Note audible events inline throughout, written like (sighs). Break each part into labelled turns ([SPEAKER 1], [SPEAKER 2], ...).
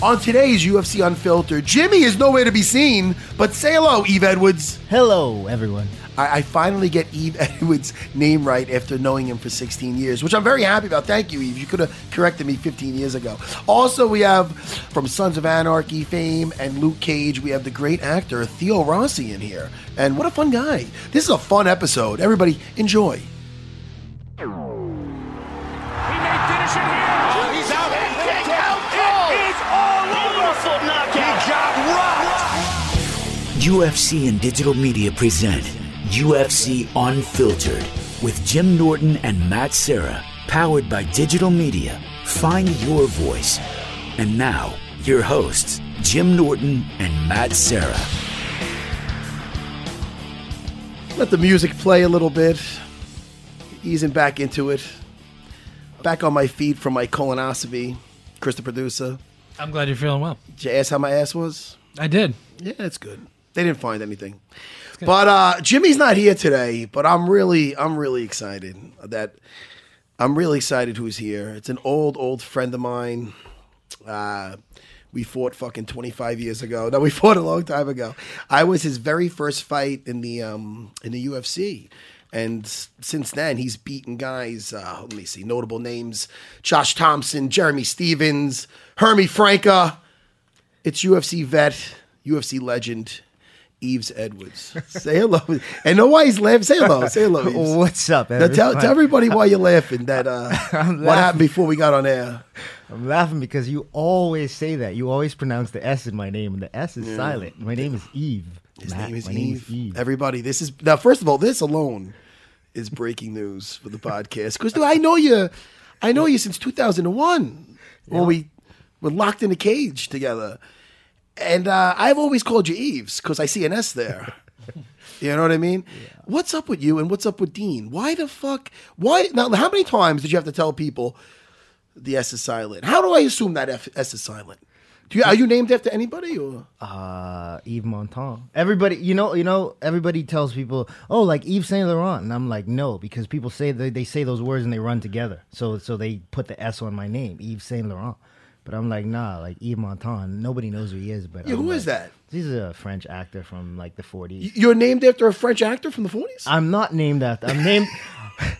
[SPEAKER 1] On today's UFC Unfiltered, Jimmy is nowhere to be seen, but say hello, Yves Edwards.
[SPEAKER 2] Hello, everyone.
[SPEAKER 1] I, I finally get Yves (laughs) Edwards' name right after knowing him for 16 years, which I'm very happy about. Thank you, Yves. You could have corrected me 15 years ago. Also, we have from Sons of Anarchy fame and Luke Cage, we have the great actor Theo Rossi in here. And what a fun guy. This is a fun episode. Everybody, enjoy.
[SPEAKER 3] UFC and digital media present UFC Unfiltered with Jim Norton and Matt Serra, powered by digital media. Find your voice. And now, your hosts, Jim Norton and Matt Serra.
[SPEAKER 1] Let the music play a little bit, easing back into it. Back on my feet from my colonoscopy. Chris, the producer.
[SPEAKER 4] I'm glad you're feeling well.
[SPEAKER 1] Did you ask how my ass was?
[SPEAKER 4] I did.
[SPEAKER 1] Yeah, it's good. They didn't find anything. But uh, Jimmy's not here today. But I'm really, I'm really excited that I'm really excited who's here. It's an old, old friend of mine. Uh, we fought fucking 25 years ago. No, we (laughs) fought a long time ago. I was his very first fight in the um, in the UFC. And since then, he's beaten guys. Uh, let me see, notable names: Josh Thomson, Jeremy Stephens, Hermes França. It's UFC vet, UFC legend, Eves Edwards. Say hello. And know why he's laughing? Say hello. Say hello. Eves.
[SPEAKER 2] What's up,
[SPEAKER 1] Now tell,
[SPEAKER 2] everybody?
[SPEAKER 1] tell everybody why you're laughing. That uh, (laughs)
[SPEAKER 2] I'm
[SPEAKER 1] what happened before we got on air.
[SPEAKER 2] I'm laughing because you always say that. You always pronounce the S in my name, and the S is silent. My name is Yves.
[SPEAKER 1] His
[SPEAKER 2] Matt,
[SPEAKER 1] name is
[SPEAKER 2] my
[SPEAKER 1] Yves.
[SPEAKER 2] name is Yves.
[SPEAKER 1] Everybody, this is now. First of all, this alone is breaking news for the podcast because I know you. I know you since 2001 when we were locked in a cage together, and uh, I've always called you Eves because I see an S there. (laughs) You know what I mean? What's up with you and what's up with Din? Why the fuck? Why now? How many times did you have to tell people the S is silent? How do I assume that F, S is silent? Do you, are you named after anybody or?
[SPEAKER 2] uh, Yves Montand. Everybody, you know, you know, everybody tells people, "Oh, like Yves Saint Laurent," and I'm like, no, because people say they, they say those words and they run together. So so they put the S on my name, Yves Saint Laurent. But I'm like, nah, like Yves Montand. Nobody knows who he is. But
[SPEAKER 1] Yeah,
[SPEAKER 2] I'm
[SPEAKER 1] who
[SPEAKER 2] like,
[SPEAKER 1] is that?
[SPEAKER 2] He's a French actor from like the 40s.
[SPEAKER 1] You're named after a French actor from the 40s?
[SPEAKER 2] I'm not named after. I'm named.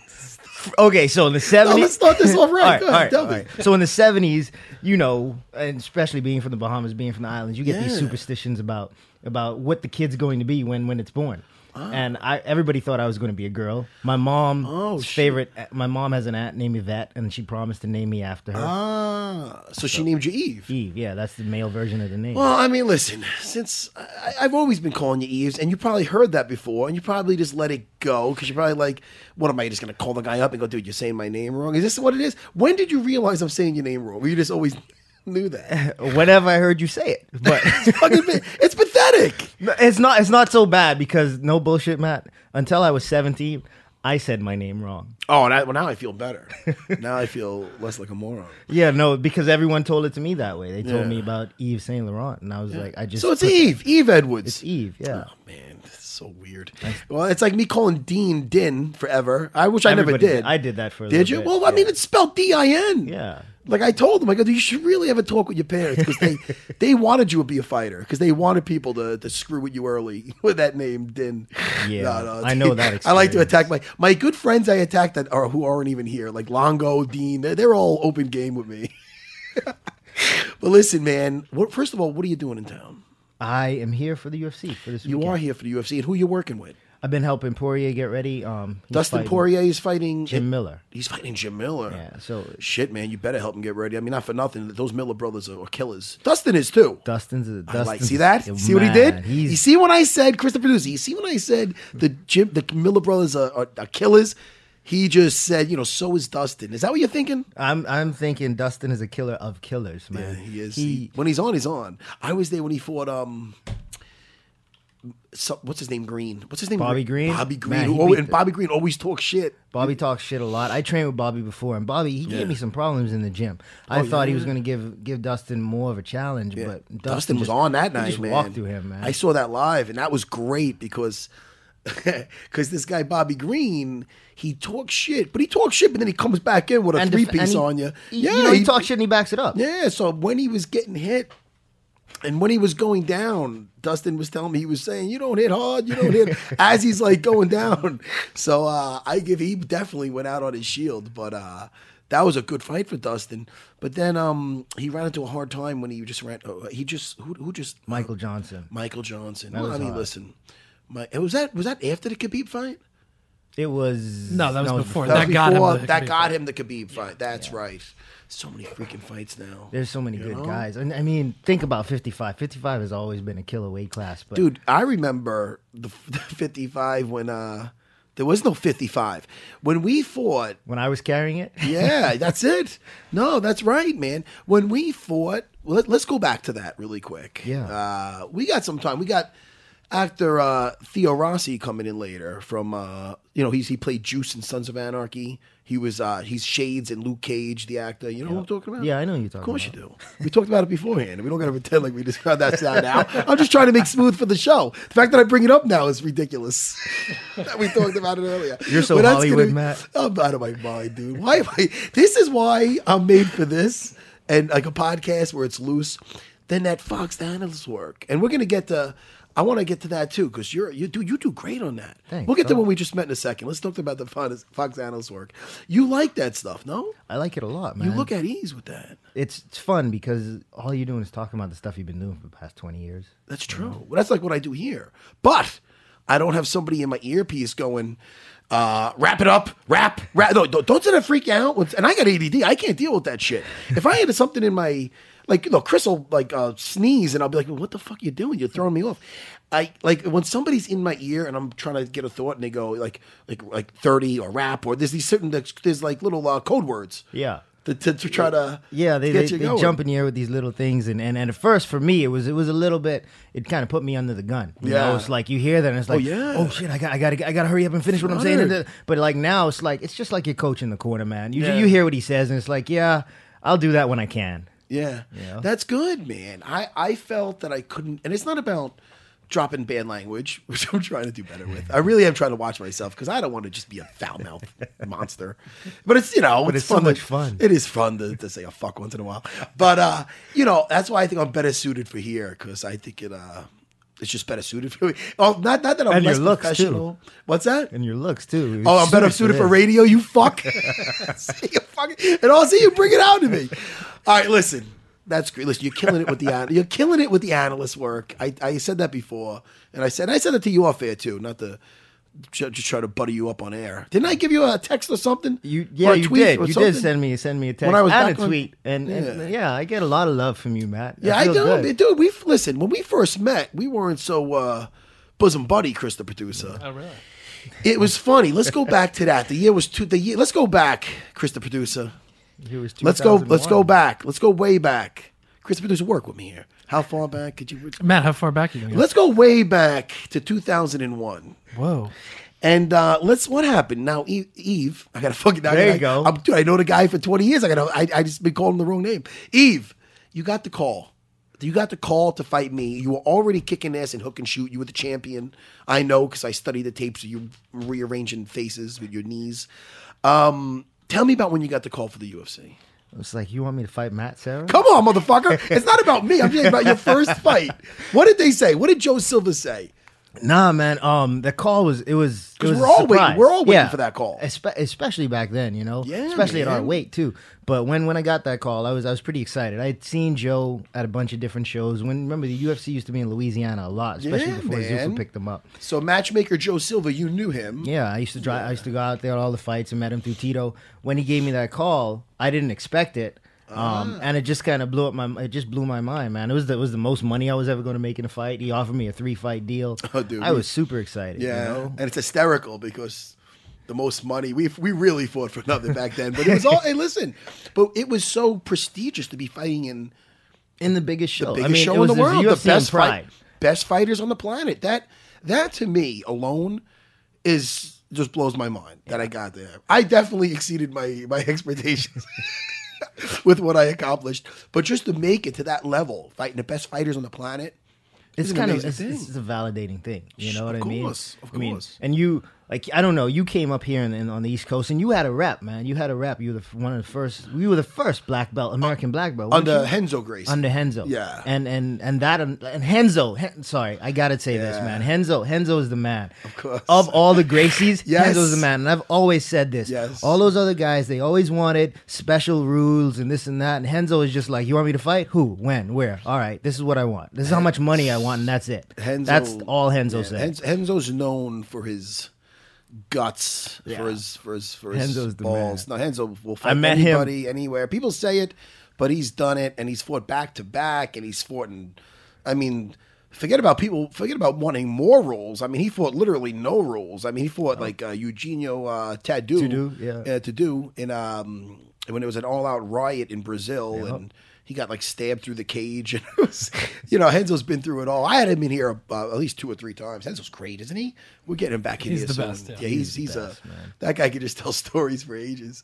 [SPEAKER 2] (laughs) okay, so in the 70s.
[SPEAKER 1] No, let's start this off right. (laughs)
[SPEAKER 2] All right,
[SPEAKER 1] Go ahead,
[SPEAKER 2] right,
[SPEAKER 1] tell
[SPEAKER 2] all
[SPEAKER 1] me.
[SPEAKER 2] So in the 70s, you know, and especially being from the Bahamas, being from the islands, you get these superstitions about about what the kid's going to be when when it's born.
[SPEAKER 1] Ah.
[SPEAKER 2] And I everybody thought I was going to be a girl. My mom,
[SPEAKER 1] Oh,
[SPEAKER 2] favorite. My mom has an aunt named Yvette, and she promised to name me after her.
[SPEAKER 1] Ah, so she named you Yves.
[SPEAKER 2] Yves, yeah, that's the male version of the name.
[SPEAKER 1] Well, I mean, listen, since I, I've always been calling you Eves, and you probably heard that before, and you probably just let it go because you're probably like, what am I just going to call the guy up and go, dude, you're saying my name wrong? Is this what it is? When did you realize I'm saying your name wrong? Or you just always (laughs) knew that? (laughs)
[SPEAKER 2] Whenever I heard you say it, but (laughs)
[SPEAKER 1] Fucking it's pathetic.
[SPEAKER 2] It's not. It's not so bad because no bullshit, Matt. Until I was seventeen, I said my name wrong.
[SPEAKER 1] Oh, that, well, now I feel better. (laughs) now I feel less like a moron.
[SPEAKER 2] Yeah, no, because everyone told it to me that way. They told
[SPEAKER 1] Yeah.
[SPEAKER 2] me about Yves Saint Laurent, and I was like, I just
[SPEAKER 1] So it's
[SPEAKER 2] put-
[SPEAKER 1] Yves, Yves Edwards.
[SPEAKER 2] It's Yves. Yeah.
[SPEAKER 1] Oh man, this is so weird. Well, it's like me calling Dean Din forever. I wish I
[SPEAKER 2] Everybody
[SPEAKER 1] never did.
[SPEAKER 2] I did that for. A
[SPEAKER 1] Did you?
[SPEAKER 2] bit.
[SPEAKER 1] Well, I mean, it's spelled D I N.
[SPEAKER 2] Yeah.
[SPEAKER 1] Like I told them, I go, you should really have a talk with your parents because they (laughs) they wanted you to be a fighter because they wanted people to, to screw with you early (laughs) with that name Din.
[SPEAKER 2] Yeah, I know that
[SPEAKER 1] I like to attack my my good friends. I attack that are who aren't even here, like Longo, Din. They're, they're all open game with me. (laughs) but listen, man. What, first of all, what are you doing in town?
[SPEAKER 2] I am here for the UFC for this
[SPEAKER 1] You
[SPEAKER 2] weekend.
[SPEAKER 1] are here for the UFC, and who you working with?
[SPEAKER 2] I've been helping Poirier get ready. Um,
[SPEAKER 1] Dustin Poirier is fighting
[SPEAKER 2] Jim Miller.
[SPEAKER 1] He's fighting Jim Miller.
[SPEAKER 2] Yeah, so
[SPEAKER 1] Shit, man, you better help him get ready. I mean, not for nothing. Those Miller brothers are, are killers. Dustin is too.
[SPEAKER 2] Dustin's a
[SPEAKER 1] I
[SPEAKER 2] Dustin's
[SPEAKER 1] like see that? See what he did? You see when I said Christopher Producer? You see when I said the Jim, the Miller brothers are, are, are killers? He just said, you know, so is Dustin. Is that what you're thinking?
[SPEAKER 2] I'm I'm thinking Dustin is a killer of killers, man.
[SPEAKER 1] Yeah, he is.
[SPEAKER 2] He,
[SPEAKER 1] He- when he's on, he's on. I was there when he fought. Um, so, what's his name? Green. What's his name?
[SPEAKER 2] Bobby Green?
[SPEAKER 1] Bobby Green.
[SPEAKER 2] Man, oh,
[SPEAKER 1] always, and Bobby Green always talks shit.
[SPEAKER 2] Bobby talks shit a lot. I trained with Bobby before, and Bobby he
[SPEAKER 1] Yeah.
[SPEAKER 2] gave me some problems in the gym. I
[SPEAKER 1] Oh,
[SPEAKER 2] thought he was going to give give Dustin more of a challenge,
[SPEAKER 1] Yeah.
[SPEAKER 2] but Dustin,
[SPEAKER 1] Dustin, was on that
[SPEAKER 2] he
[SPEAKER 1] night,
[SPEAKER 2] just
[SPEAKER 1] man.
[SPEAKER 2] Walked through him, man.
[SPEAKER 1] I saw that live, and that was great because (laughs) because this guy Bobby Green, he talks shit, but he talks shit, but then he comes back in with a
[SPEAKER 2] And
[SPEAKER 1] three
[SPEAKER 2] def-
[SPEAKER 1] piece
[SPEAKER 2] he-
[SPEAKER 1] on you.
[SPEAKER 2] he- you know, he, talks shit and he backs it up.
[SPEAKER 1] Yeah, so when he was getting hit. And when he was going down, Dustin was telling me he was saying, "You don't hit hard, you don't hit." (laughs) as he's like going down, so uh, I give he definitely went out on his shield, but uh, that was a good fight for Dustin. But then um, he ran into a hard time when he just ran. Uh, he just who, who just
[SPEAKER 2] Michael Johnson.
[SPEAKER 1] Michael Johnson. Well, I mean,
[SPEAKER 2] hard.
[SPEAKER 1] listen, my was that was that after the Khabib fight?
[SPEAKER 2] It was
[SPEAKER 4] No, that was before.
[SPEAKER 1] That,
[SPEAKER 4] That
[SPEAKER 1] was
[SPEAKER 4] got him
[SPEAKER 1] before-
[SPEAKER 4] the
[SPEAKER 1] that
[SPEAKER 4] Khabib
[SPEAKER 1] got
[SPEAKER 4] fight.
[SPEAKER 1] him the Khabib fight. That's right. So many freaking fights now.
[SPEAKER 2] There's so many
[SPEAKER 1] You
[SPEAKER 2] good
[SPEAKER 1] know?
[SPEAKER 2] guys. And I mean, think about 55. 55 has always been a killer weight class, but
[SPEAKER 1] Dude, I remember the, (laughs) the 55 when uh there was no 55. When we fought,
[SPEAKER 2] when I was carrying it,
[SPEAKER 1] yeah, (laughs) that's it. No, that's right, man. When we fought, let, let's go back to that really quick.
[SPEAKER 2] Yeah.
[SPEAKER 1] Uh, we got some time. We got actor uh, Theo Rossi coming in later from, uh, you know, he's he played Juice in Sons of Anarchy. He was uh, he's Shades in Luke Cage, the actor. You know what I'm talking about?
[SPEAKER 2] Yeah, I know who you're talking about.
[SPEAKER 1] Of course
[SPEAKER 2] about.
[SPEAKER 1] you do. We talked about it beforehand. We don't got to pretend like we just found that sound out now. I'm just trying to make smooth for the show. The fact that I bring it up now is ridiculous. (laughs) that we talked about it earlier.
[SPEAKER 2] You're so
[SPEAKER 1] that's
[SPEAKER 2] Hollywood,
[SPEAKER 1] gonna-
[SPEAKER 2] Matt.
[SPEAKER 1] I'm out of my mind, dude. Why am I? This is why I'm made for this and like a podcast where it's loose. Then that Fox analyst work, and we're gonna get to. I want to get to that too because you're you do you do great on that.
[SPEAKER 2] Thanks,
[SPEAKER 1] we'll get to
[SPEAKER 2] oh.
[SPEAKER 1] when we just met in a second. Let's talk about the Fox Fox analyst work. You like that stuff, no?
[SPEAKER 2] I like it a lot, man.
[SPEAKER 1] You look at ease with that.
[SPEAKER 2] it's it's fun because all you're doing is talking about the stuff you've been doing for the past 20 years.
[SPEAKER 1] That's true. Well, that's like what I do here. But I don't have somebody in my earpiece going, uh, wrap it up, wrap, wrap. No, don't, don't let it freak out. And I got ADD. I can't deal with that shit. If I had something in my, like, you know, Chris will like uh, sneeze and I'll be like, what the fuck you doing? You're throwing me off. I like when somebody's in my ear and I'm trying to get a thought and they go like, like, like 30 or rap or there's these certain, there's like little uh, code words.
[SPEAKER 2] Yeah.
[SPEAKER 1] To, to, to try to
[SPEAKER 2] Yeah, they,
[SPEAKER 1] get
[SPEAKER 2] they,
[SPEAKER 1] you
[SPEAKER 2] they jump in the air with these little things, and, and, and at first for me it was it was a little bit it kind of put me under the gun. You
[SPEAKER 1] Yeah.
[SPEAKER 2] know, it's like you hear that and it's like, oh,
[SPEAKER 1] yeah.
[SPEAKER 2] oh shit, I got I got I got to hurry up and finish what I'm saying. But like now it's like it's just like you're coaching the corner, man. You
[SPEAKER 1] Yeah.
[SPEAKER 2] you hear what he says, and it's like, yeah, I'll do that when I can.
[SPEAKER 1] Yeah,
[SPEAKER 2] know?
[SPEAKER 1] that's good, man. I I felt that I couldn't, and it's not about dropping bad language, (laughs) which I'm trying to do better with. I really am trying to watch myself because I don't want to just be a foul mouth (laughs) monster. But it's you know,
[SPEAKER 2] But
[SPEAKER 1] it's,
[SPEAKER 2] it's so
[SPEAKER 1] fun to-
[SPEAKER 2] much fun.
[SPEAKER 1] It is fun to, to say a fuck once in a while. But uh, you know, that's why I think I'm better suited for here because I think it uh. It's just better suited for me. Oh, not not that I'm
[SPEAKER 2] And
[SPEAKER 1] less
[SPEAKER 2] looks, too.
[SPEAKER 1] professional. What's that?
[SPEAKER 2] And your looks too.
[SPEAKER 1] Oh, I'm better suited for
[SPEAKER 2] this.
[SPEAKER 1] radio. You fuck. (laughs) (laughs) see you fucking, and I'll see you bring it out to me. All right, listen. That's great. Listen, you're killing it with the (laughs) you're killing it with the analyst work. I, I said that before, and I said I said it to you off air too, not ju- just try to butter you up on air. Didn't I give you a text or something?
[SPEAKER 2] You yeah, you did. You
[SPEAKER 1] something?
[SPEAKER 2] did send me send me a text
[SPEAKER 1] When I was
[SPEAKER 2] and a tweet, and, and
[SPEAKER 1] Yeah.
[SPEAKER 2] yeah. I get a lot of love from you, Matt.
[SPEAKER 1] Yeah, I do,
[SPEAKER 2] good.
[SPEAKER 1] dude. We listen when we first met. We weren't so uh, bosom buddy, Chris, the producer.
[SPEAKER 4] Oh, really?
[SPEAKER 1] It was funny. Let's go back to that. The year was two. The year. Let's go back, Chris, the producer.
[SPEAKER 2] It was
[SPEAKER 1] Let's go. Let's go back. Let's go way back. Chris, the producer, work with me here. How far back could you?
[SPEAKER 4] Matt, how far back are you going?
[SPEAKER 1] Let's go way back to 2001.
[SPEAKER 4] Whoa.
[SPEAKER 1] And uh, let's. What happened now? Yves, Yves I gotta fucking. I
[SPEAKER 2] There you
[SPEAKER 1] gotta-
[SPEAKER 2] go.
[SPEAKER 1] I'm, dude, I know the guy for 20 years. I gotta. I, I just been calling the wrong name. Yves, you got the call. You got the call to fight me. You were already kicking ass and Hook n' Shoot. You were the champion. I know because I studied the tapes of you rearranging faces with your knees. Um, tell me about when you got the call for the UFC.
[SPEAKER 2] It's like you want me to fight Matt Serra?
[SPEAKER 1] Come on, motherfucker. It's not about me. I'm talking about your (laughs) first fight. What did they say? What did Joe Silva say?
[SPEAKER 2] Nah, man. Um, the call was it was it
[SPEAKER 1] 'Cause
[SPEAKER 2] was
[SPEAKER 1] we're all waiting- we're all waiting for that call.
[SPEAKER 2] Espe- especially back then, you know.
[SPEAKER 1] Yeah,
[SPEAKER 2] especially at our weight too. But when when I got that call, I was I was pretty excited. I had seen Joe at a bunch of different shows. When remember the UFC used to be in Louisiana a lot, especially
[SPEAKER 1] Yeah,
[SPEAKER 2] before
[SPEAKER 1] man.
[SPEAKER 2] Zuffa picked them up.
[SPEAKER 1] So matchmaker Joe Silva, you knew him.
[SPEAKER 2] Yeah, I used to drive. I used to go out there at all the fights and met him through Tito. When he gave me that call, I didn't expect it, Um, and it just kind of blew up my. It just blew my mind, man. It was the, it was the most money I was ever going to make in a fight. He offered me a three fight deal. (laughs)
[SPEAKER 1] Oh, dude,
[SPEAKER 2] I was super excited.
[SPEAKER 1] Yeah,
[SPEAKER 2] you know?
[SPEAKER 1] and it's hysterical because the most money we we really fought for nothing back then. But it was all. (laughs) hey, listen, but it was so prestigious to be fighting in
[SPEAKER 2] in the biggest show.
[SPEAKER 1] the biggest
[SPEAKER 2] I mean,
[SPEAKER 1] show in the world,
[SPEAKER 2] UFC
[SPEAKER 1] the best fight, best fighters on the planet. That that to me alone is just blows my mind that I got there. I definitely exceeded my my (laughs) expectations. (laughs) With what I accomplished, but just to make it to that level, fighting the best fighters on the planet,
[SPEAKER 2] It's kind of it's, it's a validating thing. You know
[SPEAKER 1] Of
[SPEAKER 2] what I mean?
[SPEAKER 1] course, of
[SPEAKER 2] I mean,
[SPEAKER 1] course.
[SPEAKER 2] and you like I don't know. You came up here in, in, on the East Coast and you had a rep, man. You had a rep. You were the, one of the first. You were the first black belt, American black belt weren't
[SPEAKER 1] under
[SPEAKER 2] you?
[SPEAKER 1] Renzo Gracie.
[SPEAKER 2] under Renzo.
[SPEAKER 1] Yeah.
[SPEAKER 2] and and and that um, and Renzo. Hen, sorry, I gotta say this, man. Renzo, Renzo is the man. Of
[SPEAKER 1] course.
[SPEAKER 2] Of all the Gracies, (laughs)
[SPEAKER 1] Yes.
[SPEAKER 2] Renzo's the man. And I've always said this.
[SPEAKER 1] Yes.
[SPEAKER 2] All those other guys, they always wanted special rules and this and that. And Renzo is just like, you want me to fight? Who? When? Where? All right. This is what I want. This is how much money I want, and that's it.
[SPEAKER 1] Renzo,
[SPEAKER 2] that's all Renzo
[SPEAKER 1] yeah,
[SPEAKER 2] said.
[SPEAKER 1] Renzo's known for his guts,
[SPEAKER 2] Yeah.
[SPEAKER 1] for his for his for his
[SPEAKER 2] Renzo's
[SPEAKER 1] balls. No, Renzo will fight
[SPEAKER 2] I met him-
[SPEAKER 1] anybody, anywhere. People say it, but he's done it, and he's fought back to back, and he's fought. In, I mean, forget about people. Forget about wanting more rules. I mean, he fought literally no rules. I mean, he fought like uh, Eugenio uh, Tadeu,
[SPEAKER 2] to do, yeah.
[SPEAKER 1] uh, Tadeu in um when it was an all out riot in Brazil and. He got like stabbed through the cage, (laughs) and it was, you know, Renzo's been through it all. I had him in here uh, at least two or three times. Renzo's great, isn't he? We're getting him back in
[SPEAKER 4] He's
[SPEAKER 1] here
[SPEAKER 4] the
[SPEAKER 1] soon.
[SPEAKER 4] best, yeah.
[SPEAKER 1] yeah, he's he's, a that guy can just tell (laughs) stories for ages.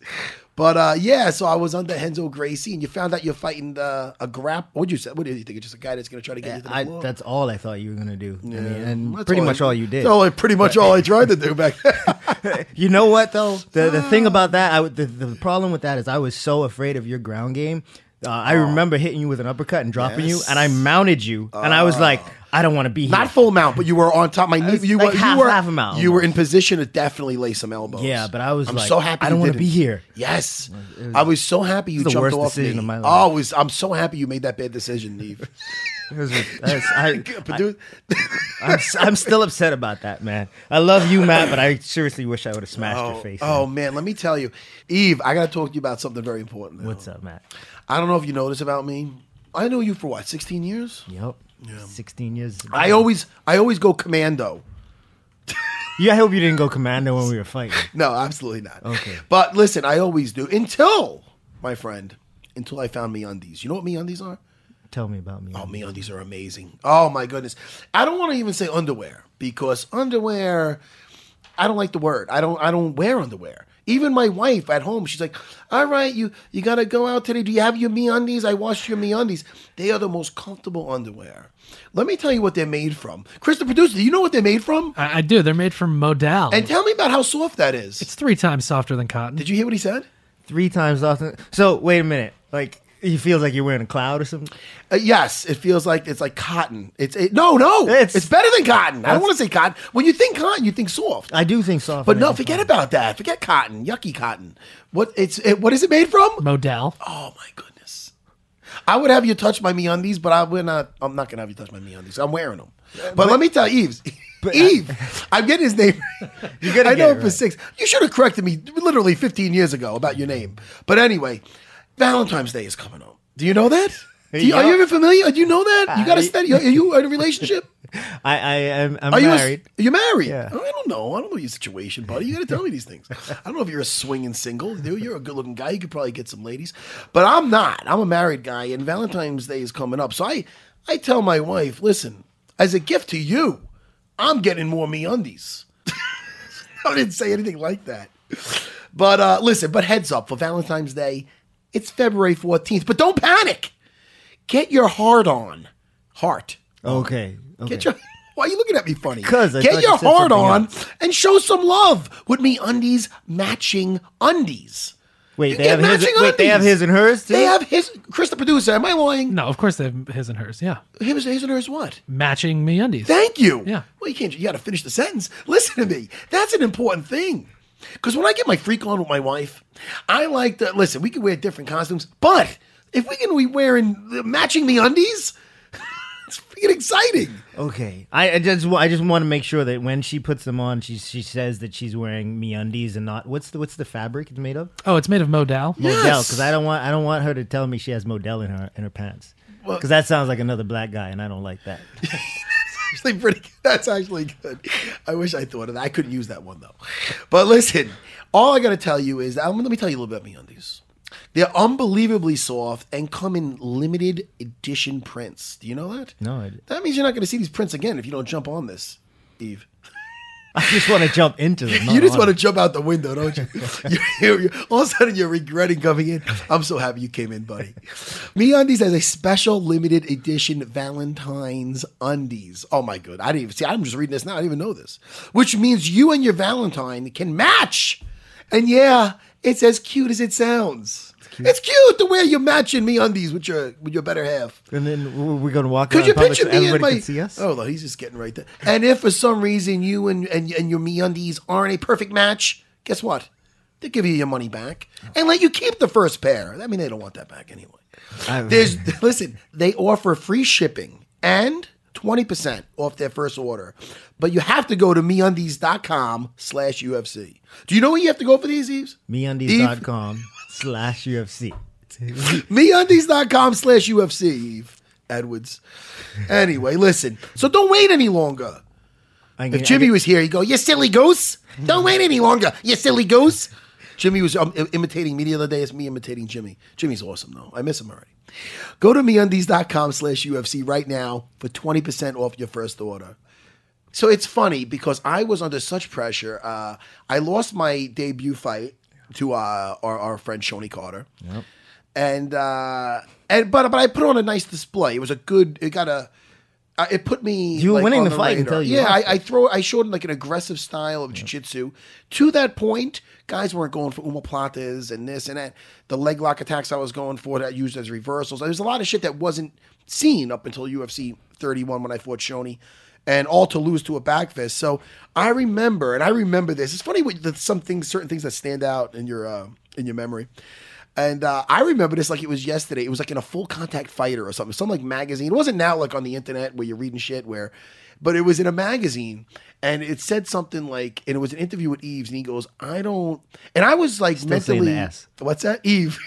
[SPEAKER 1] But uh, yeah, so I was under Renzo Gracie, and you found out you're fighting uh, a grap. What'd you say? What did you think? It's just a guy that's going to try to get you to the
[SPEAKER 2] I,
[SPEAKER 1] floor.
[SPEAKER 2] that's all I thought you were gonna do. I mean,
[SPEAKER 1] Yeah.
[SPEAKER 2] and
[SPEAKER 1] That's
[SPEAKER 2] pretty
[SPEAKER 1] all
[SPEAKER 2] much
[SPEAKER 1] I-
[SPEAKER 2] all you did.
[SPEAKER 1] That's all, pretty much all I tried to do back then. (laughs)
[SPEAKER 2] You know what though? The the thing about that, I the, the problem with that is I was so afraid of your ground game. Uh, I remember hitting you with an uppercut and dropping you, and I mounted you, and I was like, I don't want to be here.
[SPEAKER 1] Not full mount, but you were on top. My knee. You
[SPEAKER 2] like
[SPEAKER 1] were
[SPEAKER 2] half-
[SPEAKER 1] you were
[SPEAKER 2] half a mount
[SPEAKER 1] You were in position to definitely lay some elbows.
[SPEAKER 2] Yeah, but I was
[SPEAKER 1] I'm
[SPEAKER 2] like,
[SPEAKER 1] so happy.
[SPEAKER 2] I don't wanna be here.
[SPEAKER 1] Yes, I was so happy you jumped
[SPEAKER 2] worst
[SPEAKER 1] off
[SPEAKER 2] decision
[SPEAKER 1] me.
[SPEAKER 2] of my oh, life.
[SPEAKER 1] Oh, was, I'm so happy you made that bad decision, Neve. (laughs)
[SPEAKER 2] Was- (laughs) I, am still upset about that, man. I love you, Matt, but I seriously wish I would have smashed your
[SPEAKER 1] oh,
[SPEAKER 2] face.
[SPEAKER 1] oh
[SPEAKER 2] man.
[SPEAKER 1] man, let me tell you, Yves. I got to talk to you about something very important. now.
[SPEAKER 2] what's up, Matt?
[SPEAKER 1] I don't know if you know this about me. I know you for what, 16 years?
[SPEAKER 2] Yep. 16 years.
[SPEAKER 1] I always, I always go commando.
[SPEAKER 2] Yeah, I hope you didn't go commando when we were fighting. (laughs)
[SPEAKER 1] No, absolutely not.
[SPEAKER 2] Okay.
[SPEAKER 1] But listen, I always do until, my friend, until I found me undies. You know what me undies are?
[SPEAKER 2] Tell me about me.
[SPEAKER 1] Oh, me undies are amazing. Oh my goodness. I don't want to even say underwear because underwear I don't like the word. I don't I don't wear underwear. Even my wife at home, she's like, "All right, you you got to go out today. Do you have your me undies? I washed your me undies. They are the most comfortable underwear. Let me tell you what they're made from. Chris, the producer, do you know what they're made from?
[SPEAKER 4] I, I do. They're made from modal.
[SPEAKER 1] And tell me about how soft that is.
[SPEAKER 4] it's three times softer than cotton.
[SPEAKER 1] Did you hear what he said?
[SPEAKER 2] Three times often. So wait a minute. Like he feels like you're wearing a cloud or something.
[SPEAKER 1] Uh, yes, it feels like it's like cotton. It's it, no, no. It's,
[SPEAKER 2] It's-
[SPEAKER 1] better than cotton. I don't want to say cotton. When you think cotton, you think soft.
[SPEAKER 2] I do think soft.
[SPEAKER 1] But no, forget about that. Forget cotton. Yucky cotton. What it's it, what is it made from?
[SPEAKER 4] modal.
[SPEAKER 1] Oh my goodness. I would have you touch my MeUndies, but I would not. I'm not gonna have you touch my MeUndies. I'm wearing them. But, let me tell you, (laughs) Yves. Yves, I'm getting his name. (laughs) You
[SPEAKER 2] gotta
[SPEAKER 1] I
[SPEAKER 2] get
[SPEAKER 1] know
[SPEAKER 2] it
[SPEAKER 1] it for
[SPEAKER 2] right.
[SPEAKER 1] six. You should have corrected me literally 15 years ago about your name. But anyway, Valentine's Day is coming up. Do you know that? Do you, Are you even familiar? Do you know that? You got to study. Are you in a relationship? (laughs)
[SPEAKER 2] I I am I'm
[SPEAKER 1] Are you a-
[SPEAKER 2] married.
[SPEAKER 1] you're married.
[SPEAKER 2] Yeah.
[SPEAKER 1] Oh, I don't know. I don't know your situation, buddy. You got to tell me these things. I don't know if you're a swinging single. Dude, you're a good-looking guy. You could probably get some ladies, but I'm not. I'm a married guy, and Valentine's Day is coming up. So I, I tell my wife, listen, as a gift to you, I'm getting more me undies. (laughs) I didn't say anything like that. But uh, listen, but heads up for Valentine's Day, it's February 14th. But don't panic. Get your heart on. Heart.
[SPEAKER 2] Okay. Okay.
[SPEAKER 1] Get your. Why are you looking at me funny?
[SPEAKER 2] Because
[SPEAKER 1] get your
[SPEAKER 2] you
[SPEAKER 1] heart on
[SPEAKER 2] else.
[SPEAKER 1] and show some love with me undies matching undies.
[SPEAKER 2] Wait,
[SPEAKER 1] You
[SPEAKER 2] they have his.
[SPEAKER 1] matching
[SPEAKER 2] Wait, they have his and hers too.
[SPEAKER 1] They have his. Chris, the producer. Am I lying?
[SPEAKER 4] No, of course they have his and hers. Yeah,
[SPEAKER 1] His, his and hers what?
[SPEAKER 4] matching me undies.
[SPEAKER 1] Thank you.
[SPEAKER 4] Yeah.
[SPEAKER 1] Well, you can't. You got to finish the sentence. Listen to me. That's an important thing. Because when I get my freak on with my wife, I like to listen. We can wear different costumes, but if we can be wearing matching the undies, (laughs) it's freaking exciting.
[SPEAKER 2] Okay, I, I just I just want to make sure that when she puts them on, she she says that she's wearing me undies and not what's the what's the fabric it's made of?
[SPEAKER 4] Oh, it's made of modal.
[SPEAKER 1] Yeah.
[SPEAKER 2] Modell,
[SPEAKER 1] Yes.
[SPEAKER 2] because I don't want I don't want her to tell me she has Modell in her in her pants.
[SPEAKER 1] Well-
[SPEAKER 2] Because that sounds like another black guy, and I don't like that. (laughs)
[SPEAKER 1] actually pretty. good. That's actually good. I wish I thought of that. I couldn't use that one though. But listen, all I got to tell you is, um, let me tell you a little bit about MeUndies. They're unbelievably soft and come in limited edition prints. Do you know that?
[SPEAKER 2] No, I, didn't.
[SPEAKER 1] That means you're not going to see these prints again if you don't jump on this, Yves.
[SPEAKER 2] I just want to jump into them. (laughs)
[SPEAKER 1] you just want to jump out the window, don't you? (laughs) you're, you're, all of a sudden, you're regretting coming in. I'm so happy you came in, buddy. Me Undies has a special limited edition Valentine's undies. Oh my god, I didn't even see. I'm just reading this now. I didn't even know this, which means you and your Valentine can match. And yeah, it's as cute as it sounds. It's cute the way you're matching MeUndies with your with your better half.
[SPEAKER 2] And then we're going to walk
[SPEAKER 1] Could you picture
[SPEAKER 2] so
[SPEAKER 1] me in my?
[SPEAKER 2] can see us?
[SPEAKER 1] Oh, no, he's just getting right there. And if for some reason you and and, and your MeUndies aren't a perfect match, guess what? They give you your money back and let you keep the first pair. I mean, they don't want that back anyway. There's (laughs) listen, they offer free shipping and 20% off their first order. But you have to go to meundies.com slash UFC. Do you know where you have to go for these, Eves?
[SPEAKER 2] MeUndies.com slash UFC. (laughs)
[SPEAKER 1] meundies.com slash UFC, Yves Edwards. Anyway, listen. So don't wait any longer. If Jimmy was here, he'd go, You silly goose. Don't wait any longer, you silly goose. Jimmy was um, imitating me the other day. It's me imitating Jimmy. Jimmy's awesome, though. I miss him already. Go to meundies.com slash UFC right now for 20% off your first order. So it's funny because I was under such pressure. Uh, I lost my debut fight to uh, our, our friend Shonie Carter. And uh, and but but I put on a nice display. It was a good. It got a. Uh, it put me.
[SPEAKER 2] You were
[SPEAKER 1] like,
[SPEAKER 2] winning
[SPEAKER 1] on
[SPEAKER 2] the fight
[SPEAKER 1] radar.
[SPEAKER 2] until you
[SPEAKER 1] Yeah, I, I throw. I showed like an aggressive style of jiu-jitsu. To that point, guys weren't going for omoplatas and this and that. The leg lock attacks I was going for that used as reversals. There's a lot of shit that wasn't seen up until UFC 31 when I fought Shonie. And all to lose to a back fist. So I remember, and I remember this. It's funny the, some things, certain things that stand out in your uh, in your memory. And uh, I remember this like it was yesterday. It was like in a full contact fighter or something, some like magazine. It wasn't now like on the internet where you're reading shit where, but it was in a magazine and it said something like, and it was an interview with Eves, and he goes, "I don't," and I was like
[SPEAKER 2] Still
[SPEAKER 1] mentally,
[SPEAKER 2] the
[SPEAKER 1] what's that, Yves?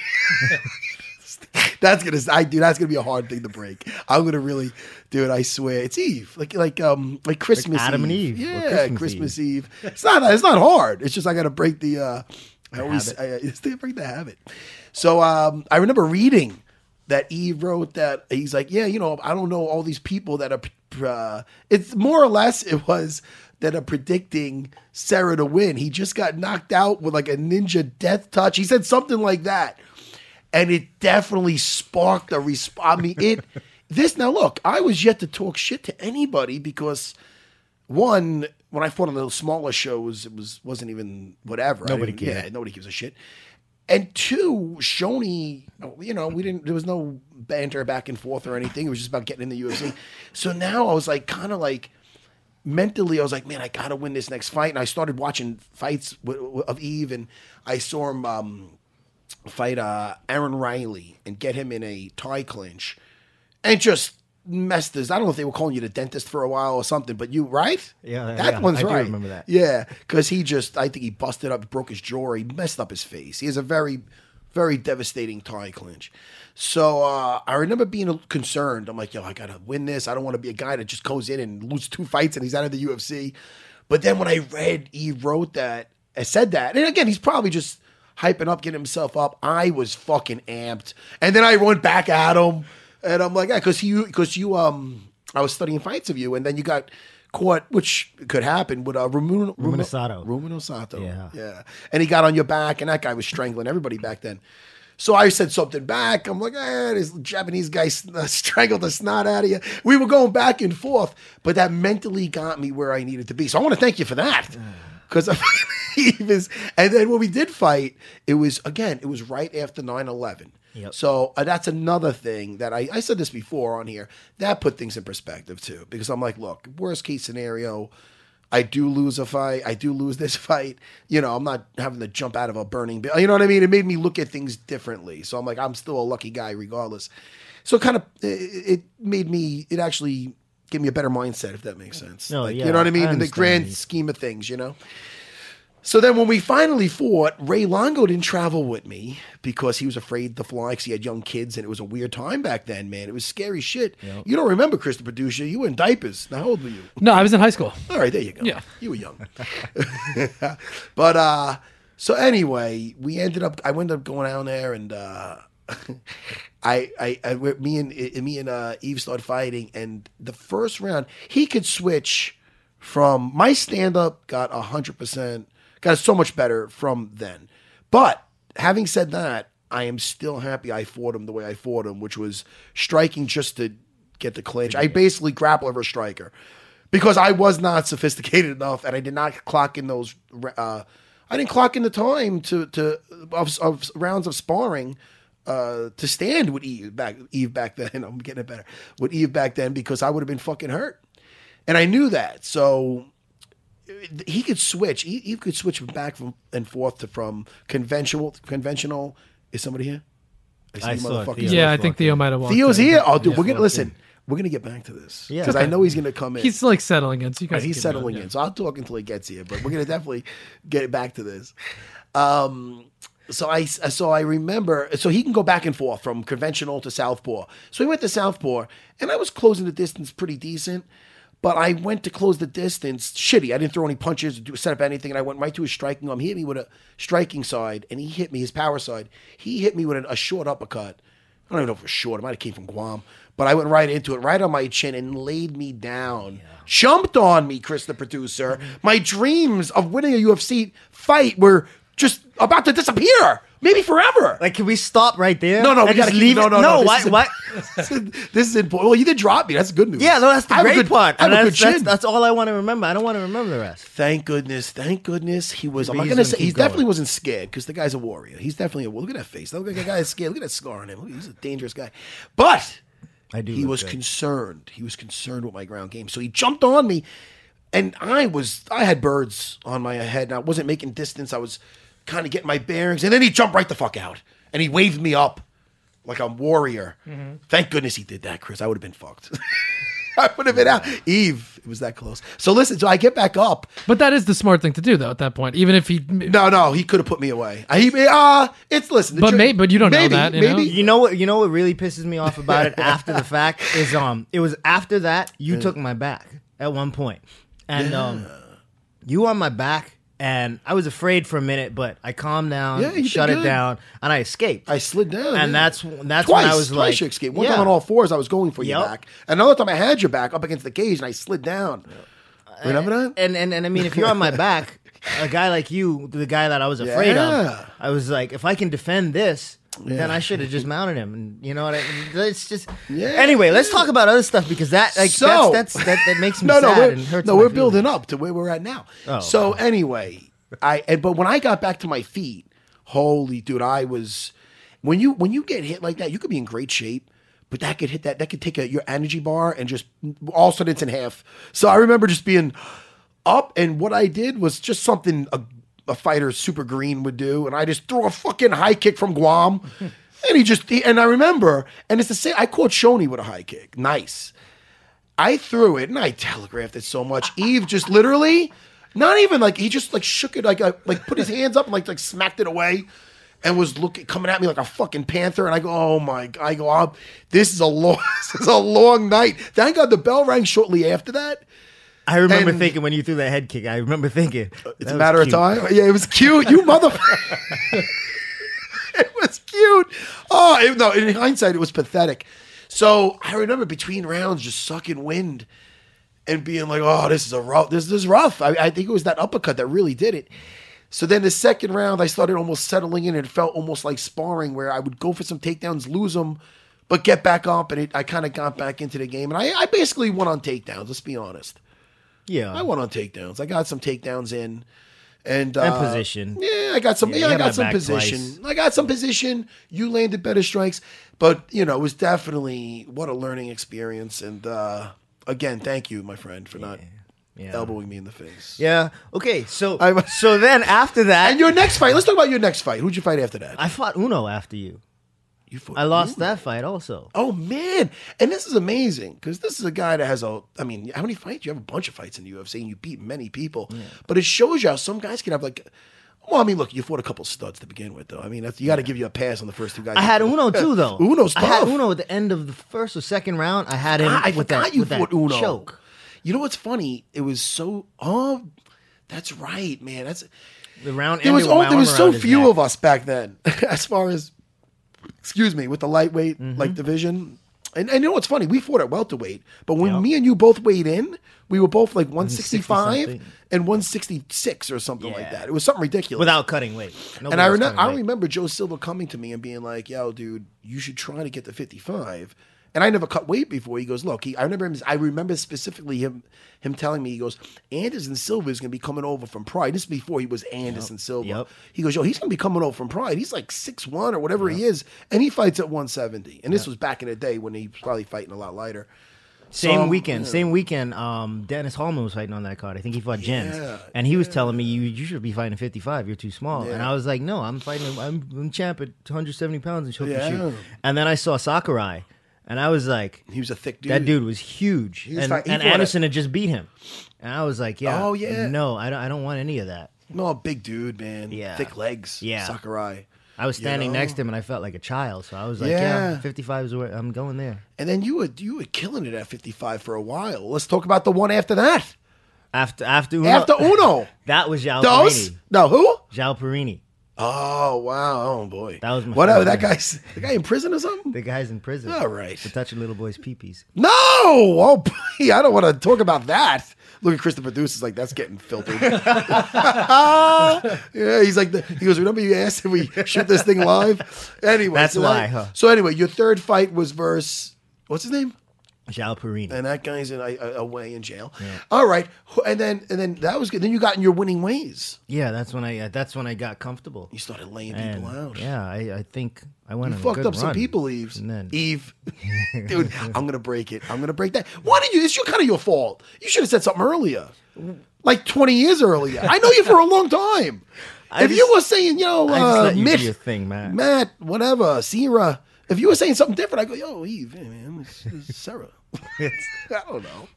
[SPEAKER 1] (laughs) that's gonna, I do. That's gonna be a hard thing to break. I'm gonna really do it. I swear, it's Yves, like like um like Christmas
[SPEAKER 2] Adam and Eve,
[SPEAKER 1] Yeah,
[SPEAKER 2] Christmas
[SPEAKER 1] Christmas, Eve. It's not. It's not hard. It's just I gotta break the. uh I always I, (laughs) I just break the habit. So um, I remember reading that Yves wrote that he's like, yeah, you know, I don't know all these people that are. Uh, it's more or less it was that are predicting Serra to win. He just got knocked out with like a ninja death touch. He said something like that, and it definitely sparked a response. I mean, it. (laughs) This now look, I was yet to talk shit to anybody because one, when I fought on those smaller shows, it was wasn't even whatever.
[SPEAKER 2] Nobody cared.
[SPEAKER 1] Yeah, nobody gives a shit. And two, Shonie, you know, we didn't. There was no banter back and forth or anything. It was just about getting in the UFC. So now I was like, kind of like mentally, I was like, man, I gotta win this next fight. And I started watching fights of Yves, and I saw him um, fight uh, Aaron Riley and get him in a tie clinch, and just messed his. I don't know if they were calling you the dentist for a while or something, but you right?
[SPEAKER 2] Yeah,
[SPEAKER 1] that
[SPEAKER 2] yeah,
[SPEAKER 1] one's
[SPEAKER 2] I
[SPEAKER 1] right.
[SPEAKER 2] remember that.
[SPEAKER 1] Yeah, because he just, I think he busted up, broke his jaw, he messed up his face. He has a very, very devastating tie clinch. So uh, I remember being concerned. I'm like, yo, I gotta win this. I don't want to be a guy that just goes in and loses two fights and he's out of the UFC. But then when I read he wrote that, I said that, and again, he's probably just hyping up, getting himself up. I was fucking amped, and then I went back at him, and I'm like, yeah, because you, because you, um, I was studying fights of you, and then you got caught, which could happen with uh, Rumun,
[SPEAKER 2] Rumina Sato.
[SPEAKER 1] Rumen
[SPEAKER 2] Yeah.
[SPEAKER 1] Yeah. And he got on your back, and that guy was strangling everybody back then. So I said something back. I'm like, eh, this Japanese guy (laughs) strangled the snot out of you. We were going back and forth, but that mentally got me where I needed to be. So I want to thank you for that. because. (laughs) And then when we did fight, it was again. It was right after 9-11.
[SPEAKER 2] Yep.
[SPEAKER 1] So uh, that's another thing that I, I said this before on here. That put things in perspective too, because I'm like, look, worst case scenario, I do lose a fight. I do lose (laughs) this fight. You know, I'm not having to jump out of a burning. bu- You know what I mean? It made me look at things differently. So I'm like, I'm still a lucky guy regardless. So kind of, it, it made me. It actually gave me a better mindset, if that makes sense.
[SPEAKER 2] No,
[SPEAKER 1] like,
[SPEAKER 2] yeah,
[SPEAKER 1] you know what I mean?
[SPEAKER 2] I
[SPEAKER 1] In the grand scheme of things, you know. So then, when we finally fought, Ray Longo didn't travel with me because he was afraid to fly because he had young kids and it was a weird time back then, man. It was scary shit. You don't remember, Chris, the? You were in diapers. Now, how old were you?
[SPEAKER 4] No, I was in high school.
[SPEAKER 1] All right, there you go.
[SPEAKER 4] Yeah.
[SPEAKER 1] You were young. (laughs) but uh so anyway, we ended up I ended up going down there and uh (laughs) I, I, I, me and uh, me and uh, Yves started fighting, and the first round he could switch from my stand up got hundred percent, got so much better from then. But having said that, I am still happy I fought him the way I fought him, which was striking just to get the clinch. I basically grapple over striker because I was not sophisticated enough, and I did not clock in those. Uh, I didn't clock in the time to to of, of rounds of sparring uh, to stand with Yves back Yves back then. (laughs) I'm getting it better with Yves back then because I would have been fucking hurt, and I knew that. So he could switch. He, he could switch back from and forth to from conventional conventional. Is somebody here?
[SPEAKER 2] I
[SPEAKER 1] you
[SPEAKER 2] saw
[SPEAKER 1] motherfuckers.
[SPEAKER 2] Theo.
[SPEAKER 4] yeah, I think Theo might have walked.
[SPEAKER 1] Theo's
[SPEAKER 4] in.
[SPEAKER 1] here. Oh, dude,
[SPEAKER 2] Yeah,
[SPEAKER 1] we're gonna listen.
[SPEAKER 2] in.
[SPEAKER 1] We're gonna get back to this
[SPEAKER 2] Yeah.
[SPEAKER 1] because I know he's gonna come in.
[SPEAKER 4] He's like settling in, so you guys.
[SPEAKER 1] he's settling in,
[SPEAKER 4] yeah.
[SPEAKER 1] so I'll talk until he gets here. But we're gonna definitely get back to this. Um, so I so I remember so he can go back and forth from conventional to southpaw. So he went to southpaw, and I was closing the distance pretty decent. But I went to close the distance shitty. I didn't throw any punches, do, set up anything, and I went right to his striking arm. He hit me with a striking side, and he hit me his power side. He hit me with a, a short uppercut. I don't even know if it was short. It might have came from Guam. But I went right into it, right on my chin, and laid me down. Jumped on me, Chris, the producer. My dreams of winning a UFC fight were just about to disappear. Maybe forever.
[SPEAKER 2] Like, can we stop right there?
[SPEAKER 1] no, no, we gotta
[SPEAKER 2] just leave
[SPEAKER 1] no,
[SPEAKER 2] it.
[SPEAKER 1] no, no, this
[SPEAKER 2] why?
[SPEAKER 1] is-
[SPEAKER 2] why? (laughs)
[SPEAKER 1] this is important. Well, you did drop me. That's good news.
[SPEAKER 2] Yeah, no, that's the
[SPEAKER 1] I
[SPEAKER 2] great
[SPEAKER 1] good-
[SPEAKER 2] part.
[SPEAKER 1] I have
[SPEAKER 2] And
[SPEAKER 1] a
[SPEAKER 2] that's,
[SPEAKER 1] good
[SPEAKER 2] that's, that's all I want to remember. I don't want to remember the rest.
[SPEAKER 1] Thank goodness, thank goodness he was. I'm not gonna say he definitely wasn't scared because the guy's a warrior. He's definitely a. Look at that face. Look at that guy is scared. Look at that scar on him. He's a dangerous guy. But
[SPEAKER 2] I do
[SPEAKER 1] he was
[SPEAKER 2] good.
[SPEAKER 1] concerned. He was concerned with my ground game. So he jumped on me, and I was. I had birds on my head, and I wasn't making distance. I was kind of getting my bearings, and then he jumped right the fuck out, and he waved me up like a warrior. Thank goodness he did that, Chris. I would have been fucked. (laughs) I would have been out. Yves, it was that close. So listen, so I get back up.
[SPEAKER 4] But that is the smart thing to do, though. At that point, even if he,
[SPEAKER 1] No, no, he could have put me away. I, he, uh, it's listen.
[SPEAKER 4] But
[SPEAKER 1] tr-
[SPEAKER 4] may- but you don't know
[SPEAKER 1] maybe,
[SPEAKER 4] that, you know?
[SPEAKER 1] maybe.
[SPEAKER 2] You know what? You know what really pisses me off about it (laughs) after the fact is um it was after that you took my back at one point and um you on my back and I was afraid for a minute but I calmed down,
[SPEAKER 1] Yeah, you did
[SPEAKER 2] shut it
[SPEAKER 1] good.
[SPEAKER 2] down, and I escaped.
[SPEAKER 1] I slid down,
[SPEAKER 2] and
[SPEAKER 1] yeah.
[SPEAKER 2] that's that's
[SPEAKER 1] twice.
[SPEAKER 2] when I was
[SPEAKER 1] twice
[SPEAKER 2] like,
[SPEAKER 1] you escaped. One
[SPEAKER 2] yeah.
[SPEAKER 1] time on all fours, I was going for your
[SPEAKER 2] Yep.
[SPEAKER 1] back. Another time, I had your back up against the cage, and I slid down. Remember that?
[SPEAKER 2] And and and I mean, if you're on my back, a guy like you, the guy that I was afraid (laughs)
[SPEAKER 1] Yeah.
[SPEAKER 2] of, I was like, if I can defend this, then I should have just mounted him. And you know what I? It's just.
[SPEAKER 1] Yeah.
[SPEAKER 2] Anyway, let's talk about other stuff because that like
[SPEAKER 1] So-
[SPEAKER 2] that's, that's that that makes me (laughs)
[SPEAKER 1] no, no,
[SPEAKER 2] sad
[SPEAKER 1] we're,
[SPEAKER 2] and hurts.
[SPEAKER 1] no, we're
[SPEAKER 2] feelings.
[SPEAKER 1] building up to where we're at now.
[SPEAKER 2] Oh,
[SPEAKER 1] so anyway, I and but when I got back to my feet, holy dude, I was when you when you get hit like that, you could be in great shape. But that could hit that that could take a, your energy bar and just all of a sudden it's in half. So I remember just being up, and what I did was just something a, a fighter super green would do, and I just threw a fucking high kick from Guam, (laughs) and he just he, and I remember, and it's the same. I caught Shonie with a high kick, nice. I threw it and I telegraphed it so much. Yves just literally, not even like he just like shook it like uh, like put his hands up and like like smacked it away, and was looking coming at me like a fucking panther. And I go, oh my! God. I go, oh, this is a long (laughs) this is a long night. Thank God the bell rang shortly after that.
[SPEAKER 2] I remember
[SPEAKER 1] and-
[SPEAKER 2] thinking when you threw that head kick. I remember thinking
[SPEAKER 1] It's a matter of time. Yeah, it was cute. You motherfucker. (laughs) it was cute. Oh, it, no. In hindsight, it was pathetic. So I remember between rounds just sucking wind and being like, "Oh, this is a rough. This, this is rough." I, I think it was that uppercut that really did it. So then the second round, I started almost settling in. It felt almost like sparring, where I would go for some takedowns, lose them, but get back up, and it, I kind of got back into the game. And I, I basically won on takedowns. Let's be honest.
[SPEAKER 2] Yeah,
[SPEAKER 1] I went on takedowns. I got some takedowns in. And, uh,
[SPEAKER 2] position.
[SPEAKER 1] Yeah, I got some.
[SPEAKER 2] Yeah,
[SPEAKER 1] Yeah, I got some position.
[SPEAKER 2] twice.
[SPEAKER 1] I got some position. You landed better strikes, but you know it was definitely what a learning experience. And uh, again, thank you, my friend, for not
[SPEAKER 2] Yeah.
[SPEAKER 1] elbowing me in the face.
[SPEAKER 2] Yeah. Okay. So (laughs)
[SPEAKER 1] I'm-
[SPEAKER 2] so then after that,
[SPEAKER 1] And your next fight. Let's talk about your next fight. Who'd you fight after that?
[SPEAKER 2] I fought Uno after you.
[SPEAKER 1] You fought
[SPEAKER 2] I lost that fight also.
[SPEAKER 1] Oh man! And this is amazing because this is a guy that has a. I mean, how many fights? You have a bunch of fights in the UFC, and you beat many people. But it shows you how some guys can have like. Well, I mean, look, you fought a couple studs to begin with, though. I mean, that's, you got to give you a pass on the first two guys.
[SPEAKER 2] I had Uno (laughs) too, though.
[SPEAKER 1] Uno's
[SPEAKER 2] I had
[SPEAKER 1] tough.
[SPEAKER 2] Uno at the end of the first or second round. I had him
[SPEAKER 1] Ah, I
[SPEAKER 2] with that
[SPEAKER 1] you
[SPEAKER 2] with that
[SPEAKER 1] fought Uno.
[SPEAKER 2] choke.
[SPEAKER 1] You know what's funny? It was so. Oh, that's right, man. That's
[SPEAKER 2] The round
[SPEAKER 1] there was oh, there was so few
[SPEAKER 2] neck.
[SPEAKER 1] of us back then, (laughs) as far as excuse me, with the lightweight
[SPEAKER 2] Mm-hmm.
[SPEAKER 1] like division. And, and you know what's funny? We fought at welterweight, but when
[SPEAKER 2] Yep.
[SPEAKER 1] me and you both weighed in, we were both like 165 and 166 or something like that. It was something ridiculous.
[SPEAKER 2] without cutting weight. Nobody
[SPEAKER 1] and I, I remember Joe Silva coming to me and being like, "Yo, dude, you should try to get to 55." And I never cut weight before. He goes, "Look, he, I remember him. I remember specifically him him telling me, he goes, Anderson Silva is going to be coming over from Pride. This is before he was Anderson Silva.
[SPEAKER 2] Yep.
[SPEAKER 1] He goes, yo, he's going to be coming over from Pride. He's like six one or whatever he is, and he fights at 170. And this was back in the day when he was probably fighting a lot lighter.
[SPEAKER 2] Same
[SPEAKER 1] So,
[SPEAKER 2] weekend,
[SPEAKER 1] yeah.
[SPEAKER 2] same weekend. Um, Dennis Hallman was fighting on that card. I think he fought Jens,
[SPEAKER 1] Yeah,
[SPEAKER 2] and he was telling me you you should be fighting 55. You're too small. And I was like, no, I'm fighting. I'm, I'm champ at 170 pounds and
[SPEAKER 1] Yeah.
[SPEAKER 2] shoot. And then I saw Sakurai, and I was like,
[SPEAKER 1] He was a thick dude.
[SPEAKER 2] that dude was huge,
[SPEAKER 1] was
[SPEAKER 2] and,
[SPEAKER 1] he
[SPEAKER 2] and
[SPEAKER 1] fought
[SPEAKER 2] Anderson had just beat him, and I was like, yeah,
[SPEAKER 1] Oh, yeah.
[SPEAKER 2] no, I don't, I don't want any of that.
[SPEAKER 1] No, big dude, man.
[SPEAKER 2] Yeah.
[SPEAKER 1] Thick legs.
[SPEAKER 2] Yeah.
[SPEAKER 1] Sakurai.
[SPEAKER 2] I was
[SPEAKER 1] You
[SPEAKER 2] standing
[SPEAKER 1] know?
[SPEAKER 2] next to him, and I felt like a child. So I was like, yeah,
[SPEAKER 1] Yeah.
[SPEAKER 2] 55 is where I'm going there.
[SPEAKER 1] And then you were you were killing it at 55 for a while. Let's talk about the one after that.
[SPEAKER 2] After after Uno,
[SPEAKER 1] After Uno. (laughs)
[SPEAKER 2] that was
[SPEAKER 1] João?
[SPEAKER 2] Pierini.
[SPEAKER 1] No, who?
[SPEAKER 2] João Pierini.
[SPEAKER 1] Oh, wow. Oh, boy.
[SPEAKER 2] That was my
[SPEAKER 1] Whatever.
[SPEAKER 2] favorite.
[SPEAKER 1] That guy's the guy in prison or something?
[SPEAKER 2] The guy's in prison.
[SPEAKER 1] All right.
[SPEAKER 2] For touching little boys' peepees.
[SPEAKER 1] No! Oh, boy, I don't want to talk about that. Look at Chris, the producer's like, that's getting filtered. (laughs) (laughs) yeah, he's like, the, he goes, remember you asked if we shoot this thing live? Anyway.
[SPEAKER 2] That's
[SPEAKER 1] so
[SPEAKER 2] why, huh?
[SPEAKER 1] So anyway, your third fight was versus, what's his name?
[SPEAKER 2] João Pierini.
[SPEAKER 1] And that guy's in, uh, away in jail. All right. And then, and then that was good. Then you got in your winning ways.
[SPEAKER 2] yeah, that's when I uh, that's when I got comfortable.
[SPEAKER 1] You started laying
[SPEAKER 2] And,
[SPEAKER 1] people out.
[SPEAKER 2] Yeah, I, I think I went
[SPEAKER 1] You fucked up some people.
[SPEAKER 2] And then-
[SPEAKER 1] Yves, (laughs) dude, I'm gonna break it. I'm gonna break that. Why did you? It's your kind of your fault. You should have said something earlier, like 20 years earlier. I know you for a long time.
[SPEAKER 2] I
[SPEAKER 1] if you were saying, yo,
[SPEAKER 2] just
[SPEAKER 1] uh,
[SPEAKER 2] you
[SPEAKER 1] Mitch,
[SPEAKER 2] your thing, man.
[SPEAKER 1] Matt, whatever, Sierra. If you were saying something different, I go, yo, Yves, hey, man, it's, it's Serra. (laughs) I don't know.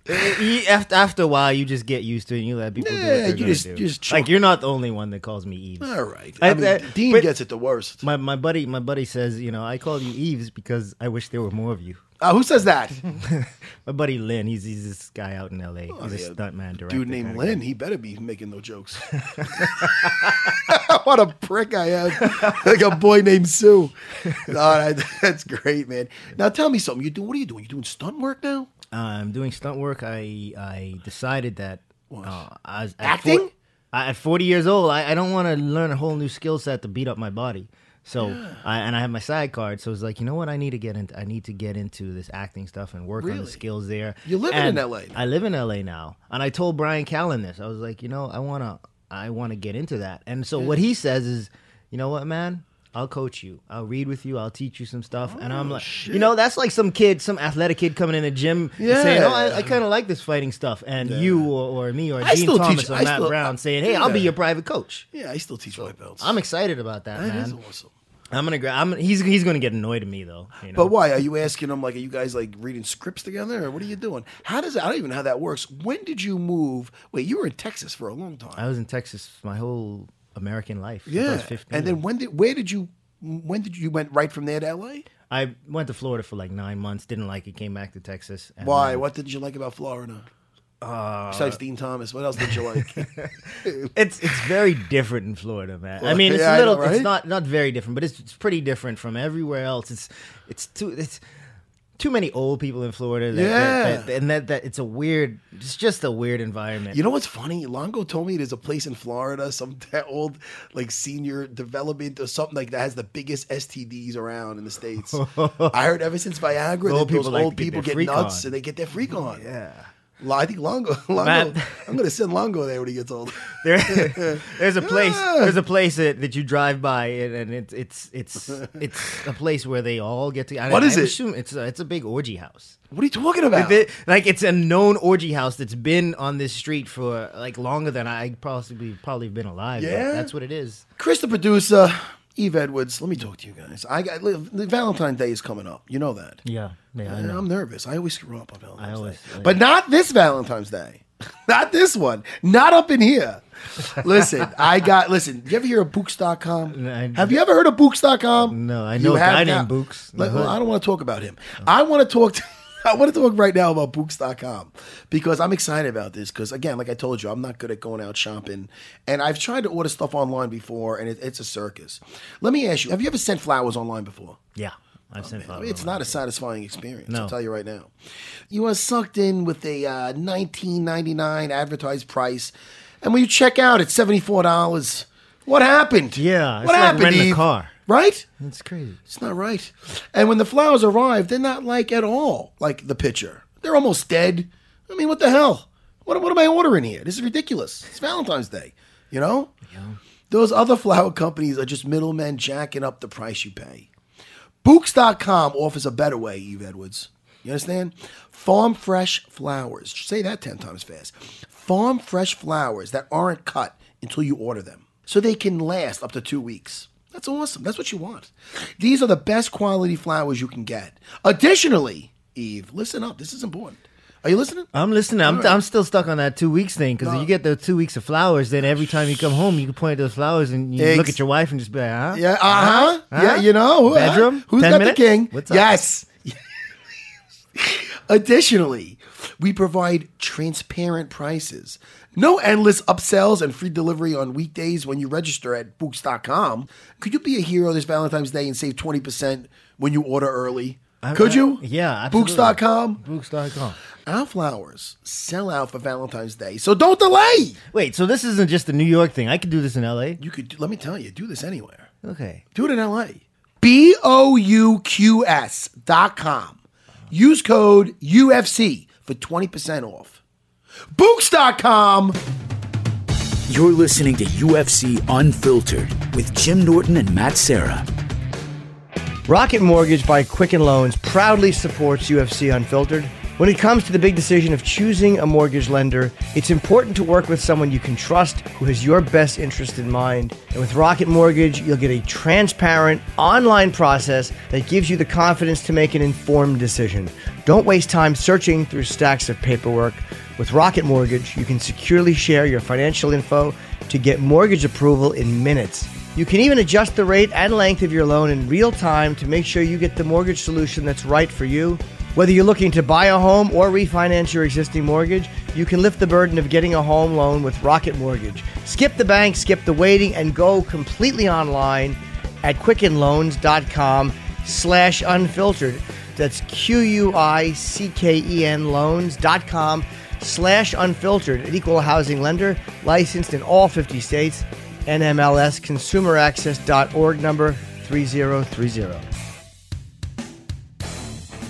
[SPEAKER 2] You- after after a while, you just get used to it. and You let people do what
[SPEAKER 1] Yeah, you
[SPEAKER 2] gonna
[SPEAKER 1] just-
[SPEAKER 2] do.
[SPEAKER 1] you just
[SPEAKER 2] like you're not the only one that calls me Eves.
[SPEAKER 1] All right.
[SPEAKER 2] I-
[SPEAKER 1] I mean,
[SPEAKER 2] I-
[SPEAKER 1] Din
[SPEAKER 2] but-
[SPEAKER 1] gets it the worst.
[SPEAKER 2] My my buddy my buddy says you know I call you Eves because I wish there were more of you.
[SPEAKER 1] Uh, who says that? (laughs)
[SPEAKER 2] My buddy Lynn, he's he's this guy out in L.A. he's a
[SPEAKER 1] yeah.
[SPEAKER 2] stuntman director.
[SPEAKER 1] Dude named Lynn, he better be making no jokes. (laughs) (laughs) what a prick I am. like a boy named Sue. No, that- that's great, man. Now tell me something. You do what are you doing? You doing stunt work now?
[SPEAKER 2] Uh, I'm doing stunt work. I I decided that uh, I was,
[SPEAKER 1] Acting?
[SPEAKER 2] four- I- at 40 years old, I, I don't want to learn a whole new skill set to beat up my body. So I and I have my side card. So it's like you know what I need to get into. I need to get into this acting stuff and work on the skills there.
[SPEAKER 1] You live in LA.
[SPEAKER 2] I live in LA now, and I told Bryan Callen this. I was like, you know, I wanna I want to get into that. And so what he says is, you know what, man. I'll coach you. I'll read with you. I'll teach you some stuff. and I'm oh, like, you know, that's like some kid, some athletic kid coming in the gym and saying, "Oh, I, I kind of like this fighting stuff." And you or, or me or
[SPEAKER 1] I Din
[SPEAKER 2] Thomas
[SPEAKER 1] teach-
[SPEAKER 2] or
[SPEAKER 1] I
[SPEAKER 2] Matt
[SPEAKER 1] still-
[SPEAKER 2] Brown saying, "Hey, I'll be your private coach."
[SPEAKER 1] Yeah, I still teach white belts.
[SPEAKER 2] I'm excited about that,
[SPEAKER 1] That is
[SPEAKER 2] man.
[SPEAKER 1] awesome.
[SPEAKER 2] I'm gonna. I'm. He's he's gonna get annoyed at me though. You know?
[SPEAKER 1] But why? Are you asking them like are you guys like reading scripts together or what are you doing? How does I don't even know how that works. When did you move? Wait, you were in Texas for a long time.
[SPEAKER 2] I was in Texas my whole American life.
[SPEAKER 1] yeah.
[SPEAKER 2] was 15.
[SPEAKER 1] And then when did where did you when did you went right from there to LA?
[SPEAKER 2] I went to Florida for like nine months. Didn't like it. Came back to Texas. and
[SPEAKER 1] Why?
[SPEAKER 2] then-
[SPEAKER 1] What did you like about Florida? Besides Din Thomas, what else did you like? (laughs)
[SPEAKER 2] It's it's very different in Florida, man. I mean, it's
[SPEAKER 1] yeah,
[SPEAKER 2] a little.
[SPEAKER 1] know, right?
[SPEAKER 2] It's not not very different, but it's, it's pretty different from everywhere else. It's it's too it's too many old people in Florida. That,
[SPEAKER 1] Yeah.
[SPEAKER 2] that, that- and that that it's a weird. It's just a weird environment.
[SPEAKER 1] You know what's funny? Longo told me there's a place in Florida, some (laughs) that old like senior development or something like that has the biggest STDs around in the states. (laughs) I heard ever since Viagra,
[SPEAKER 2] Old
[SPEAKER 1] that those
[SPEAKER 2] people like
[SPEAKER 1] old
[SPEAKER 2] get
[SPEAKER 1] people
[SPEAKER 2] their
[SPEAKER 1] get nuts
[SPEAKER 2] on.
[SPEAKER 1] and they get their freak on.
[SPEAKER 2] yeah.
[SPEAKER 1] I think Longo. (laughs) Longo
[SPEAKER 2] Matt.
[SPEAKER 1] I'm going to send Longo there when he gets old. (laughs)
[SPEAKER 2] There, there's a place. There's a place that, that you drive by, and, and it's it's it's (laughs) it's a place where they all get together.
[SPEAKER 1] What is it?
[SPEAKER 2] Assume it's a, it's a big orgy house.
[SPEAKER 1] What are you talking about?
[SPEAKER 2] Like, like, it's a known orgy house that's been on this street for like longer than I possibly probably been alive.
[SPEAKER 1] Yeah?
[SPEAKER 2] that's what it is.
[SPEAKER 1] Chris, the producer, Yves Edwards. Let me talk to you guys. I got the Valentine's Day is coming up. You know that.
[SPEAKER 2] Yeah, yeah, I
[SPEAKER 1] And. I'm nervous. I always screw up on Valentine's
[SPEAKER 2] I always-
[SPEAKER 1] Day, but not this Valentine's Day. (laughs) not this one. Not up in here. listen, I got. Listen, you ever hear of
[SPEAKER 2] Bouqs.com? (laughs) I-
[SPEAKER 1] Have you ever heard of Bouqs.com?
[SPEAKER 2] No, I
[SPEAKER 1] You
[SPEAKER 2] know a
[SPEAKER 1] have
[SPEAKER 2] guy named Books
[SPEAKER 1] well. I don't want to talk about him. I want to talk. To, (laughs) I want to talk right now about Bouqs.com because I'm excited about this. Because again, like I told you, I'm not good at going out shopping, and I've tried to order stuff online before, and it, it's a circus. Let me ask you: Have you ever sent flowers online before?
[SPEAKER 2] Yeah, I've sent
[SPEAKER 1] I
[SPEAKER 2] flowers.
[SPEAKER 1] it's not a satisfying experience. I'll tell you right now. You are sucked in with a uh, nineteen ninety nine advertised price, and when you check out, it's seventy four dollars. What happened?
[SPEAKER 2] Yeah,
[SPEAKER 1] what
[SPEAKER 2] like
[SPEAKER 1] happened?
[SPEAKER 2] renting a
[SPEAKER 1] Yves?
[SPEAKER 2] car.
[SPEAKER 1] right?
[SPEAKER 2] That's crazy.
[SPEAKER 1] It's not right. And when the flowers arrive, they're not like at all like the picture. They're almost dead. I mean, what the hell? What, what am I ordering here? This is ridiculous. It's Valentine's Day. You know? Yeah. Those other flower companies are just middlemen jacking up the price you pay. Bouqs.com offers a better way, Yves Edwards. You understand? Farm fresh flowers. Say that 10 times fast. Farm fresh flowers that aren't cut until you order them. So they can last up to two weeks. That's awesome. That's what you want. These are the best quality flowers you can get. Additionally, Yves, listen up. This is important. Are you listening?
[SPEAKER 2] I'm listening. I'm,
[SPEAKER 1] right.
[SPEAKER 2] I'm still stuck on that two weeks thing because
[SPEAKER 1] No.
[SPEAKER 2] you get the two weeks of flowers. Then every time you come home, you can point at those flowers and you look at your wife and just be like, huh?
[SPEAKER 1] Yeah, uh huh.
[SPEAKER 2] Huh?
[SPEAKER 1] Yeah, you know. who-
[SPEAKER 2] Bedroom?
[SPEAKER 1] Who's
[SPEAKER 2] 10
[SPEAKER 1] got
[SPEAKER 2] minutes?
[SPEAKER 1] the king?
[SPEAKER 2] What's up?
[SPEAKER 1] Yes. (laughs) Additionally, we provide transparent prices. No endless upsells and free delivery on weekdays when you register at Bouqs.com. Could you be a hero this Valentine's Day and save 20% when you order early?
[SPEAKER 2] I-
[SPEAKER 1] Could
[SPEAKER 2] I-
[SPEAKER 1] you?
[SPEAKER 2] yeah, absolutely.
[SPEAKER 1] Bouqs.com.
[SPEAKER 2] Bouqs.com.
[SPEAKER 1] Our flowers sell out for Valentine's Day, so don't delay.
[SPEAKER 2] Wait, so this isn't just a New York thing. I could do this in LA.
[SPEAKER 1] You could, let me tell you, do this anywhere.
[SPEAKER 2] Okay.
[SPEAKER 1] Do it in LA. B O U Q S dot com. Use code UFC for 20% off. Bouqs.com.
[SPEAKER 3] You're listening to UFC Unfiltered with Jim Norton and Matt Serra.
[SPEAKER 5] Rocket Mortgage by Quicken Loans proudly supports UFC Unfiltered. When it comes to the big decision of choosing a mortgage lender, it's important to work with someone you can trust who has your best interest in mind. And with Rocket Mortgage, you'll get a transparent online process that gives you the confidence to make an informed decision. Don't waste time searching through stacks of paperwork. With Rocket Mortgage, you can securely share your financial info to get mortgage approval in minutes. You can even adjust the rate and length of your loan in real time to make sure you get the mortgage solution that's right for you. Whether you're looking to buy a home or refinance your existing mortgage, you can lift the burden of getting a home loan with Rocket Mortgage. Skip the bank, skip the waiting, and go completely online at quickenloans.com slash unfiltered. That's Q-U-I-C-K-E-N loans.com slash unfiltered. An equal housing lender, licensed in all 50 states. NMLS consumeraccess.org number 3030.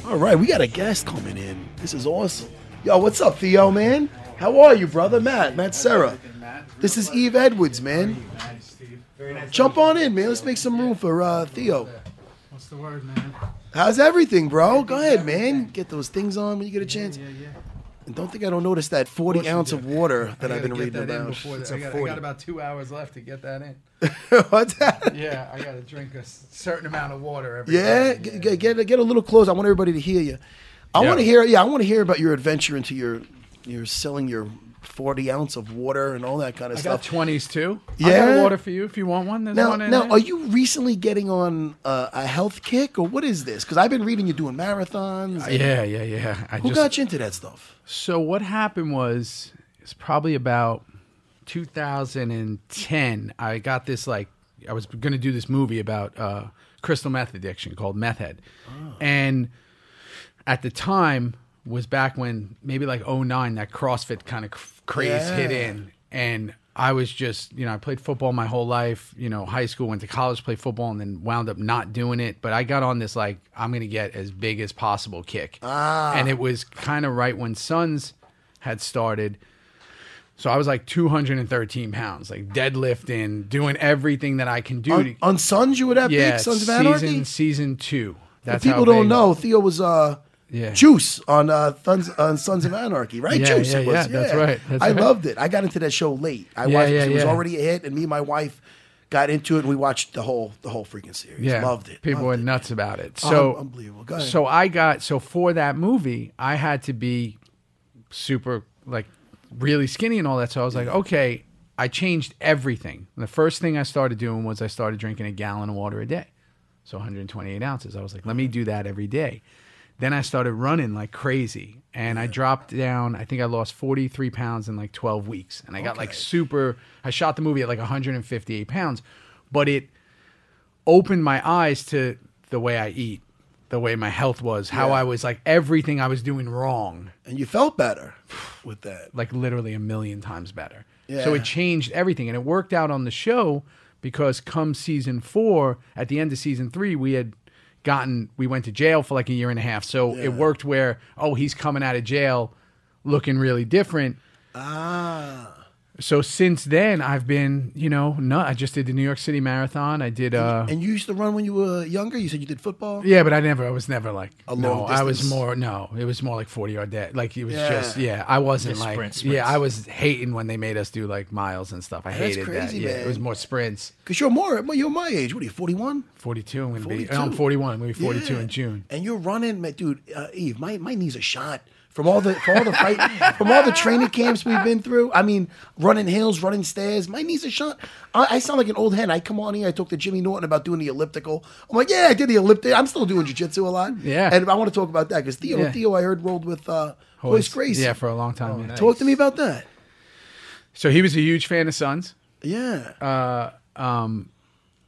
[SPEAKER 1] All right, we got a guest coming in. This is awesome. Yo, what's up, Theo, man? How are you, brother? Matt, Matt Serra. This is Yves Edwards, man. Jump on in, man. Let's make some room for uh, Theo.
[SPEAKER 4] What's the word, man?
[SPEAKER 1] How's everything, bro? Go ahead, man. Get those things on when you get a chance. Yeah, yeah. And don't think I don't notice that 40 ounce of water that
[SPEAKER 4] I
[SPEAKER 1] I've
[SPEAKER 4] gotta
[SPEAKER 1] been
[SPEAKER 4] get
[SPEAKER 1] reading
[SPEAKER 4] that in
[SPEAKER 1] about.
[SPEAKER 4] before the-
[SPEAKER 1] It's
[SPEAKER 4] I,
[SPEAKER 1] a
[SPEAKER 4] got, I got about two hours left to get that in. (laughs)
[SPEAKER 1] What's that?
[SPEAKER 4] Yeah, I got to drink a certain amount of water every
[SPEAKER 1] Yeah,
[SPEAKER 4] day.
[SPEAKER 1] get, get, get a little close. I want everybody to hear you. I
[SPEAKER 4] Yeah.
[SPEAKER 1] want to hear, yeah, I want to hear about your adventure into your, your selling your 40 ounce of water and all that kind of
[SPEAKER 4] I
[SPEAKER 1] stuff.
[SPEAKER 4] got twenties too. I
[SPEAKER 1] Yeah?
[SPEAKER 4] got water for you if you want one. There's
[SPEAKER 1] Now,
[SPEAKER 4] one in
[SPEAKER 1] now,
[SPEAKER 4] there.
[SPEAKER 1] are you recently getting on uh, a health kick, or what is this? Because I've been reading you doing marathons. and-
[SPEAKER 4] Yeah, yeah, yeah. I
[SPEAKER 1] Who
[SPEAKER 4] just
[SPEAKER 1] got you into that stuff?
[SPEAKER 4] So what happened was it's probably about 2010. I got this like I was going to do this movie about uh, crystal meth addiction called Meth Head, and at the time was back when maybe like 09 that CrossFit kind of craze hit in, and I was just you know I played football my whole life. You know, high school, went to college, played football, and then wound up not doing it. But I got on this like I'm going to get as big as possible kick, and it was kind of right when Sons had started. So I was like 213 pounds, like deadlifting, doing everything that I can do.
[SPEAKER 1] On,
[SPEAKER 4] to,
[SPEAKER 1] on Sons, you would have
[SPEAKER 4] yeah,
[SPEAKER 1] big. Sons of Anarchy.
[SPEAKER 4] season season two.
[SPEAKER 1] If
[SPEAKER 4] That's
[SPEAKER 1] people don't know, Theo was uh,
[SPEAKER 4] Yeah.
[SPEAKER 1] Juice on uh, Sons, on Sons of Anarchy, right?
[SPEAKER 4] Yeah,
[SPEAKER 1] Juice,
[SPEAKER 4] yeah,
[SPEAKER 1] it was.
[SPEAKER 4] yeah, that's right, that's
[SPEAKER 1] I
[SPEAKER 4] right.
[SPEAKER 1] loved it. I got into that show late. I
[SPEAKER 4] Yeah,
[SPEAKER 1] watched it. It was already a hit, and me and my wife got into it. and We watched the whole the whole freaking series.
[SPEAKER 4] Yeah,
[SPEAKER 1] loved it.
[SPEAKER 4] People
[SPEAKER 1] loved
[SPEAKER 4] were
[SPEAKER 1] it.
[SPEAKER 4] nuts about it.
[SPEAKER 1] Oh,
[SPEAKER 4] So
[SPEAKER 1] unbelievable. Go ahead.
[SPEAKER 4] So I got so for that movie, I had to be super like really skinny and all that. So I was like, okay, I changed everything. And the first thing I started doing was I started drinking a gallon of water a day, so 128 ounces. I was like, let me do that every day. Then I started running like crazy, and I dropped down. I think I lost 43 pounds in like 12 weeks, and I got like super. I shot the movie at like 158 pounds, but it opened my eyes to the way I eat, the way my health was, how
[SPEAKER 1] Yeah.
[SPEAKER 4] I was like everything I was doing wrong,
[SPEAKER 1] and you felt better (sighs) with that.
[SPEAKER 4] like literally a million times better.
[SPEAKER 1] Yeah.
[SPEAKER 4] So it changed everything, and it worked out on the show because come season four, at the end of season three, we had gotten we went to jail for like a year and a half. So it worked where oh he's coming out of jail looking really different.
[SPEAKER 1] Ah.
[SPEAKER 4] So since then I've been you know no I just did the New York City Marathon. I did uh
[SPEAKER 1] And you used to run when you were younger. You said you did football.
[SPEAKER 4] Yeah, but I never. I was never like.
[SPEAKER 1] A
[SPEAKER 4] no,
[SPEAKER 1] long
[SPEAKER 4] I was more. No, it was more like forty yard day. Like it was
[SPEAKER 1] Yeah.
[SPEAKER 4] just. Yeah, I wasn't
[SPEAKER 2] Just
[SPEAKER 4] like.
[SPEAKER 2] sprint, sprints.
[SPEAKER 4] Yeah, I was hating when they made us do like miles and stuff. I
[SPEAKER 1] That's
[SPEAKER 4] hated that.
[SPEAKER 1] crazy,
[SPEAKER 4] Yeah,
[SPEAKER 1] man.
[SPEAKER 4] it was more sprints.
[SPEAKER 1] Because you're more, you're my age. What are you, 41?
[SPEAKER 4] Forty two. I'm gonna be. I'm forty one. I'm gonna be forty two
[SPEAKER 1] Yeah.
[SPEAKER 4] in June.
[SPEAKER 1] And you're running, man, dude. Uh, Yves, my, my knees are shot from all the from all the fight (laughs) from all the training camps we've been through. I mean, running hills, running stairs. My knees are shot. I, I sound like an old hen. I come on here. I talk to Jimmy Norton about doing the elliptical. I'm like, yeah, I did the elliptical. I'm still doing jujitsu a lot.
[SPEAKER 4] Yeah.
[SPEAKER 1] and I want to talk about that because Theo,
[SPEAKER 4] Yeah.
[SPEAKER 1] Theo, I heard rolled with uh, Royce Gracie.
[SPEAKER 4] Yeah, for a long time. yeah.
[SPEAKER 1] Talk to me about that.
[SPEAKER 4] So he was a huge fan of Sons.
[SPEAKER 1] Yeah.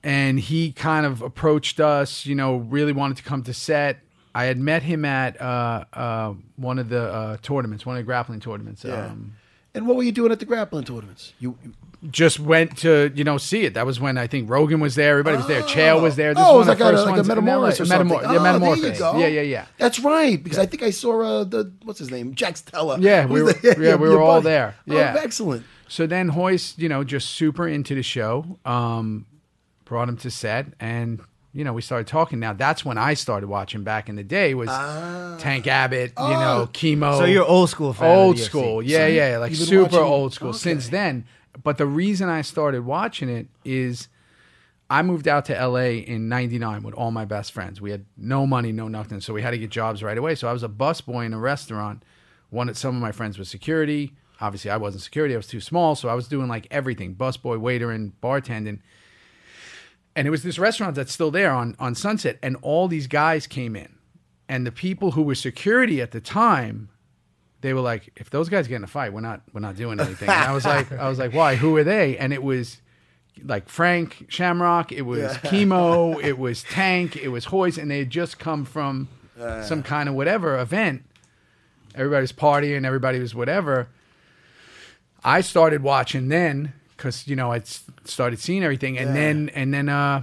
[SPEAKER 4] and he kind of approached us, you know, really wanted to come to set. I had met him at uh, uh, one of the uh, tournaments, one of the grappling tournaments.
[SPEAKER 1] yeah.
[SPEAKER 4] Um,
[SPEAKER 1] and what were you doing at the grappling tournaments? You, you
[SPEAKER 4] just went to you know see it. That was when I think Rogan was there. Everybody was there. Chael was there. This
[SPEAKER 1] oh,
[SPEAKER 4] was
[SPEAKER 1] was like
[SPEAKER 4] the
[SPEAKER 1] a,
[SPEAKER 4] first
[SPEAKER 1] like a
[SPEAKER 4] in LA.
[SPEAKER 1] metamorphosis or something.
[SPEAKER 4] Metamor-
[SPEAKER 1] oh,
[SPEAKER 4] yeah, metamorphosis. Yeah, yeah, yeah.
[SPEAKER 1] That's right, because I think I saw uh, the what's his name, Jack Stella. (laughs)
[SPEAKER 4] Yeah, we were-
[SPEAKER 1] the-
[SPEAKER 4] yeah, we were all
[SPEAKER 1] buddy.
[SPEAKER 4] there. Yeah.
[SPEAKER 1] oh, excellent.
[SPEAKER 4] So then Royce, you know, just super into the show. Um, brought him to set, and you know, we started talking. Now that's when I started watching. Back in the day, was
[SPEAKER 1] Ah.
[SPEAKER 4] Tank Abbott.
[SPEAKER 1] Oh.
[SPEAKER 4] You know, Kimo.
[SPEAKER 2] So you're old school fan. of
[SPEAKER 4] old
[SPEAKER 2] the UFC.
[SPEAKER 4] school. Yeah, yeah, like super
[SPEAKER 1] watching-
[SPEAKER 4] old school
[SPEAKER 1] okay.
[SPEAKER 4] since then. But the reason I started watching it is I moved out to LA in 99 with all my best friends. We had no money, no nothing. So we had to get jobs right away. So I was a busboy in a restaurant. One of some of my friends was security. Obviously, I wasn't security. I was too small. So I was doing like everything busboy, waiter, and bartending. And it was this restaurant that's still there on, on Sunset. And all these guys came in. And the people who were security at the time, they were like, if those guys get in a fight, we're not we're not doing anything. And I was like, I was like, why? Who are they? And it was like Frank Shamrock, it was Kimo, (laughs) it was Tank, it was Royce, and they had just come from some kind of whatever event. Everybody's partying, everybody was whatever. I started watching then because you know I started seeing everything, and then and then uh,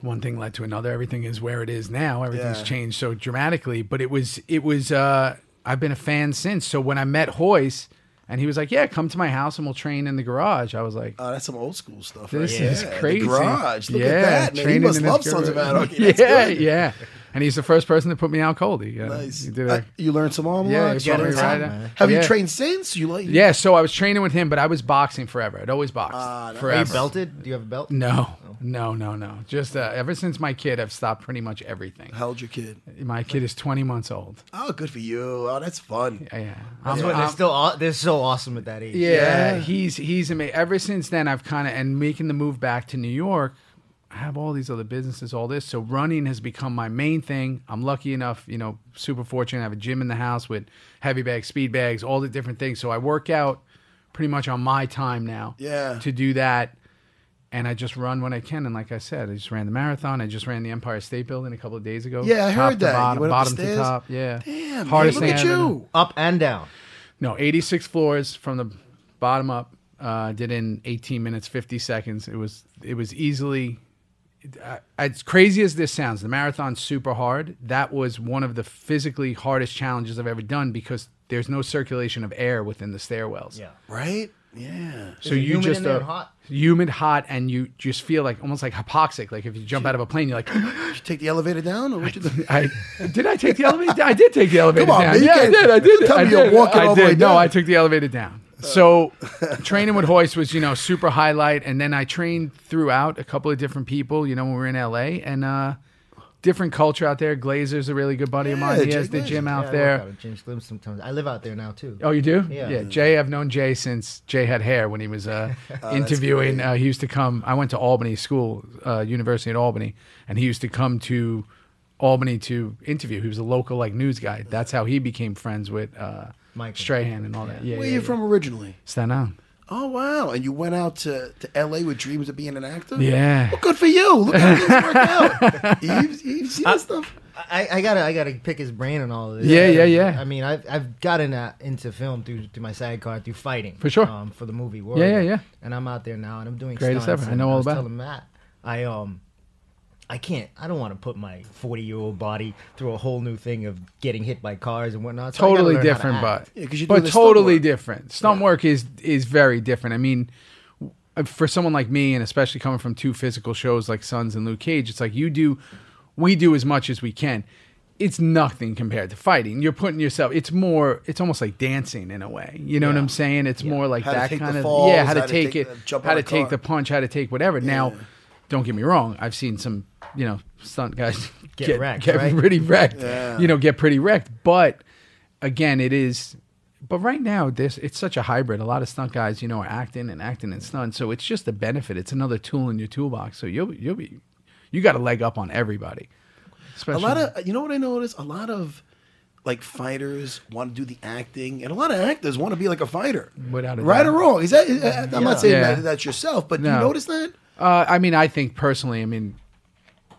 [SPEAKER 4] one thing led to another. Everything is where it is now. Everything's
[SPEAKER 1] Yeah.
[SPEAKER 4] changed so dramatically. But it was it was uh, I've been a fan since. So when I met Royce, and he was like, "Yeah, come to my house and we'll train in the garage," I was like.
[SPEAKER 1] Oh, that's some old school stuff.
[SPEAKER 4] This
[SPEAKER 1] right
[SPEAKER 4] is
[SPEAKER 1] there.
[SPEAKER 4] crazy.
[SPEAKER 1] The garage. Look
[SPEAKER 4] yeah,
[SPEAKER 1] at that, man. He
[SPEAKER 4] training
[SPEAKER 1] must
[SPEAKER 4] in
[SPEAKER 1] love Sons of. Anarchy. (laughs)
[SPEAKER 4] Yeah,
[SPEAKER 1] good.
[SPEAKER 4] yeah. And he's the first person to put me out cold. He, uh,
[SPEAKER 1] Nice.
[SPEAKER 4] he did
[SPEAKER 1] Uh, you learned some arm
[SPEAKER 4] yeah,
[SPEAKER 1] locks?
[SPEAKER 4] he brought
[SPEAKER 1] You
[SPEAKER 4] me
[SPEAKER 1] learned
[SPEAKER 4] right
[SPEAKER 1] some-
[SPEAKER 4] out.
[SPEAKER 1] Have
[SPEAKER 4] Yeah.
[SPEAKER 1] you trained since? You like?
[SPEAKER 4] yeah. So I was training with him, but I was boxing forever. I'd always boxed
[SPEAKER 1] Ah, nice.
[SPEAKER 2] Are you belted? Do you have a belt?
[SPEAKER 4] No, no, no, no. Just uh, ever since my kid, I've stopped pretty much everything.
[SPEAKER 1] How old your kid?
[SPEAKER 4] My kid is 20 months old.
[SPEAKER 1] Oh, good for you. Oh, that's fun.
[SPEAKER 4] Yeah,
[SPEAKER 2] That's
[SPEAKER 4] I'm-
[SPEAKER 2] what they're still. aw- They're so awesome at that age.
[SPEAKER 4] Yeah,
[SPEAKER 1] Yeah.
[SPEAKER 4] he's he's amazing. Ever since then, I've kind of and making the move back to New York. I have all these other businesses, all this. So running has become my main thing. I'm lucky enough, you know, super fortunate. I have a gym in the house with heavy bags, speed bags, all the different things. So I work out pretty much on my time now.
[SPEAKER 1] Yeah.
[SPEAKER 4] To do that, and I just run when I can. And like I said, I just ran the marathon. I just ran the Empire State Building a couple of days ago.
[SPEAKER 1] Yeah, I
[SPEAKER 4] Top
[SPEAKER 1] heard
[SPEAKER 4] to
[SPEAKER 1] that. You
[SPEAKER 4] Bottom,
[SPEAKER 1] went up the
[SPEAKER 4] bottom to
[SPEAKER 1] stairs?
[SPEAKER 4] top. Yeah.
[SPEAKER 1] Damn,
[SPEAKER 4] Hardest
[SPEAKER 1] man, look at
[SPEAKER 4] thing I've ever
[SPEAKER 1] you.
[SPEAKER 2] Up and down.
[SPEAKER 4] no, 86 floors from the bottom up. Uh, did in 18 minutes 50 seconds. It was it was easily uh, as crazy as this sounds, the marathon's super hard. That was one of the physically hardest challenges I've ever done because there's no circulation of air within the stairwells.
[SPEAKER 2] Yeah.
[SPEAKER 1] Right? Yeah.
[SPEAKER 4] So
[SPEAKER 2] it
[SPEAKER 4] you
[SPEAKER 2] humid
[SPEAKER 4] just
[SPEAKER 2] in there
[SPEAKER 4] uh,
[SPEAKER 2] hot?
[SPEAKER 4] humid, hot, and you just feel like almost like hypoxic. Like if you jump out of a plane, you're like, (gasps)
[SPEAKER 1] Did you take the elevator down, or what you do? (laughs)
[SPEAKER 4] I did I take the elevator? down? I did take the (laughs) elevator
[SPEAKER 1] Come on,
[SPEAKER 4] down.
[SPEAKER 1] man,
[SPEAKER 4] yeah, I did. I did.
[SPEAKER 1] tell
[SPEAKER 4] I
[SPEAKER 1] me you're
[SPEAKER 4] did.
[SPEAKER 1] walking
[SPEAKER 4] I
[SPEAKER 1] all the way
[SPEAKER 4] did. No. I took the elevator down. So (laughs) (laughs) training with Royce was you know super highlight, and then I trained throughout a couple of different people. You know when we were in LA and uh, different culture out there. Glazer's a really good buddy of
[SPEAKER 1] Yeah,
[SPEAKER 4] mine. He
[SPEAKER 1] Jay
[SPEAKER 4] has the
[SPEAKER 1] Glazer.
[SPEAKER 4] gym
[SPEAKER 2] Yeah, I
[SPEAKER 4] out
[SPEAKER 2] work
[SPEAKER 4] there.
[SPEAKER 2] James Slim sometimes. I live out there now too.
[SPEAKER 4] Oh, you do?
[SPEAKER 2] Yeah.
[SPEAKER 4] Jay, I've known Jay since Jay had hair when he was uh, (laughs)
[SPEAKER 1] Oh,
[SPEAKER 4] interviewing. Uh, he used to come. I went to Albany School, uh, University at Albany, and he used to come to Albany to interview. He was a local like news guy. That's how he became friends with uh,
[SPEAKER 2] Michael.
[SPEAKER 4] Strahan and all that. Yeah,
[SPEAKER 1] Where
[SPEAKER 4] yeah,
[SPEAKER 1] are you
[SPEAKER 4] yeah.
[SPEAKER 1] from originally?
[SPEAKER 4] Staten Island.
[SPEAKER 1] Oh wow! And you went out to, to L.A. with dreams of being an actor.
[SPEAKER 4] Yeah.
[SPEAKER 1] Well, good for you. Look how things work (laughs) out. You've, you've seen that stuff.
[SPEAKER 2] I, I gotta I gotta pick his brain and all of this.
[SPEAKER 4] Yeah, yeah, yeah.
[SPEAKER 2] I mean, I've I've gotten uh, into film through through my sidecar through fighting
[SPEAKER 4] For sure.
[SPEAKER 2] um, for the movie World.
[SPEAKER 4] Yeah, yeah, yeah.
[SPEAKER 2] And I'm out there now and I'm doing
[SPEAKER 4] Greatest
[SPEAKER 2] stunts,
[SPEAKER 4] ever. I know all
[SPEAKER 2] was
[SPEAKER 4] about
[SPEAKER 2] telling Matt, I um. I can't. I don't want to put my 40 year old body through a whole new thing of getting hit by cars and whatnot. So
[SPEAKER 4] totally
[SPEAKER 2] learn to
[SPEAKER 4] different, but
[SPEAKER 1] Yeah, 'cause
[SPEAKER 4] but
[SPEAKER 1] the stunt
[SPEAKER 4] totally different. Stunt work is is very different. I mean, uh, for someone like me, and especially coming from two physical shows like Sons and Luke Cage, it's like you do, we do as much as we can. It's nothing compared to fighting. You're putting yourself. It's more. It's almost like dancing in a way. You know what I'm saying? It's more like
[SPEAKER 1] How
[SPEAKER 4] that kind of
[SPEAKER 1] falls,
[SPEAKER 4] yeah. How to
[SPEAKER 1] how to
[SPEAKER 4] take,
[SPEAKER 1] take
[SPEAKER 4] it.
[SPEAKER 1] jump
[SPEAKER 4] how to
[SPEAKER 1] a
[SPEAKER 4] take the punch. How to take whatever. Now, don't get me wrong. I've seen some you know stunt guys (laughs)
[SPEAKER 2] Get wrecked,
[SPEAKER 4] get
[SPEAKER 2] right?
[SPEAKER 4] pretty wrecked.
[SPEAKER 1] Yeah.
[SPEAKER 4] You know, get pretty wrecked. But again, it is. But right now, this it's such a hybrid. A lot of stunt guys, you know, are acting and acting and stunt. So it's just a benefit. It's another tool in your toolbox. So you'll you'll be, you got a leg up on everybody.
[SPEAKER 1] A lot of you know what I noticed. A lot of like fighters want to do the acting, and a lot of actors want to be like a fighter.
[SPEAKER 4] Without a
[SPEAKER 1] right
[SPEAKER 4] doubt.
[SPEAKER 1] or wrong, is that? is- I'm not saying
[SPEAKER 4] Yeah.
[SPEAKER 1] that that's yourself, but do you notice that?
[SPEAKER 4] Uh, I mean, I think personally, I mean,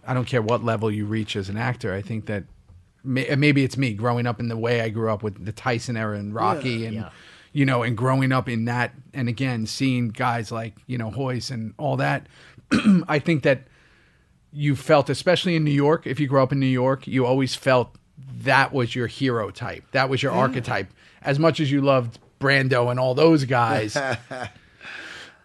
[SPEAKER 4] I don't care what level you reach as an actor. I think that may, maybe it's me growing up in the way I grew up with the Tyson era and Rocky and,
[SPEAKER 2] Yeah.
[SPEAKER 4] you know, and growing up in that. And again, seeing guys like, you know, Royce and all that. (clears throat) I think that you felt, especially in New York, if you grew up in New York, you always felt that was your hero type. That was your archetype. As much as you loved Brando and all those guys, (laughs)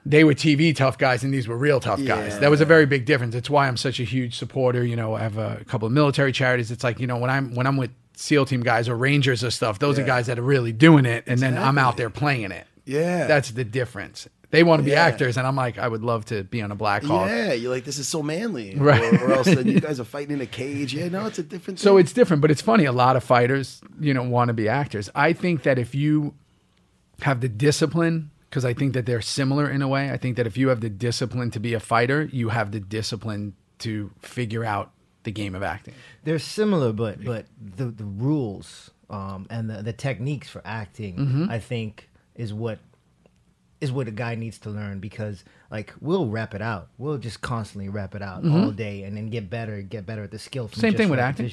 [SPEAKER 4] they were TV tough guys and these were real tough guys.
[SPEAKER 1] Yeah.
[SPEAKER 4] That was a very big difference. It's why I'm such a huge supporter. You know, I have a couple of military charities. It's like, you know, when I'm when I'm with SEAL team guys or Rangers or stuff, those are guys that are really doing it and then I'm out there playing it.
[SPEAKER 1] Yeah.
[SPEAKER 4] That's the difference. They want to be
[SPEAKER 1] Yeah.
[SPEAKER 4] actors and I'm like, I would love to be on a Black Hawk.
[SPEAKER 1] Yeah, you're like this is so manly, (laughs)
[SPEAKER 4] Right.
[SPEAKER 1] Or, or else then you guys are fighting in a cage. Yeah, no, it's a different.
[SPEAKER 4] So it's different, but it's funny. A lot of fighters, you know, want to be actors. I think that if you have the discipline, because I think that they're similar in a way. I think that if you have the discipline to be a fighter, you have the discipline to figure out the game of acting.
[SPEAKER 2] They're similar, but but the the rules um, and the, the techniques for acting,
[SPEAKER 4] Mm-hmm.
[SPEAKER 2] I think, is what is what a guy needs to learn because like we'll rap it out, we'll just constantly rap it out all day and then get better, get better at the skill. From
[SPEAKER 4] Mm-hmm. Same thing with acting.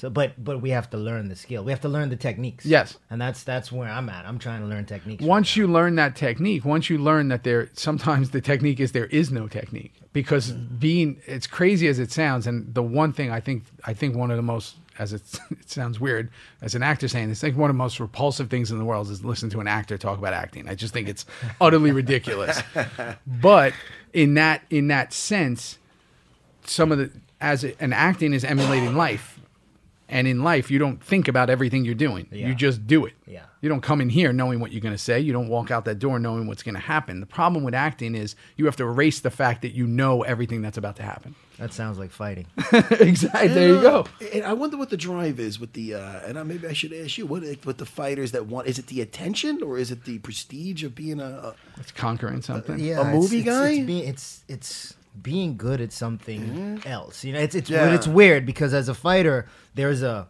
[SPEAKER 2] So, but but we have to learn the skill. We have to learn the techniques.
[SPEAKER 4] Yes.
[SPEAKER 2] and that's that's where I'm at. I'm trying to learn techniques.
[SPEAKER 4] Once you learn that technique, once you learn that there sometimes the technique is there is no technique because mm-hmm. being it's crazy as it sounds and the one thing I think I think one of the most as it, (laughs) it sounds weird as an actor saying this, I think one of the most repulsive things in the world is listen to an actor talk about acting. I just think it's (laughs) utterly ridiculous. But in that in that sense, some of the as a, an acting is emulating life. And in life, you don't think about everything you're doing.
[SPEAKER 2] Yeah.
[SPEAKER 4] You just do it.
[SPEAKER 2] Yeah.
[SPEAKER 4] You don't come in here knowing what you're going to say. You don't walk out that door knowing what's going to happen. The problem with acting is you have to erase the fact that you know everything that's about to happen.
[SPEAKER 2] that sounds like fighting. (laughs)
[SPEAKER 4] exactly. There you go.
[SPEAKER 1] And I wonder what the drive is with the. Uh, and I, maybe I should ask you what with the fighters that want. Is it the attention or is it the prestige of being a? a
[SPEAKER 4] It's conquering something.
[SPEAKER 2] yeah,
[SPEAKER 1] A movie
[SPEAKER 2] it's,
[SPEAKER 1] guy?
[SPEAKER 2] It's, being, it's it's being good at something else. You know, it's it's
[SPEAKER 1] Yeah.
[SPEAKER 2] but it's weird because as a fighter, there's a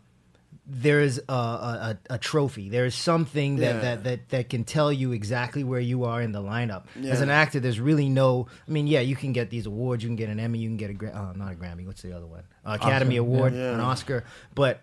[SPEAKER 2] there's a, a, a, a trophy. There's something that,
[SPEAKER 1] Yeah.
[SPEAKER 2] that, that, that can tell you exactly where you are in the lineup. As an actor, there's really no. I mean, yeah, you can get these awards. You can get an Emmy. You can get a uh, not a Grammy. What's the other one? Uh, Academy Award,
[SPEAKER 1] Yeah.
[SPEAKER 2] an Oscar. But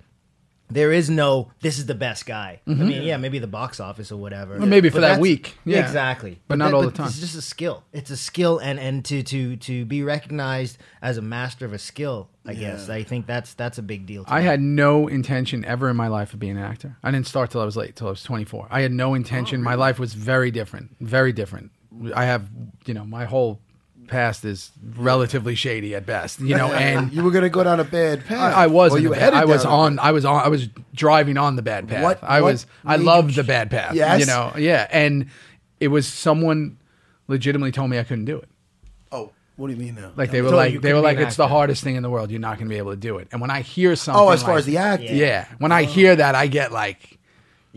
[SPEAKER 2] there is no this is the best guy. I mm-hmm. mean, yeah, maybe the box office or whatever.
[SPEAKER 4] Or maybe for
[SPEAKER 2] But
[SPEAKER 4] that week. Yeah.
[SPEAKER 2] exactly.
[SPEAKER 4] But not all the time.
[SPEAKER 2] It's just a skill. It's a skill, and and to to to be recognized as a master of a skill. I guess I think that's that's a big deal. To
[SPEAKER 4] I
[SPEAKER 2] me.
[SPEAKER 4] had no intention ever in my life of being an actor. I didn't start till I was late, till I was 24. I had no intention. Oh, my life was very different, very different. I have, you know, my whole past is relatively shady at best, you know, and (laughs)
[SPEAKER 1] you were going to go down a bad path.
[SPEAKER 4] I, I was.
[SPEAKER 1] Or you
[SPEAKER 4] bad-
[SPEAKER 1] headed
[SPEAKER 4] I was on. I was on. I was driving on the bad path.
[SPEAKER 1] What-
[SPEAKER 4] I
[SPEAKER 1] what
[SPEAKER 4] was. I
[SPEAKER 1] made
[SPEAKER 4] loved the bad path.
[SPEAKER 1] Yes?
[SPEAKER 4] You know. Yeah. And it was someone legitimately told me I couldn't do it.
[SPEAKER 1] Oh, what do you mean now?
[SPEAKER 4] Like they were like they were like
[SPEAKER 2] an
[SPEAKER 4] it's the hardest thing in the world. You're not going to be able to do it. And when I hear something,
[SPEAKER 1] oh, as far
[SPEAKER 4] like-
[SPEAKER 1] as the act,
[SPEAKER 4] yeah. When I hear that, I get like,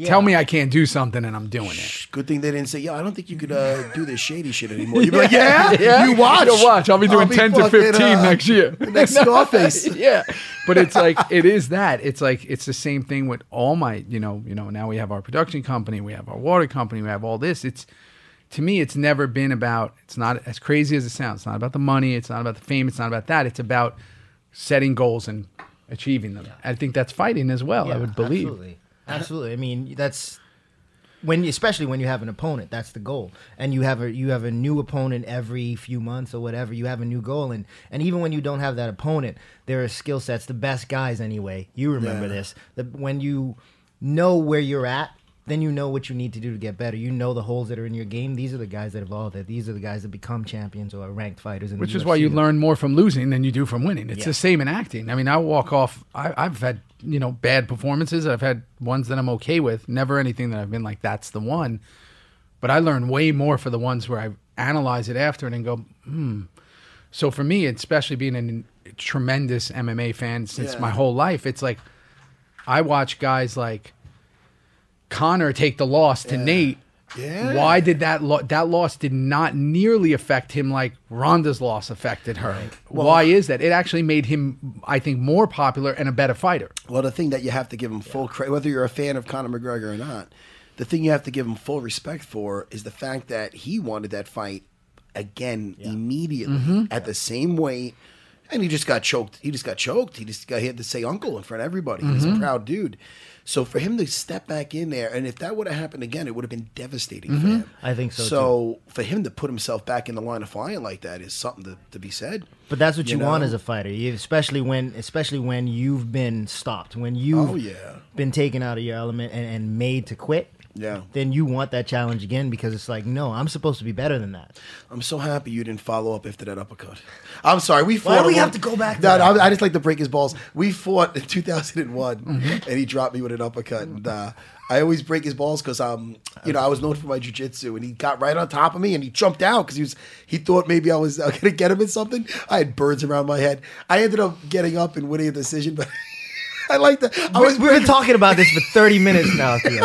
[SPEAKER 4] tell me I can't do something, and I'm doing it.
[SPEAKER 1] Good thing they didn't say, "Yo, I don't think you could uh, do this shady shit anymore." You'd be (laughs) like, "Yeah,
[SPEAKER 4] Yeah.
[SPEAKER 1] you watch,
[SPEAKER 4] You watch. I'll be doing 10 to
[SPEAKER 1] fucking,
[SPEAKER 4] 15
[SPEAKER 1] uh,
[SPEAKER 4] next year. (laughs)
[SPEAKER 1] next (laughs) Scarface."
[SPEAKER 4] yeah, but it's like it is that. It's like it's the same thing with all my, you know, you know. Now we have our production company, we have our water company, we have all this. It's to me, it's never been about. It's not as crazy as it sounds. It's not about the money. It's not about the fame. It's not about that. It's about setting goals and achieving them. I think that's fighting as well. I would believe.
[SPEAKER 2] Absolutely. (laughs) Absolutely. I mean, that's when, especially when you have an opponent, that's the goal. And you have a you have a new opponent every few months or whatever. You have a new goal, and and even when you don't have that opponent, there are skill sets. The best guys, anyway. You remember
[SPEAKER 1] Yeah.
[SPEAKER 2] this. The, when you know where you're at. Then you know what you need to do to get better. You know the holes that are in your game. These are the guys that evolve. That these are the guys that become champions or ranked fighters. In the
[SPEAKER 4] Which is why you learn more from losing than you do from winning. It's
[SPEAKER 2] Yeah.
[SPEAKER 4] the same in acting. I mean, I walk off. I, I've had you know bad performances. I've had ones that I'm okay with. Never anything that I've been like that's the one. But I learn way more for the ones where I analyze it after and then go, hmm. So for me, especially being a tremendous MMA fan since
[SPEAKER 1] Yeah.
[SPEAKER 4] my whole life, it's like I watch guys like Conor take the loss to Nate.
[SPEAKER 1] Yeah.
[SPEAKER 4] Why did that lo- that loss did not nearly affect him like Ronda's loss affected her? Why is that? It actually made him, I think, more popular and a better fighter.
[SPEAKER 1] Well, the thing that you have to give him full credit, whether you're a fan of Conor McGregor or not, the thing you have to give him full respect for is the fact that he wanted that fight again immediately
[SPEAKER 4] Mm-hmm.
[SPEAKER 1] at the same weight, and he just got choked. He just got choked. He just got he had to say uncle in front of everybody. He's
[SPEAKER 4] Mm-hmm.
[SPEAKER 1] a proud dude. So for him to step back in there, and if that would have happened again, it would have been devastating
[SPEAKER 4] Mm-hmm.
[SPEAKER 1] for him.
[SPEAKER 2] I think so,
[SPEAKER 1] So for him to put himself back in the line of fire like that is something to, to be said.
[SPEAKER 2] But that's what you,
[SPEAKER 1] You
[SPEAKER 2] want as a fighter, you, especially when especially when you've been stopped, when you've
[SPEAKER 1] Oh, yeah.
[SPEAKER 2] been taken out of your element and, and made to quit.
[SPEAKER 1] Yeah.
[SPEAKER 2] Then you want that challenge again because it's like, no, I'm supposed to be better than that.
[SPEAKER 1] I'm so happy you didn't follow up after that uppercut. I'm sorry, we fought.
[SPEAKER 2] Why do we have to go back
[SPEAKER 1] no, I just like to break his balls. We fought in (laughs) 2001,
[SPEAKER 2] Mm-hmm.
[SPEAKER 1] and he dropped me with an uppercut. And uh, I always break his balls because um, you know, I was known for my jujitsu, and he got right on top of me, and he jumped out because he was he thought maybe I was uh, (laughs) gonna get him in something. I had birds around my head. I ended up getting up and winning a decision, but. (laughs) I like to. I was.
[SPEAKER 2] We've been talking about this for 30 minutes now, (laughs) Theo.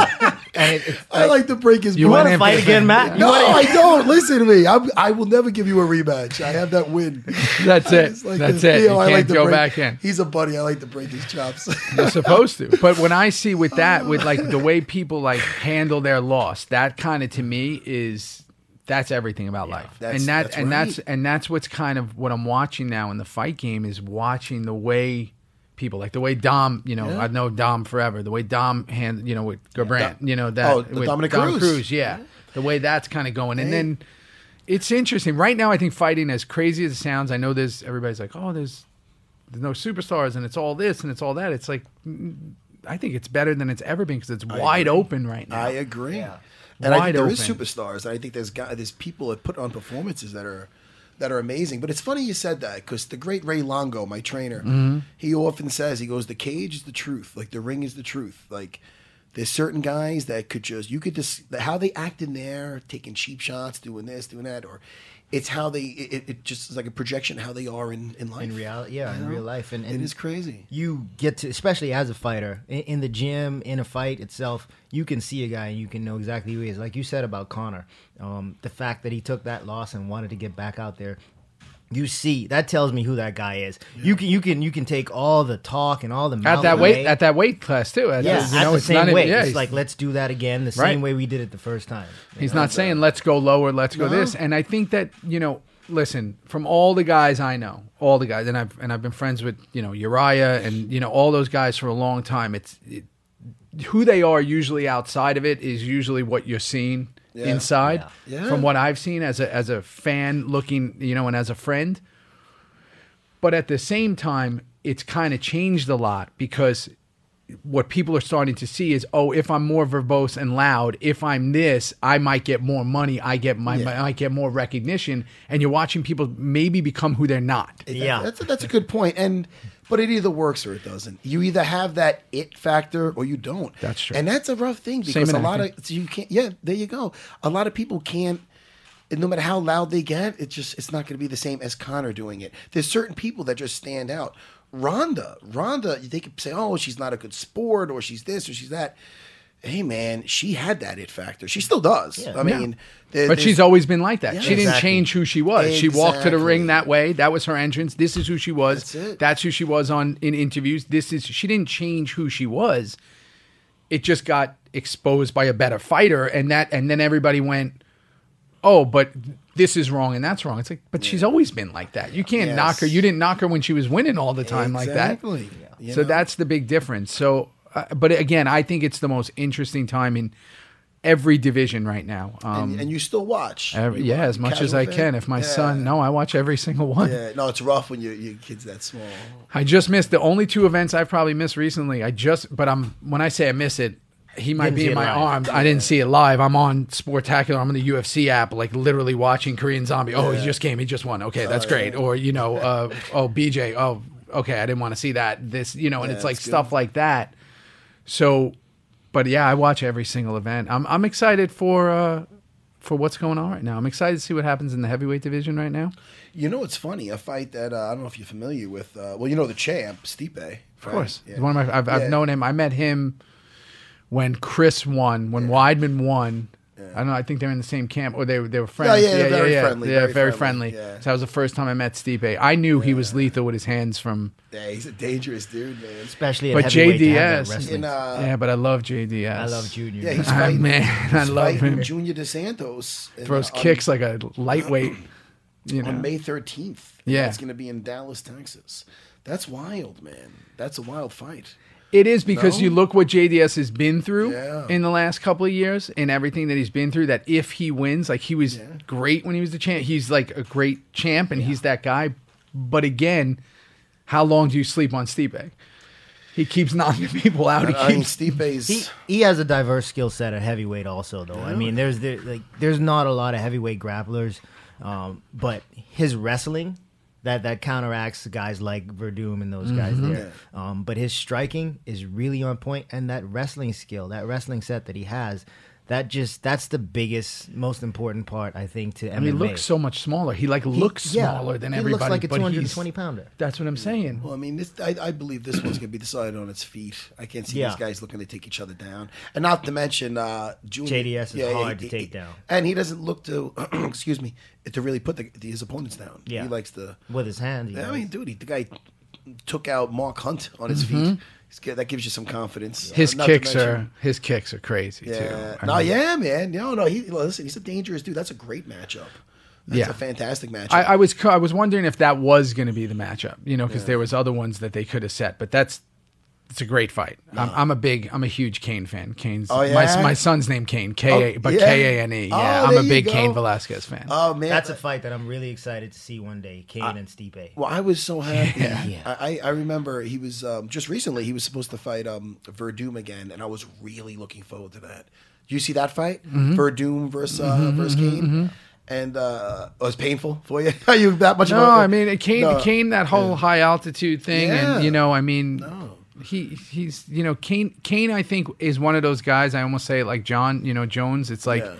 [SPEAKER 2] And it, it's
[SPEAKER 1] I like to break his.
[SPEAKER 4] You
[SPEAKER 2] want to fight again, Matt? You
[SPEAKER 1] No,
[SPEAKER 2] wanna-
[SPEAKER 1] I don't. Listen to me. I'm, I will never give you a rematch. I have that win.
[SPEAKER 4] That's (laughs)
[SPEAKER 1] I
[SPEAKER 4] it.
[SPEAKER 1] like
[SPEAKER 4] That's
[SPEAKER 1] to
[SPEAKER 4] it.
[SPEAKER 1] feel-
[SPEAKER 4] You
[SPEAKER 1] I
[SPEAKER 4] can't
[SPEAKER 1] to
[SPEAKER 4] go
[SPEAKER 1] break-
[SPEAKER 4] back in.
[SPEAKER 1] He's a buddy. I like to break his chops. (laughs)
[SPEAKER 4] You're supposed to. But when I see with that, with like the way people like handle their loss, that kind of to me is that's everything about life.
[SPEAKER 1] That's-
[SPEAKER 4] and that
[SPEAKER 1] that's
[SPEAKER 4] and that's and that's what's kind of what I'm watching now in the fight game is watching the way people like the way Dom, you know,
[SPEAKER 1] Yeah.
[SPEAKER 4] I know Dom forever. The way Dom hand, you know, with Garbrandt, you know that
[SPEAKER 1] Oh, the
[SPEAKER 4] with
[SPEAKER 1] Dominick
[SPEAKER 4] Dom
[SPEAKER 1] Cruz.
[SPEAKER 4] yeah. The way that's kind of going, and then it's interesting right now. I think fighting, as crazy as it sounds, I know there's everybody's like, oh, there's there's no superstars and it's all this and it's all that. It's like mm, I think it's better than it's ever been because it's wide open right now.
[SPEAKER 1] I agree. And I think there is
[SPEAKER 4] open.
[SPEAKER 1] superstars. And I think there's guy, there's people that put on performances that are that are amazing. But it's funny you said that because the great Ray Longo, my trainer,
[SPEAKER 4] Mm-hmm.
[SPEAKER 1] he often says he goes, "The cage is the truth. Like the ring is the truth. Like." There's certain guys that could just you could just how they act in there, taking cheap shots, doing this, doing that, or it's how they it, it just is like a projection of how they are in in life.
[SPEAKER 2] in reality, yeah,
[SPEAKER 1] You
[SPEAKER 2] in
[SPEAKER 1] know?
[SPEAKER 2] real life. And, and
[SPEAKER 1] it is crazy.
[SPEAKER 2] you get to especially as a fighter in, in the gym in a fight itself you can see a guy and you can know exactly who he is like you said about Conor um, the fact that he took that loss and wanted to get back out there you see that tells me who that guy is you can you can you can take all the talk and all the
[SPEAKER 4] at that weight,
[SPEAKER 2] away.
[SPEAKER 4] at that weight class too. At
[SPEAKER 2] yeah,
[SPEAKER 4] you
[SPEAKER 2] at the
[SPEAKER 4] it's not
[SPEAKER 2] same
[SPEAKER 4] even- yeah,
[SPEAKER 2] it's
[SPEAKER 4] he's-
[SPEAKER 2] like let's do that again the
[SPEAKER 4] Right.
[SPEAKER 2] same way we did it the first time.
[SPEAKER 4] He's not saying let's go lower, let's go this. And I think that, you know, listen, from all the guys I know, all the guys, and I've and I've been friends with you know Uriah and you know all those guys for a long time. It's it, who they are usually outside of it is usually what you're seeing inside.
[SPEAKER 1] Yeah.
[SPEAKER 4] From what I've seen as a as a fan looking, you know, and as a friend. But at the same time, it's kind of changed a lot because what people are starting to see is, oh, if I'm more verbose and loud, if I'm this, I might get more money. I get my, I might get more recognition. And you're watching people maybe become who they're not.
[SPEAKER 2] Yeah.
[SPEAKER 1] that's a, that's a good point. And but it either works or it doesn't. You either have that it factor or you don't.
[SPEAKER 4] That's true.
[SPEAKER 1] And that's a rough thing because
[SPEAKER 4] in
[SPEAKER 1] a lot of so you can't. Yeah, there you go. A lot of people can't. No matter how loud they get, it's just it's not going to be the same as Conor doing it. There's certain people that just stand out. Ronda, Ronda, they could say, "Oh, she's not a good sport," or "She's this," or "She's that." Hey, man, she had that it factor. She still does. I mean, there-
[SPEAKER 4] But she's always been like that.
[SPEAKER 1] Yeah.
[SPEAKER 4] she didn't change who she was. She walked to the ring that way. That was her entrance. This is who she was.
[SPEAKER 1] That's it.
[SPEAKER 4] who she was on in interviews. This is she didn't change who she was. It just got exposed by a better fighter and that and then everybody went, "Oh, but this is wrong and that's wrong." It's like, "But she's always been like that. You can't
[SPEAKER 1] Yes.
[SPEAKER 4] knock her. You didn't knock her when she was winning all the time like that."
[SPEAKER 1] Exactly.
[SPEAKER 4] So
[SPEAKER 1] know?
[SPEAKER 4] that's the big difference. So, uh, but again, I think it's the most interesting time in every division right now. Um,
[SPEAKER 1] and, and you still watch.
[SPEAKER 4] Every,
[SPEAKER 1] You
[SPEAKER 4] yeah,
[SPEAKER 1] watch.
[SPEAKER 4] as much as I
[SPEAKER 1] fan?
[SPEAKER 4] can. If my
[SPEAKER 1] Yeah.
[SPEAKER 4] son, no, I watch every single one.
[SPEAKER 1] Yeah, no, it's rough when your your kid's that small.
[SPEAKER 4] I just missed the only two events I've probably missed recently. I just, but I'm when I say I miss it, he might
[SPEAKER 2] Didn't
[SPEAKER 4] be in my
[SPEAKER 2] live.
[SPEAKER 4] arms. I didn't see it live. I'm on Sportacular. I'm on the UFC app, like literally watching Korean Zombie. Oh, he just came. He just won. Okay, that's great. Or you know, uh, (laughs) oh BJ. Oh, okay. I didn't want to see that. This, you know, and
[SPEAKER 1] Yeah,
[SPEAKER 4] it's like
[SPEAKER 1] that's good.
[SPEAKER 4] stuff like that. So, but yeah, I watch every single event. I'm I'm excited for. uh for what's going on right now, I'm excited to see what happens in the heavyweight division right now.
[SPEAKER 1] You know, it's funny. A fight that uh, I don't know if you're familiar with. Uh, well, you know the champ, Stipe.
[SPEAKER 4] Of course, He's one of my. I've, I've known him. I met him when Chris won, when Weidman won. I don't know. I think they're in the same camp, or they they were friends.
[SPEAKER 1] yeah, they're very friendly,
[SPEAKER 4] Yeah,
[SPEAKER 1] very
[SPEAKER 4] very
[SPEAKER 1] friendly,
[SPEAKER 4] friendly.
[SPEAKER 1] yeah.
[SPEAKER 4] So that was the first time I met Stipe. I knew he was lethal with his hands from.
[SPEAKER 1] Yeah, he's a dangerous dude, man.
[SPEAKER 2] especially
[SPEAKER 4] But
[SPEAKER 2] heavyweight to have that
[SPEAKER 4] JDS.
[SPEAKER 1] In, uh,
[SPEAKER 4] yeah, but I love JDS.
[SPEAKER 2] I love Junior.
[SPEAKER 1] yeah, he's (laughs) fighting.
[SPEAKER 4] man, I love him.
[SPEAKER 1] Junior dos Santos in,
[SPEAKER 4] Throws
[SPEAKER 1] on-
[SPEAKER 4] kicks like a lightweight. (clears throat) You know.
[SPEAKER 1] on May 13th.
[SPEAKER 4] Yeah.
[SPEAKER 1] it's going to be in Dallas, Texas. That's wild, man. That's a wild fight.
[SPEAKER 4] It is because
[SPEAKER 1] No?
[SPEAKER 4] you look what JDS has been through
[SPEAKER 1] Yeah.
[SPEAKER 4] in the last couple of years and everything that he's been through. That if he wins, like he was great when he was the champ, he's like a great champ and he's that guy. But again, how long do you sleep on Stipe? He keeps knocking (laughs) people out. He
[SPEAKER 1] I mean,
[SPEAKER 4] keeps,
[SPEAKER 1] Stipe's.
[SPEAKER 2] He he has a diverse skill set at heavyweight also though. I mean, there's there, like there's not a lot of heavyweight grapplers, um, but his wrestling that that counteracts guys like Werdum and those guys there. Um, but his striking is really on point, and that wrestling skill, that wrestling set that he has, that just that's the biggest, most important part I think to MMA.
[SPEAKER 4] I mean, he looks so much smaller. He like
[SPEAKER 2] He-
[SPEAKER 4] looks
[SPEAKER 2] yeah,
[SPEAKER 4] smaller than
[SPEAKER 2] he
[SPEAKER 4] everybody.
[SPEAKER 2] looks like a 220 pounder.
[SPEAKER 4] That's what I'm saying.
[SPEAKER 1] Well, I mean, this, I, I believe this one's going to be decided on its feet. I can't see
[SPEAKER 2] Yeah.
[SPEAKER 1] these guys looking to take each other down, and not to mention uh, Junior.
[SPEAKER 2] JDS is hard to take down.
[SPEAKER 1] and he doesn't look to, (clears throat) excuse me, to really put the, his opponents down.
[SPEAKER 2] Yeah.
[SPEAKER 1] he likes to.
[SPEAKER 2] with his hand. he
[SPEAKER 1] I
[SPEAKER 2] does.
[SPEAKER 1] mean, dude, he, the guy took out Mark Hunt on his feet. That gives you some confidence.
[SPEAKER 4] His
[SPEAKER 1] not
[SPEAKER 4] kicks are his kicks are crazy
[SPEAKER 1] Yeah,
[SPEAKER 4] too.
[SPEAKER 1] No, yeah, man. No, no. He listen. He's a dangerous dude. That's a great matchup. That's
[SPEAKER 4] Yeah.
[SPEAKER 1] a fantastic matchup.
[SPEAKER 4] I, I was I was wondering if that was going to be the matchup, you know, because there was other ones that they could have set, but that's it's a great fight. I'm, I'm a big, I'm a huge Cain fan. Kane's
[SPEAKER 1] Oh,
[SPEAKER 4] my
[SPEAKER 1] yeah?
[SPEAKER 4] my son's name Kane, K A,
[SPEAKER 1] Oh,
[SPEAKER 4] but
[SPEAKER 1] yeah?
[SPEAKER 4] K A N E.
[SPEAKER 1] Oh,
[SPEAKER 4] Yeah, I'm a big. Cain Velasquez fan.
[SPEAKER 1] oh man,
[SPEAKER 2] That's a fight that I'm really excited to see one day. Cain and Stipe.
[SPEAKER 1] Well, I was so (laughs) happy.
[SPEAKER 2] Yeah.
[SPEAKER 1] I, I I remember he was um, just recently he was supposed to fight um, Werdum again, and I was really looking forward to that. Do you see that fight,
[SPEAKER 4] Mm-hmm.
[SPEAKER 1] Werdum versus uh, versus Cain? And uh, it was painful for you. (laughs) Are you that much?
[SPEAKER 4] no,
[SPEAKER 1] of a,
[SPEAKER 4] I mean Cain,
[SPEAKER 1] No.
[SPEAKER 4] Cain, that whole high altitude thing,
[SPEAKER 1] Yeah.
[SPEAKER 4] and you know, I mean, he he's you know, Cain, Cain, I think is one of those guys. I almost say like Jon, you know, Jones. It's like.
[SPEAKER 1] Yeah.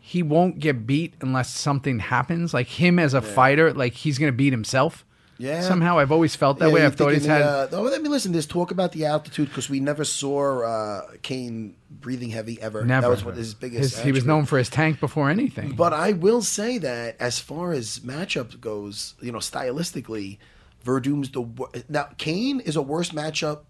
[SPEAKER 4] He won't get beat unless something happens. Like him as a fighter, like he's gonna beat himself.
[SPEAKER 1] Yeah.
[SPEAKER 4] Somehow I've always felt that
[SPEAKER 1] Yeah,
[SPEAKER 4] way. I've thought he's had.
[SPEAKER 1] Uh, oh, let me listen. There's talk about the altitude because we never saw uh, Cain breathing heavy ever.
[SPEAKER 4] Never.
[SPEAKER 1] That was what his biggest.
[SPEAKER 4] His- he was known for his tank before anything.
[SPEAKER 1] But I will say that as far as matchup goes, you know, stylistically, Werdum's the wor- now Cain is a worse matchup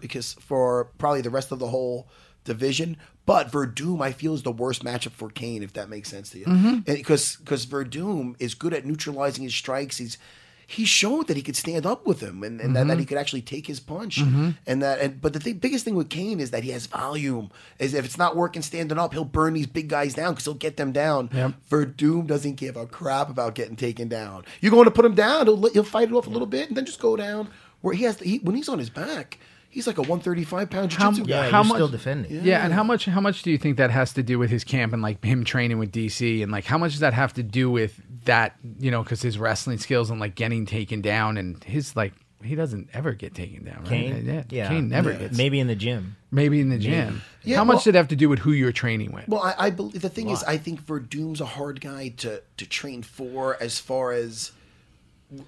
[SPEAKER 1] because for probably the rest of the whole division. But Werdum, I feel, is the worst matchup for Cain, if that makes sense to you.
[SPEAKER 4] Mm-hmm.
[SPEAKER 1] Because because Werdum is good at neutralizing his strikes. He's he's showed that he could stand up with him and, and that,
[SPEAKER 4] Mm-hmm.
[SPEAKER 1] that he could actually take his punch. And that and but the thing, biggest thing with Cain is that he has volume. Is if it's not working standing up, he'll burn these big guys down because he'll get them down.
[SPEAKER 4] Yep.
[SPEAKER 1] Werdum doesn't give a crap about getting taken down. You're going to put him down, he'll, he'll fight it off a little bit and then just go down. Where he has to, he, when he's on his back, he's like a 135 pound
[SPEAKER 4] How-
[SPEAKER 1] jiu-jitsu
[SPEAKER 2] Yeah,
[SPEAKER 1] guy.
[SPEAKER 4] How much-
[SPEAKER 2] still defending.
[SPEAKER 4] Yeah. and how much how much do you think that has to do with his camp and like him training with DC and like how much does that have to do with that you know because his wrestling skills and like getting taken down and his like he doesn't ever get taken down right?
[SPEAKER 2] Cain,
[SPEAKER 4] yeah, Cain never gets
[SPEAKER 2] Maybe in the gym.
[SPEAKER 4] maybe in the gym.
[SPEAKER 1] Yeah,
[SPEAKER 4] how much
[SPEAKER 1] well-
[SPEAKER 4] did it have to do with who you're training with?
[SPEAKER 1] Well, I, I believe the thing is, I think Werdum's a hard guy to to train for as far as w-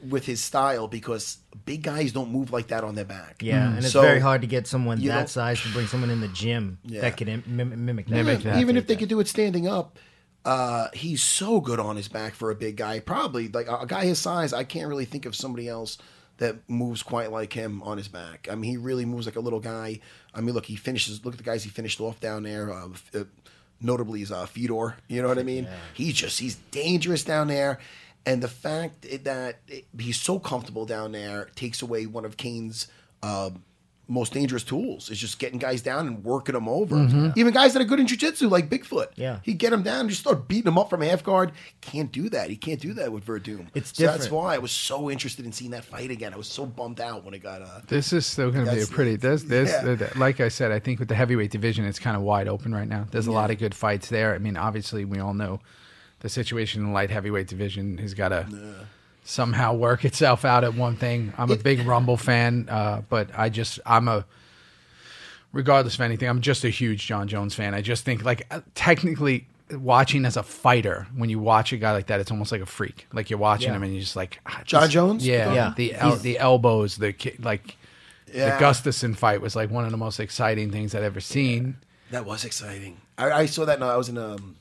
[SPEAKER 1] with his style because big guys don't move like that on their back.
[SPEAKER 2] Yeah, and it's
[SPEAKER 1] So,
[SPEAKER 2] very hard to get someone
[SPEAKER 1] you
[SPEAKER 2] that
[SPEAKER 1] don't-
[SPEAKER 2] size to bring someone in the gym
[SPEAKER 1] Yeah.
[SPEAKER 2] that can Im- mim- mimic that.
[SPEAKER 4] Mimic that.
[SPEAKER 1] Even if they could do it standing up, uh, he's so good on his back for a big guy. Probably like a, a guy his size, I can't really think of somebody else that moves quite like him on his back. I mean, he really moves like a little guy. I mean, look, he finishes. Look at the guys he finished off down there. Uh, f- uh, notably, is uh, Fedor. You know what I mean? He's just he's dangerous down there. And the fact that he's so comfortable down there takes away one of Cain's uh, most dangerous tools. Is just getting guys down and working them over. Even guys that are good in jiu-jitsu, like Bigfoot.
[SPEAKER 2] Yeah.
[SPEAKER 1] He'd get him down and just start beating him up from half guard. Can't do that. He can't do that with Werdum.
[SPEAKER 2] It's
[SPEAKER 1] So that's why I was so interested in seeing that fight again. I was so bummed out when it got uh
[SPEAKER 4] This is still going to be a pretty. This, this,
[SPEAKER 1] yeah.
[SPEAKER 4] like I said, I think with the heavyweight division, it's kind of wide open right now. There's a lot of good fights there. I mean, obviously, we all know the situation in the light heavyweight division has got to somehow work itself out at one thing. I'm a big Rumble fan, uh, but I just I'm a regardless of anything, I'm just a huge Jon Jones fan. I just think like uh, technically watching as a fighter, when you watch a guy like that, it's almost like a freak. Like you're watching
[SPEAKER 2] Yeah.
[SPEAKER 4] him and you're just like ah,
[SPEAKER 1] Jon
[SPEAKER 4] this-
[SPEAKER 1] Jones?
[SPEAKER 4] Yeah,
[SPEAKER 2] Yeah.
[SPEAKER 4] The el- the elbows, the ki- like
[SPEAKER 1] Yeah.
[SPEAKER 4] the Gustafsson fight was like one of the most exciting things I'd ever seen.
[SPEAKER 1] That was exciting. I, I saw that. No, I was in um,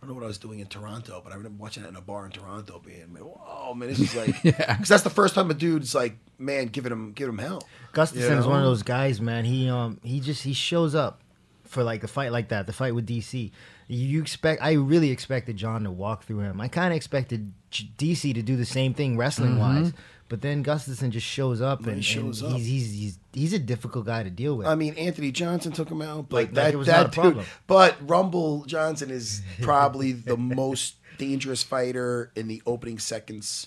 [SPEAKER 1] I don't know what I was doing in Toronto, but I remember watching that in a bar in Toronto. Being, man, whoa, man, this is like, (laughs) because that's the first time a dude's like, man, giving him, giving him hell.
[SPEAKER 2] Gustafsson
[SPEAKER 1] You
[SPEAKER 2] is one of those guys, man. He um he just he shows up for like a fight like that, the fight with DC. You expect I really expected Jon to walk through him. I kind of expected DC to do the same thing wrestling wise, but then Gustafsson just shows up and,
[SPEAKER 1] he shows
[SPEAKER 2] and
[SPEAKER 1] up.
[SPEAKER 2] He's, he's he's he's a difficult guy to deal with.
[SPEAKER 1] I mean, Anthony Johnson took him out, but
[SPEAKER 2] Like- like
[SPEAKER 1] that
[SPEAKER 2] it was
[SPEAKER 1] that
[SPEAKER 2] not a
[SPEAKER 1] dude.
[SPEAKER 2] problem.
[SPEAKER 1] But Rumble Johnson is (laughs) probably the most dangerous fighter in the opening seconds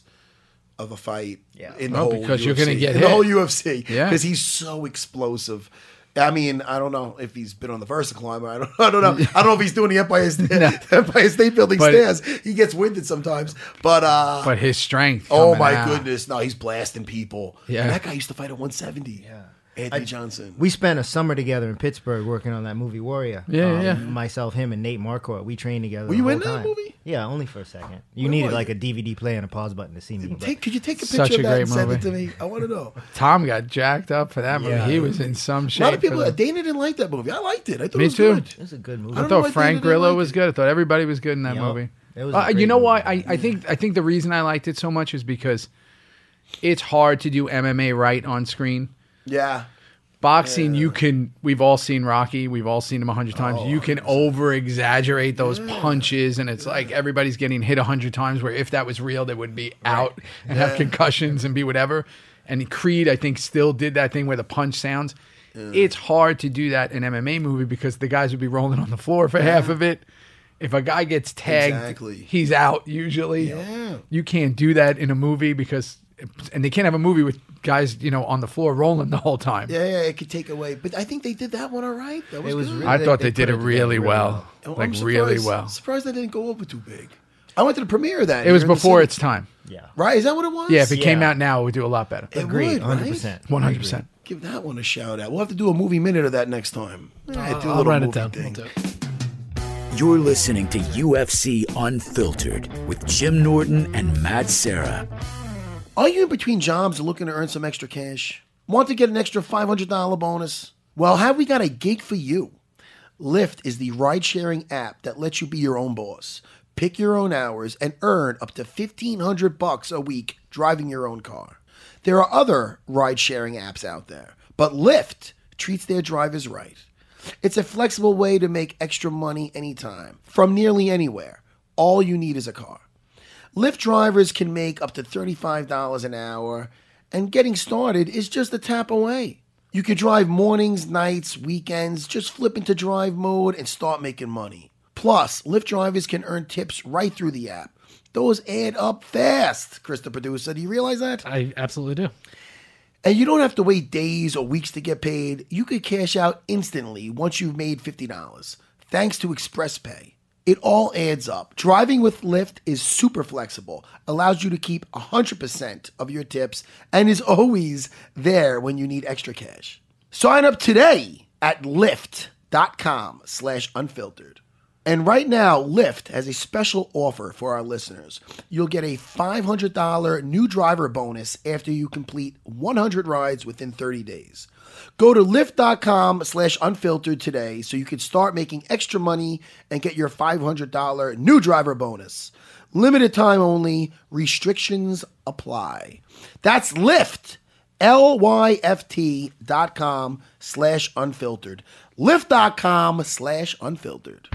[SPEAKER 1] of a fight.
[SPEAKER 2] Yeah.
[SPEAKER 1] in the
[SPEAKER 4] Well,
[SPEAKER 1] whole
[SPEAKER 4] because
[SPEAKER 1] UFC.
[SPEAKER 4] you're gonna get
[SPEAKER 1] in the whole UFC.
[SPEAKER 4] Yeah.
[SPEAKER 1] because he's so explosive. I mean, I don't know if he's been on the Versa climber. I don't, (laughs) I don't know. I don't know if he's doing the Empire (laughs) State, (laughs) Empire State Building
[SPEAKER 4] But-
[SPEAKER 1] stairs. He gets winded sometimes, but uh,
[SPEAKER 4] But his strength.
[SPEAKER 1] oh my
[SPEAKER 4] out.
[SPEAKER 1] goodness, no, he's blasting people.
[SPEAKER 4] Yeah.
[SPEAKER 1] And that guy used to fight at 170. Yeah, Anthony Johnson.
[SPEAKER 2] we spent a summer together in Pittsburgh working on that movie Warrior. Um,
[SPEAKER 4] Yeah, yeah, yeah.
[SPEAKER 2] Myself, him, and Nate Marquardt. We trained together.
[SPEAKER 1] Were
[SPEAKER 2] the
[SPEAKER 1] you
[SPEAKER 2] whole
[SPEAKER 1] in that
[SPEAKER 2] time.
[SPEAKER 1] movie?
[SPEAKER 2] Yeah, only for a second. You
[SPEAKER 1] Where
[SPEAKER 2] needed like
[SPEAKER 1] it?
[SPEAKER 2] a DVD player and a pause button to see me.
[SPEAKER 1] Take, could you take a picture
[SPEAKER 4] Such a
[SPEAKER 1] of that
[SPEAKER 4] great
[SPEAKER 1] and send
[SPEAKER 4] movie.
[SPEAKER 1] it to me? I want to know. (laughs)
[SPEAKER 4] Tom got jacked up for that movie.
[SPEAKER 2] Yeah.
[SPEAKER 4] he was in some shape.
[SPEAKER 1] A lot of people,
[SPEAKER 4] the-
[SPEAKER 1] Dana didn't like that movie. I liked it. I thought
[SPEAKER 4] Me
[SPEAKER 1] it was
[SPEAKER 4] too.
[SPEAKER 1] good.
[SPEAKER 2] It was a good movie.
[SPEAKER 1] I
[SPEAKER 4] I
[SPEAKER 1] don't know why
[SPEAKER 4] thought Frank
[SPEAKER 1] David didn't
[SPEAKER 4] Grillo
[SPEAKER 1] like
[SPEAKER 4] was
[SPEAKER 1] it.
[SPEAKER 4] good. I thought everybody was good in that
[SPEAKER 2] Yup.
[SPEAKER 4] movie.
[SPEAKER 2] It was
[SPEAKER 4] Uh, you
[SPEAKER 2] great
[SPEAKER 4] know why? I, I think I think the reason I liked it so much is because it's hard to do MMA right on screen.
[SPEAKER 1] Yeah.
[SPEAKER 4] Boxing, you can. We've all seen Rocky. We've all seen him a hundred times. you oh, can over exaggerate those punches, and it's like everybody's getting hit a hundred times. Where if that was real, they would be out and have concussions and be whatever. And Creed, I think, still did that thing where the punch sounds. It's hard to do that in MMA movie because the guys would be rolling on the floor for half of it. If a guy gets tagged,
[SPEAKER 1] Exactly.
[SPEAKER 4] he's out usually.
[SPEAKER 1] Yeah.
[SPEAKER 4] You can't do that in a movie because, and they can't have a movie with guys, you know, on the floor rolling the whole time.
[SPEAKER 1] Yeah, yeah, it could take away. But I think they did that one all right. That was,
[SPEAKER 2] It was
[SPEAKER 1] good.
[SPEAKER 2] really-
[SPEAKER 4] I thought
[SPEAKER 2] they
[SPEAKER 4] they, did it
[SPEAKER 2] it
[SPEAKER 4] really
[SPEAKER 2] really
[SPEAKER 4] well,
[SPEAKER 1] I'm
[SPEAKER 4] like
[SPEAKER 1] surprised-
[SPEAKER 4] really well.
[SPEAKER 1] Surprised they didn't go over too big. I went to the premiere of that.
[SPEAKER 4] It was
[SPEAKER 1] here in the
[SPEAKER 4] before its time.
[SPEAKER 2] Yeah.
[SPEAKER 1] Right? Is that what it was?
[SPEAKER 4] Yeah, if it came out now, it would do a lot better.
[SPEAKER 1] It
[SPEAKER 2] Agreed.
[SPEAKER 1] would,
[SPEAKER 2] Hundred
[SPEAKER 1] right?
[SPEAKER 2] percent.
[SPEAKER 4] One hundred percent.
[SPEAKER 1] Give that one a shout out. We'll have to do a movie minute of that next time. Yeah, do a
[SPEAKER 6] I'll write it down.
[SPEAKER 1] thing.
[SPEAKER 6] I'll do it.
[SPEAKER 3] You're listening to UFC Unfiltered with Jim Norton and Matt Serra.
[SPEAKER 1] Are you in between jobs and looking to earn some extra cash? Want to get an extra $500 bonus? Well, have we got a gig for you? Lyft is the ride sharing app that lets you be your own boss. Pick your own hours and earn up to 1500 bucks a week driving your own car. There are other ride sharing apps out there, but Lyft treats their drivers right. It's a flexible way to make extra money anytime, from nearly anywhere. All you need is a car. Lyft drivers can make up to $35 an hour, and getting started is just a tap away. You could drive mornings, nights, weekends, just flip into drive mode and start making money. Plus, Lyft drivers can earn tips right through the app. Those add up fast, Chris the producer. Do you realize that?
[SPEAKER 6] I absolutely do.
[SPEAKER 1] And you don't have to wait days or weeks to get paid. You could cash out instantly once you've made $50, thanks to ExpressPay. It all adds up. Driving with Lyft is super flexible, allows you to keep 100% of your tips, and is always there when you need extra cash. Sign up today at lyft.com slash unfiltered. And right now, Lyft has a special offer for our listeners. You'll get a $500 new driver bonus after you complete 100 rides within 30 days. Go to lyft.com slash unfiltered today so you can start making extra money and get your $500 new driver bonus. Limited time only, restrictions apply. That's Lyft, L-Y-F-T dot com slash unfiltered. Lyft.com slash unfiltered.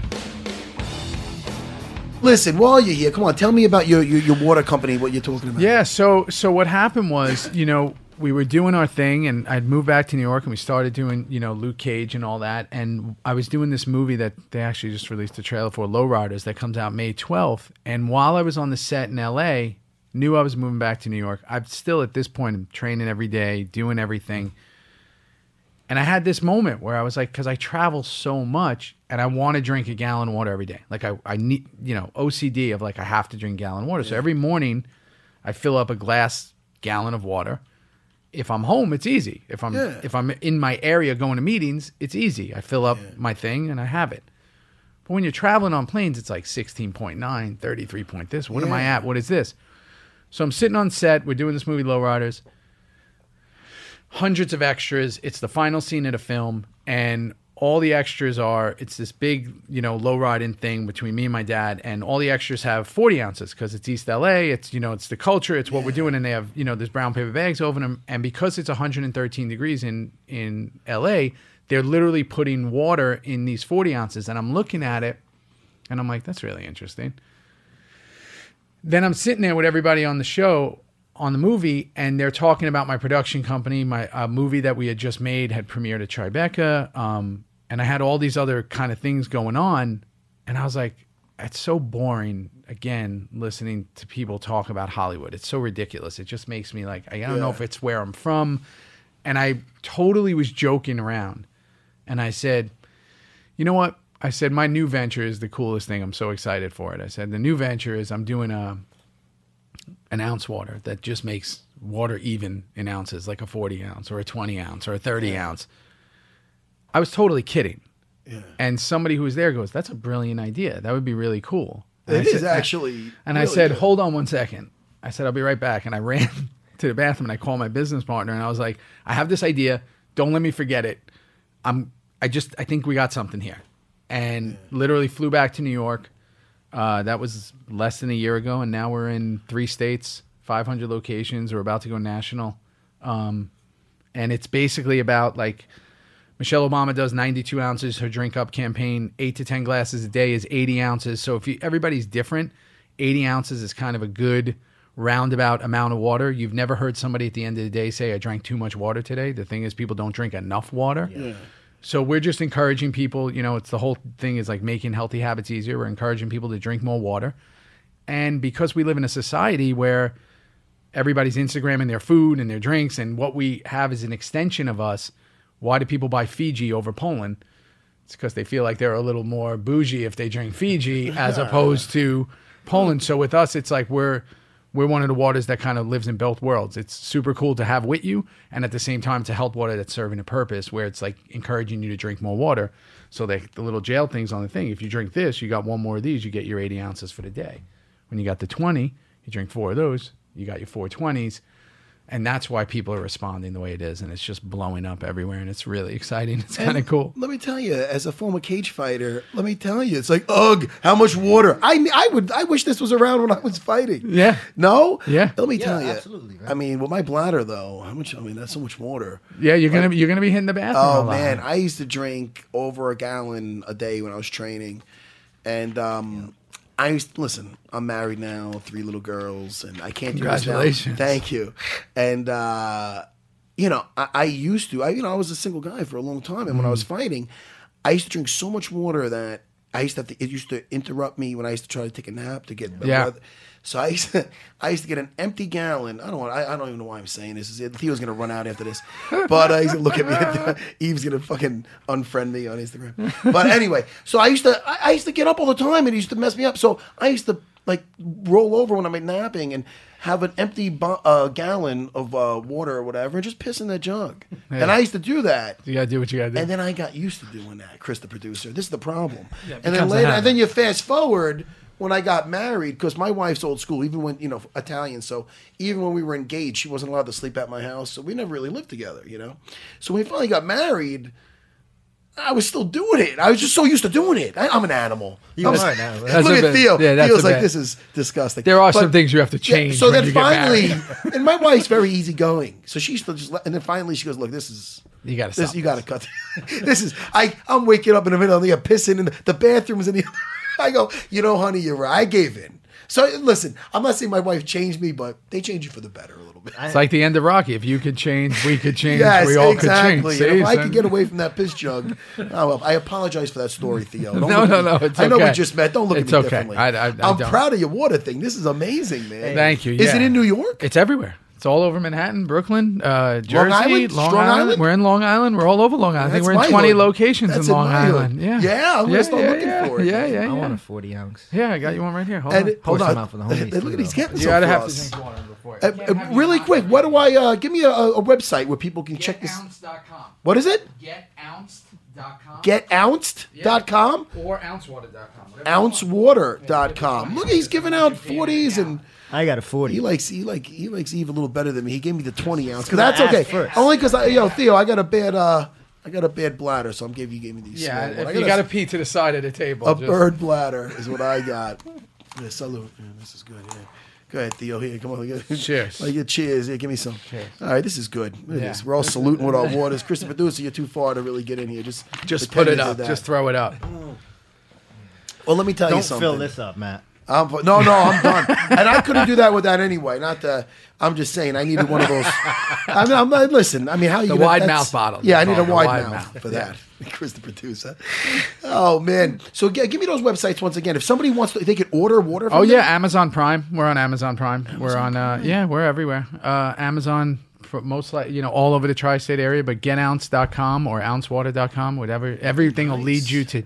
[SPEAKER 1] Listen, while you're here, come on, tell me about your, your, your water company, what you're talking about.
[SPEAKER 4] Yeah. So so what happened was, you know, we were doing our thing, and I'd moved back to New York, and we started doing, you know, Luke Cage and all that. And I was doing this movie that they actually just released a trailer for, Lowriders, that comes out May 12th. And while I was on the set in L.A., knew I was moving back to New York. I'm still at this point I'm training every day, doing everything. And I had this moment where I was like, because I travel so much and I want to drink a gallon of water every day. Like I, I need, you know, OCD of like I have to drink gallon of water. So every morning I fill up a glass gallon of water. If I'm home, it's easy. If I'm
[SPEAKER 1] Yeah.
[SPEAKER 4] if I'm in my area going to meetings, it's easy. I fill up my thing and I have it. But when you're traveling on planes, it's like 16.9, 33 point this. What am I at? What is this? So I'm sitting on set. We're doing this movie, Lowriders. Hundreds of extras. It's the final scene of the film, and all the extras are. It's this big, you know, low riding thing between me and my dad, and all the extras have 40 ounces because it's East LA. It's you know, it's the culture. It's what we're doing, and they have you know, there's brown paper bags over them, and because it's 113 degrees in in LA, they're literally putting water in these 40 ounces, and I'm looking at it, and I'm like, that's really interesting then I'm sitting there with everybody on the show on the movie, and they're talking about my production company. My uh, movie that we had just made had premiered at Tribeca, um, and I had all these other kind of things going on, and I was like, it's so boring. Again, listening to people talk about Hollywood, it's so ridiculous. It just makes me like, I don't know if it's where I'm from, and I totally was joking around, and I said, you know what? I said my new venture is the coolest thing. I'm so excited for it. I said the new venture is I'm doing a an ounce water that just makes water even in ounces, like a 40 ounce or a 20 ounce or a 30 ounce. I was totally kidding. And somebody who was there goes, "That's a brilliant idea. That would be really cool." And
[SPEAKER 1] It
[SPEAKER 4] I
[SPEAKER 1] is
[SPEAKER 4] said-
[SPEAKER 1] actually.
[SPEAKER 4] and I said,
[SPEAKER 1] good.
[SPEAKER 4] "Hold on one second. I said, "I'll be right back." And I (laughs) ran to the bathroom and I called my business partner and I was like, "I have this idea. Don't let me forget it. I'm. I just. I think we got something here." And literally flew back to New York. Uh, that was less than a year ago, and now we're in three states, 500 locations. We're about to go national, um, and it's basically about like Michelle Obama does 92 ounces. Her drink up campaign, eight to 10 glasses a day is 80 ounces. So if you, everybody's different, 80 ounces is kind of a good roundabout amount of water. You've never heard somebody at the end of the day say, I drank too much water today. The thing is, people don't drink enough water. So we're just encouraging people, you know, it's the whole thing is like making healthy habits easier. We're encouraging people to drink more water. And because we live in a society where everybody's Instagramming their food and their drinks, and what we have is an extension of us. Why do people buy Fiji over Poland? It's because they feel like they're a little more bougie if they drink Fiji as (laughs) opposed to Poland. So with us, it's like we're we're one of the waters that kind of lives in both worlds. It's super cool to have with you, and at the same time to help water that's serving a purpose, where it's like encouraging you to drink more water. So they, the little jail things on the thing. If you drink this, you got one more of these, you get your 80 ounces for the day. When you got the 20, you drink four of those, you got your four 20s. And that's why people are responding the way it is, and it's just blowing up everywhere, and it's really exciting. (laughs) It's kind of cool.
[SPEAKER 1] Let me tell you, as a former cage fighter, let me tell you, it's like, ugh, how much water? I I would I wish this was around when I was fighting.
[SPEAKER 4] Yeah.
[SPEAKER 1] No.
[SPEAKER 4] Yeah.
[SPEAKER 1] Let me
[SPEAKER 2] Yeah,
[SPEAKER 1] tell you.
[SPEAKER 2] absolutely, man.
[SPEAKER 1] I mean, with my bladder though, how much? I mean, that's so much water.
[SPEAKER 4] Yeah, you're gonna you're gonna be hitting the bathroom.
[SPEAKER 1] Oh
[SPEAKER 4] a lot.
[SPEAKER 1] man, I used to drink over a gallon a day when I was training, and um, I used to, listen. I'm married now, three little girls, and I can't do this now.
[SPEAKER 4] Congratulations.
[SPEAKER 1] Thank you. And uh, you know, I, I used to. I you know, I was a single guy for a long time, and when I was
[SPEAKER 4] Mm.
[SPEAKER 1] fighting, I used to drink so much water that I used to have to. It used to interrupt me when I used to try to take a nap to get
[SPEAKER 4] Yeah.
[SPEAKER 1] breath. So I used to, (laughs) I used to get an empty gallon. I don't want. I, I don't even know why I'm saying this. Theo's gonna run out after this, but uh, he's gonna look at me. (laughs) Yves's gonna fucking unfriend me on Instagram. But anyway, so I used to. I, I used to get up all the time, and it used to mess me up. So I used to like roll over when I'm napping and have an empty bo- uh, gallon of uh, water or whatever, and just piss in that jug. And I used to do that.
[SPEAKER 4] you gotta do what you gotta do.
[SPEAKER 1] And then I got used to doing that, Chris, the producer. This is the problem. and then later, and then you fast forward when I got married, because my wife's old school, even when, you know, Italian. So even when we were engaged, she wasn't allowed to sleep at my house. So we never really lived together, you know? So when we finally got married, I was still doing it. I was just so used to doing it. I, I'm an animal.
[SPEAKER 2] You are an animal.
[SPEAKER 4] That's
[SPEAKER 1] Look at
[SPEAKER 4] bit-
[SPEAKER 1] Theo.
[SPEAKER 4] yeah,
[SPEAKER 1] Theo's like,
[SPEAKER 4] bit.
[SPEAKER 1] this is disgusting.
[SPEAKER 4] There are
[SPEAKER 1] But-
[SPEAKER 4] some things you have to change.
[SPEAKER 1] so then finally, (laughs) and my wife's very easygoing. So she used to just, and then finally she goes, look, this is,
[SPEAKER 4] You gotta
[SPEAKER 1] this,
[SPEAKER 4] stop
[SPEAKER 1] you gotta cut. (laughs) this is, I, I'm waking up in the middle of the night, pissing in the, the bathroom's in the, (laughs) I go, you know, honey, you're right. I gave in. So listen, I'm not saying my wife changed me, but they changed you for the better a little bit.
[SPEAKER 4] It's like the end of Rocky. If you could change, we could change.
[SPEAKER 1] Yes,
[SPEAKER 4] we all
[SPEAKER 1] exactly.
[SPEAKER 4] could change.
[SPEAKER 1] If I could get away from that piss jug, oh, well, I apologize for that story, Theo. (laughs) Don't
[SPEAKER 4] No, no, no, it's
[SPEAKER 1] I know we just met. Don't look
[SPEAKER 4] It's
[SPEAKER 1] at me
[SPEAKER 4] okay.
[SPEAKER 1] differently.
[SPEAKER 4] I-
[SPEAKER 1] am proud of your water thing. This is amazing, man.
[SPEAKER 4] Thank you.
[SPEAKER 1] Is it in New York?
[SPEAKER 4] It's everywhere. It's all over Manhattan, Brooklyn, uh, Jersey,
[SPEAKER 1] Island?
[SPEAKER 4] Long
[SPEAKER 1] Strong
[SPEAKER 4] Island.
[SPEAKER 1] Island?
[SPEAKER 4] We're in Long Island. We're all over Long Island. I think
[SPEAKER 1] That's
[SPEAKER 4] we're in
[SPEAKER 1] my
[SPEAKER 4] 20
[SPEAKER 1] hood.
[SPEAKER 4] locations
[SPEAKER 1] That's
[SPEAKER 4] in
[SPEAKER 1] in
[SPEAKER 4] Long
[SPEAKER 1] my hood.
[SPEAKER 4] Island. Yeah.
[SPEAKER 1] Yeah, I'm gonna start
[SPEAKER 4] yeah,
[SPEAKER 1] looking
[SPEAKER 4] yeah.
[SPEAKER 1] for it.
[SPEAKER 4] Yeah, yeah,
[SPEAKER 2] I
[SPEAKER 4] yeah.
[SPEAKER 2] want a 40 ounce.
[SPEAKER 4] Yeah, I got you one right here. Hold
[SPEAKER 1] And
[SPEAKER 4] on.
[SPEAKER 1] it, hold
[SPEAKER 2] some
[SPEAKER 1] on.
[SPEAKER 2] out for the homies, (laughs)
[SPEAKER 1] look
[SPEAKER 2] too,
[SPEAKER 1] at these
[SPEAKER 2] though.
[SPEAKER 1] cans.
[SPEAKER 4] you gotta
[SPEAKER 1] for
[SPEAKER 4] have
[SPEAKER 1] us.
[SPEAKER 4] to drink water before.
[SPEAKER 1] Uh, uh, really quick, what do I uh, give me a, a website where people can check this?
[SPEAKER 4] GetOunced.com.
[SPEAKER 1] What is it?
[SPEAKER 4] GetOunced.com.
[SPEAKER 1] Getounced.com?
[SPEAKER 4] or ouncewater.com. whatever you want.
[SPEAKER 1] Ouncewater.com. Look, he's giving out 40s and
[SPEAKER 2] I got a 40.
[SPEAKER 1] he likes he like he likes Yves a little better than me. He gave me the 20 ounce. Cause that's okay.
[SPEAKER 2] first.
[SPEAKER 1] Only cause I yo, Theo, I got a bad uh I got a bad bladder, so I'm giving you gave me these
[SPEAKER 4] Yeah,
[SPEAKER 1] small
[SPEAKER 4] if
[SPEAKER 1] I
[SPEAKER 4] you got to pee to the side of the table.
[SPEAKER 1] a
[SPEAKER 4] just-
[SPEAKER 1] bird bladder is what I got. Yeah, salute. Yeah, this is good. Yeah. Go ahead, Theo. Here, come on. Get, (laughs)
[SPEAKER 4] Cheers.
[SPEAKER 1] Like, yeah, cheers. Yeah, give me some.
[SPEAKER 4] Cheers.
[SPEAKER 1] All right, this is good. Look at
[SPEAKER 4] Yeah.
[SPEAKER 1] this. We're all saluting with our waters. Christopher Producer, you're too far to really get in here. Just,
[SPEAKER 4] Just put it
[SPEAKER 1] you did
[SPEAKER 4] up. Just throw it up.
[SPEAKER 1] Well, let me tell you something.
[SPEAKER 2] Don't fill this up, Matt.
[SPEAKER 1] I'm, no, no, I'm done. and I couldn't do that with that anyway. Not the. I'm just saying, I needed one of those. I mean, I'm not. Listen, I mean, how you
[SPEAKER 4] The
[SPEAKER 1] gonna-
[SPEAKER 4] wide mouth bottle.
[SPEAKER 1] Yeah, I need a wide,
[SPEAKER 4] wide
[SPEAKER 1] mouth,
[SPEAKER 4] mouth.
[SPEAKER 1] for
[SPEAKER 4] Yeah.
[SPEAKER 1] that. (laughs) Chris, the producer. Oh man! So g- give me those websites once again. If somebody wants to, they could order water. From
[SPEAKER 4] Oh
[SPEAKER 1] them?
[SPEAKER 4] yeah, Amazon Prime. We're on Amazon Prime. we're on. Uh, yeah, we're everywhere. Uh, Amazon for most like you know all over the tri-state area, but getounce.com or ouncewater.com, whatever. Everything will lead you to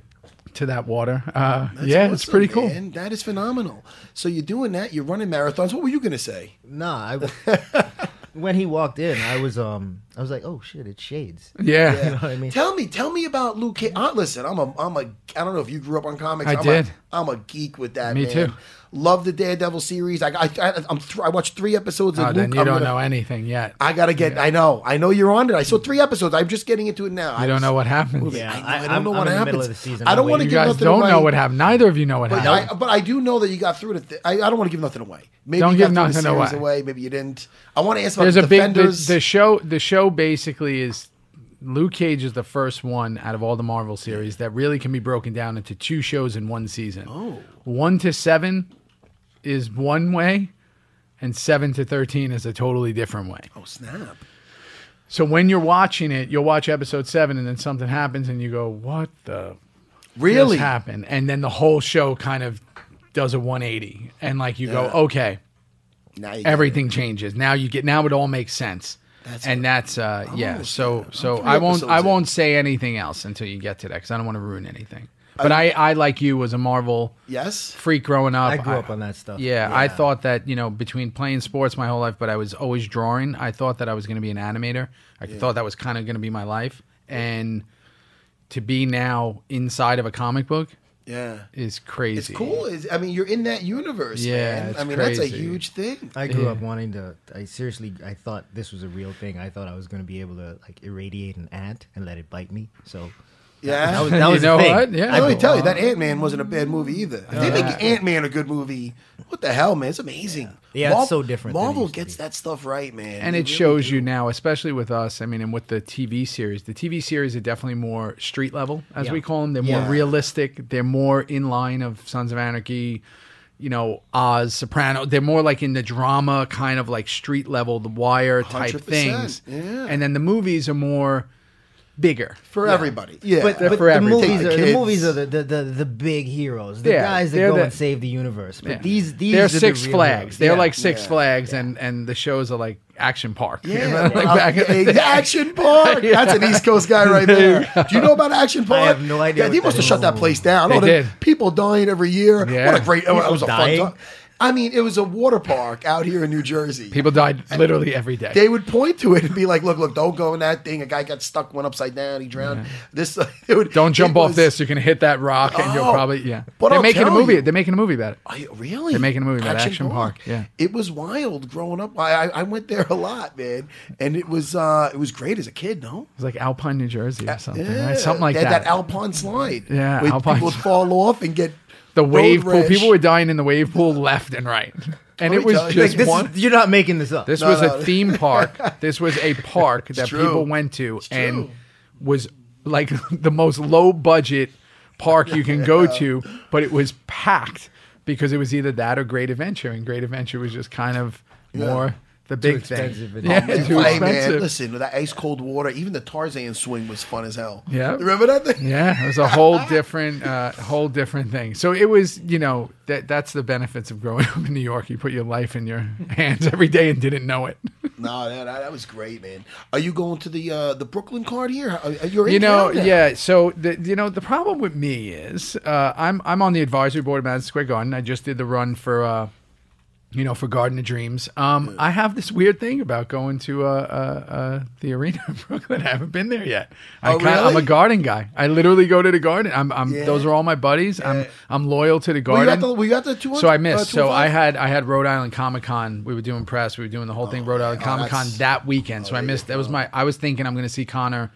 [SPEAKER 4] to that water. Uh,
[SPEAKER 1] That's
[SPEAKER 4] yeah, it's pretty cool.
[SPEAKER 1] man. That is phenomenal. So you're doing that. You're running marathons. What were you going to say?
[SPEAKER 2] Nah, I, (laughs) when he walked in, I was um, I was like, oh shit, it's shades. (laughs)
[SPEAKER 4] Yeah.
[SPEAKER 2] You know what I mean?
[SPEAKER 1] Tell me, tell me about Luke. Cage. Uh, listen, I'm a, I'm a. I don't know if you grew up on comics.
[SPEAKER 4] I
[SPEAKER 1] I'm
[SPEAKER 4] did.
[SPEAKER 1] A, I'm a geek with that.
[SPEAKER 4] Me
[SPEAKER 1] man.
[SPEAKER 4] too.
[SPEAKER 1] Love the Daredevil series. I, I, I I'm th- I watched three episodes of
[SPEAKER 4] Oh,
[SPEAKER 1] Luke.
[SPEAKER 4] then you
[SPEAKER 1] I'm
[SPEAKER 4] don't
[SPEAKER 1] gonna-
[SPEAKER 4] know anything yet.
[SPEAKER 1] I gotta get. I know. I know you're on it. I saw three episodes. I'm just getting into it now. I
[SPEAKER 4] don't know what happens.
[SPEAKER 2] Yeah,
[SPEAKER 1] I, know,
[SPEAKER 2] I-
[SPEAKER 1] I don't
[SPEAKER 2] I'm-
[SPEAKER 1] know
[SPEAKER 2] I'm
[SPEAKER 1] what
[SPEAKER 2] in the
[SPEAKER 1] happens.
[SPEAKER 2] middle of the season.
[SPEAKER 1] I don't
[SPEAKER 2] I'm
[SPEAKER 1] want to
[SPEAKER 4] You
[SPEAKER 1] give
[SPEAKER 4] guys
[SPEAKER 1] nothing
[SPEAKER 4] don't
[SPEAKER 1] away.
[SPEAKER 4] know what happened. Neither of you know what
[SPEAKER 1] But
[SPEAKER 4] happened.
[SPEAKER 1] I, but I do know that you got through it. Th- I, I don't want to give nothing away. Maybe
[SPEAKER 4] Don't
[SPEAKER 1] you
[SPEAKER 4] give
[SPEAKER 1] got through the
[SPEAKER 4] nothing
[SPEAKER 1] series
[SPEAKER 4] away.
[SPEAKER 1] Maybe you didn't. I want to ask about
[SPEAKER 4] There's
[SPEAKER 1] the
[SPEAKER 4] a big the,
[SPEAKER 1] defenders.
[SPEAKER 4] the show. The show basically is Luke Cage is the first one out of all the Marvel series that really can be broken down into two shows in one season. Oh, one to seven is one way, and seven to thirteen is a totally different way.
[SPEAKER 1] oh snap!
[SPEAKER 4] So when you're watching it, you'll watch episode seven, and then something happens, and you go, "What the
[SPEAKER 1] Really?
[SPEAKER 4] happened?" And then the whole show kind of does a 180, and like you go, "Okay."
[SPEAKER 1] Now you
[SPEAKER 4] everything changes. Now you get now it all makes sense.
[SPEAKER 1] That's
[SPEAKER 4] and that's uh yeah.
[SPEAKER 1] Oh,
[SPEAKER 4] So
[SPEAKER 1] shit.
[SPEAKER 4] so
[SPEAKER 1] I'm three
[SPEAKER 4] I won't
[SPEAKER 1] episodes
[SPEAKER 4] I
[SPEAKER 1] in.
[SPEAKER 4] won't say anything else until you get to that because I don't want to ruin anything. But I, I like you was a Marvel
[SPEAKER 1] Yes.
[SPEAKER 4] freak growing up.
[SPEAKER 2] I grew up on that stuff.
[SPEAKER 4] Yeah, I thought that you know between playing sports my whole life, but I was always drawing. I thought that I was going to be an animator. I thought that was kind of going to be my life, and to be now inside of a comic book
[SPEAKER 1] Yeah.
[SPEAKER 4] is crazy.
[SPEAKER 1] It's cool. It's, I mean, you're in that universe,
[SPEAKER 4] Yeah,
[SPEAKER 1] man.
[SPEAKER 4] it's
[SPEAKER 1] I mean, that's a huge thing.
[SPEAKER 2] I grew
[SPEAKER 4] Yeah.
[SPEAKER 2] up wanting to. I seriously, I thought this was a real thing. I thought I was going to be able to like irradiate an ant and let it bite me. So
[SPEAKER 1] Yeah.
[SPEAKER 2] that was, that
[SPEAKER 4] You
[SPEAKER 2] was
[SPEAKER 4] know
[SPEAKER 2] a
[SPEAKER 4] what? Yeah.
[SPEAKER 1] I let me tell you, that Ant Man wasn't a bad movie either. If they make Ant Man a good movie, what the hell, man? It's amazing.
[SPEAKER 2] Yeah, it's so different than it
[SPEAKER 1] Marvel
[SPEAKER 2] used to
[SPEAKER 1] gets
[SPEAKER 2] be.
[SPEAKER 1] that stuff right, man.
[SPEAKER 4] and
[SPEAKER 1] They
[SPEAKER 4] it
[SPEAKER 1] really
[SPEAKER 4] shows
[SPEAKER 1] do.
[SPEAKER 4] you now, especially with us. I mean, and with the TV series, the TV series are definitely more street level, as
[SPEAKER 2] Yeah.
[SPEAKER 4] we call them. They're
[SPEAKER 1] Yeah.
[SPEAKER 4] more realistic. They're more in line of Sons of Anarchy, you know, Oz, Soprano. They're more like in the drama kind of like street level, The Wire type
[SPEAKER 1] 100%,
[SPEAKER 4] things.
[SPEAKER 1] yeah.
[SPEAKER 4] And then the movies are more bigger.
[SPEAKER 1] for everybody. Yeah,
[SPEAKER 2] But, but
[SPEAKER 4] for
[SPEAKER 2] the movies are
[SPEAKER 1] the
[SPEAKER 2] the movies are the, the, the, the big heroes, the
[SPEAKER 4] Yeah,
[SPEAKER 2] guys that
[SPEAKER 4] they're
[SPEAKER 2] go
[SPEAKER 4] the-
[SPEAKER 2] and save the universe. But
[SPEAKER 4] Yeah.
[SPEAKER 2] these these
[SPEAKER 4] they're
[SPEAKER 2] are the
[SPEAKER 4] Six
[SPEAKER 2] real
[SPEAKER 4] Flags.
[SPEAKER 2] heroes.
[SPEAKER 4] They're
[SPEAKER 2] Yeah.
[SPEAKER 4] like Six
[SPEAKER 1] Yeah.
[SPEAKER 4] Flags, and and the shows are like Action Park. (laughs)
[SPEAKER 1] Yeah, (laughs)
[SPEAKER 4] like
[SPEAKER 1] uh,
[SPEAKER 4] back in the.
[SPEAKER 1] Action Park. (laughs) That's an East Coast guy right there. Do you know about Action Park?
[SPEAKER 2] I have no idea
[SPEAKER 1] Yeah, they must have shut that place down.
[SPEAKER 4] They
[SPEAKER 1] Oh, the
[SPEAKER 4] did.
[SPEAKER 1] People dying every year. What a great. it was a fun time. I mean, it was a water park out here in New Jersey.
[SPEAKER 4] People died literally every day.
[SPEAKER 1] they would point to it and be like, "Look, look, don't go in that thing. A guy got stuck, went upside down, he drowned. This, (laughs) it would,
[SPEAKER 4] Don't jump off
[SPEAKER 1] was-
[SPEAKER 4] this. You're gonna hit that rock, and you'll
[SPEAKER 1] Oh,
[SPEAKER 4] probably yeah.
[SPEAKER 1] but
[SPEAKER 4] they're
[SPEAKER 1] I'll
[SPEAKER 4] making a movie.
[SPEAKER 1] you-
[SPEAKER 4] They're making a movie about it.
[SPEAKER 1] You- really?
[SPEAKER 4] They're making a movie about Action Park, yeah.
[SPEAKER 1] it was wild growing up. I, I I went there a lot, man, and it was uh it was great as a kid. No,
[SPEAKER 4] it was like Alpine, New Jersey, or something,
[SPEAKER 1] Yeah.
[SPEAKER 4] right? Something like
[SPEAKER 1] They had
[SPEAKER 4] that.
[SPEAKER 1] that Alpine slide.
[SPEAKER 4] Yeah,
[SPEAKER 1] where
[SPEAKER 4] Alpine
[SPEAKER 1] people would (laughs)
[SPEAKER 4] slide.
[SPEAKER 1] fall off and get
[SPEAKER 4] the wave pool.
[SPEAKER 1] rash.
[SPEAKER 4] People were dying in the wave pool left and right, and
[SPEAKER 1] Let
[SPEAKER 4] it
[SPEAKER 1] me
[SPEAKER 4] was
[SPEAKER 1] tell you,
[SPEAKER 4] just
[SPEAKER 2] Like, this
[SPEAKER 4] one.
[SPEAKER 2] is, you're not making this up.
[SPEAKER 4] This
[SPEAKER 1] No,
[SPEAKER 4] was
[SPEAKER 1] no.
[SPEAKER 4] a theme (laughs) park. This was a park that
[SPEAKER 1] true.
[SPEAKER 4] people went to and
[SPEAKER 1] true.
[SPEAKER 4] was like (laughs) the most low budget park you can go to, but it was packed because it was either that or Great Adventure, and Great Adventure was just kind of more the big
[SPEAKER 2] expensive
[SPEAKER 4] thing.
[SPEAKER 2] and-
[SPEAKER 4] Yeah,
[SPEAKER 1] Man,
[SPEAKER 4] too
[SPEAKER 1] hey,
[SPEAKER 4] expensive.
[SPEAKER 1] man, listen, with that ice cold water, even the Tarzan swing was fun as hell.
[SPEAKER 4] Yeah.
[SPEAKER 1] remember that thing?
[SPEAKER 4] Yeah, it was a whole (laughs) different, uh, whole different thing. So it was, you know, that that's the benefits of growing up in New York. You put your life in your (laughs) hands every day and didn't know it. (laughs)
[SPEAKER 1] No, that, that, that was great, man. Are you going to the uh, the Brooklyn card here? Are, are you in
[SPEAKER 4] you know,
[SPEAKER 1] town
[SPEAKER 4] yeah. So the you know the problem with me is uh, I'm I'm on the advisory board of Madison Square Garden. I just did the run for. Uh, you know, for Garden of Dreams, um, I have this weird thing about going to uh, uh, uh, the arena (laughs) in Brooklyn. I haven't been there yet. I
[SPEAKER 1] Oh,
[SPEAKER 4] kinda, I'm a
[SPEAKER 1] really?
[SPEAKER 4] garden guy. I literally go to the garden. I'm, I'm
[SPEAKER 1] Yeah.
[SPEAKER 4] those are all my buddies. I'm I'm loyal to the
[SPEAKER 1] We
[SPEAKER 4] garden.
[SPEAKER 1] got the we got the two hundred.
[SPEAKER 4] So I missed. so I had I had Rhode Island Comic Con. We were doing press. We were doing the whole thing Rhode Island
[SPEAKER 1] Oh,
[SPEAKER 4] Comic Con that weekend. So
[SPEAKER 1] oh,
[SPEAKER 4] I missed.
[SPEAKER 1] you
[SPEAKER 4] That was my. I was thinking I'm going to see Conor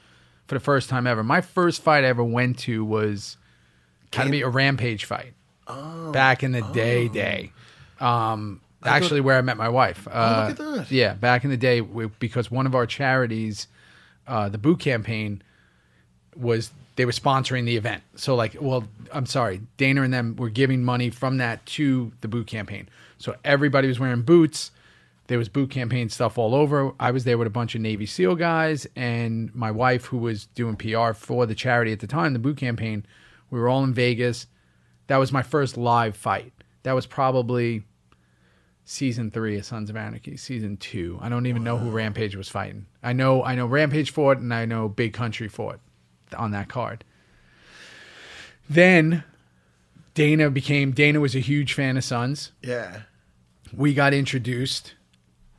[SPEAKER 4] for the first time ever. My first fight I ever went to was kind of be a Rampage fight
[SPEAKER 1] Oh.
[SPEAKER 4] back in the day. Day. Um, actually, where I met my wife. Uh, look
[SPEAKER 1] at that.
[SPEAKER 4] Yeah, back in the day, we, because one of our charities, uh, the Boot Campaign, was they were sponsoring the event. So like, well, I'm sorry, Dana and them were giving money from that to the boot campaign. So everybody was wearing boots. There was boot campaign stuff all over. I was there with a bunch of Navy SEAL guys and my wife, who was doing PR for the charity at the time, the boot campaign. We were all in Vegas. That was my first live fight. That was probably season three of Sons of Anarchy. Season two, I don't even know who Rampage was fighting. I know, I know Rampage fought, and I know Big Country fought on that card. Then Dana became Dana was a huge fan of Sons.
[SPEAKER 1] yeah.
[SPEAKER 4] We got introduced,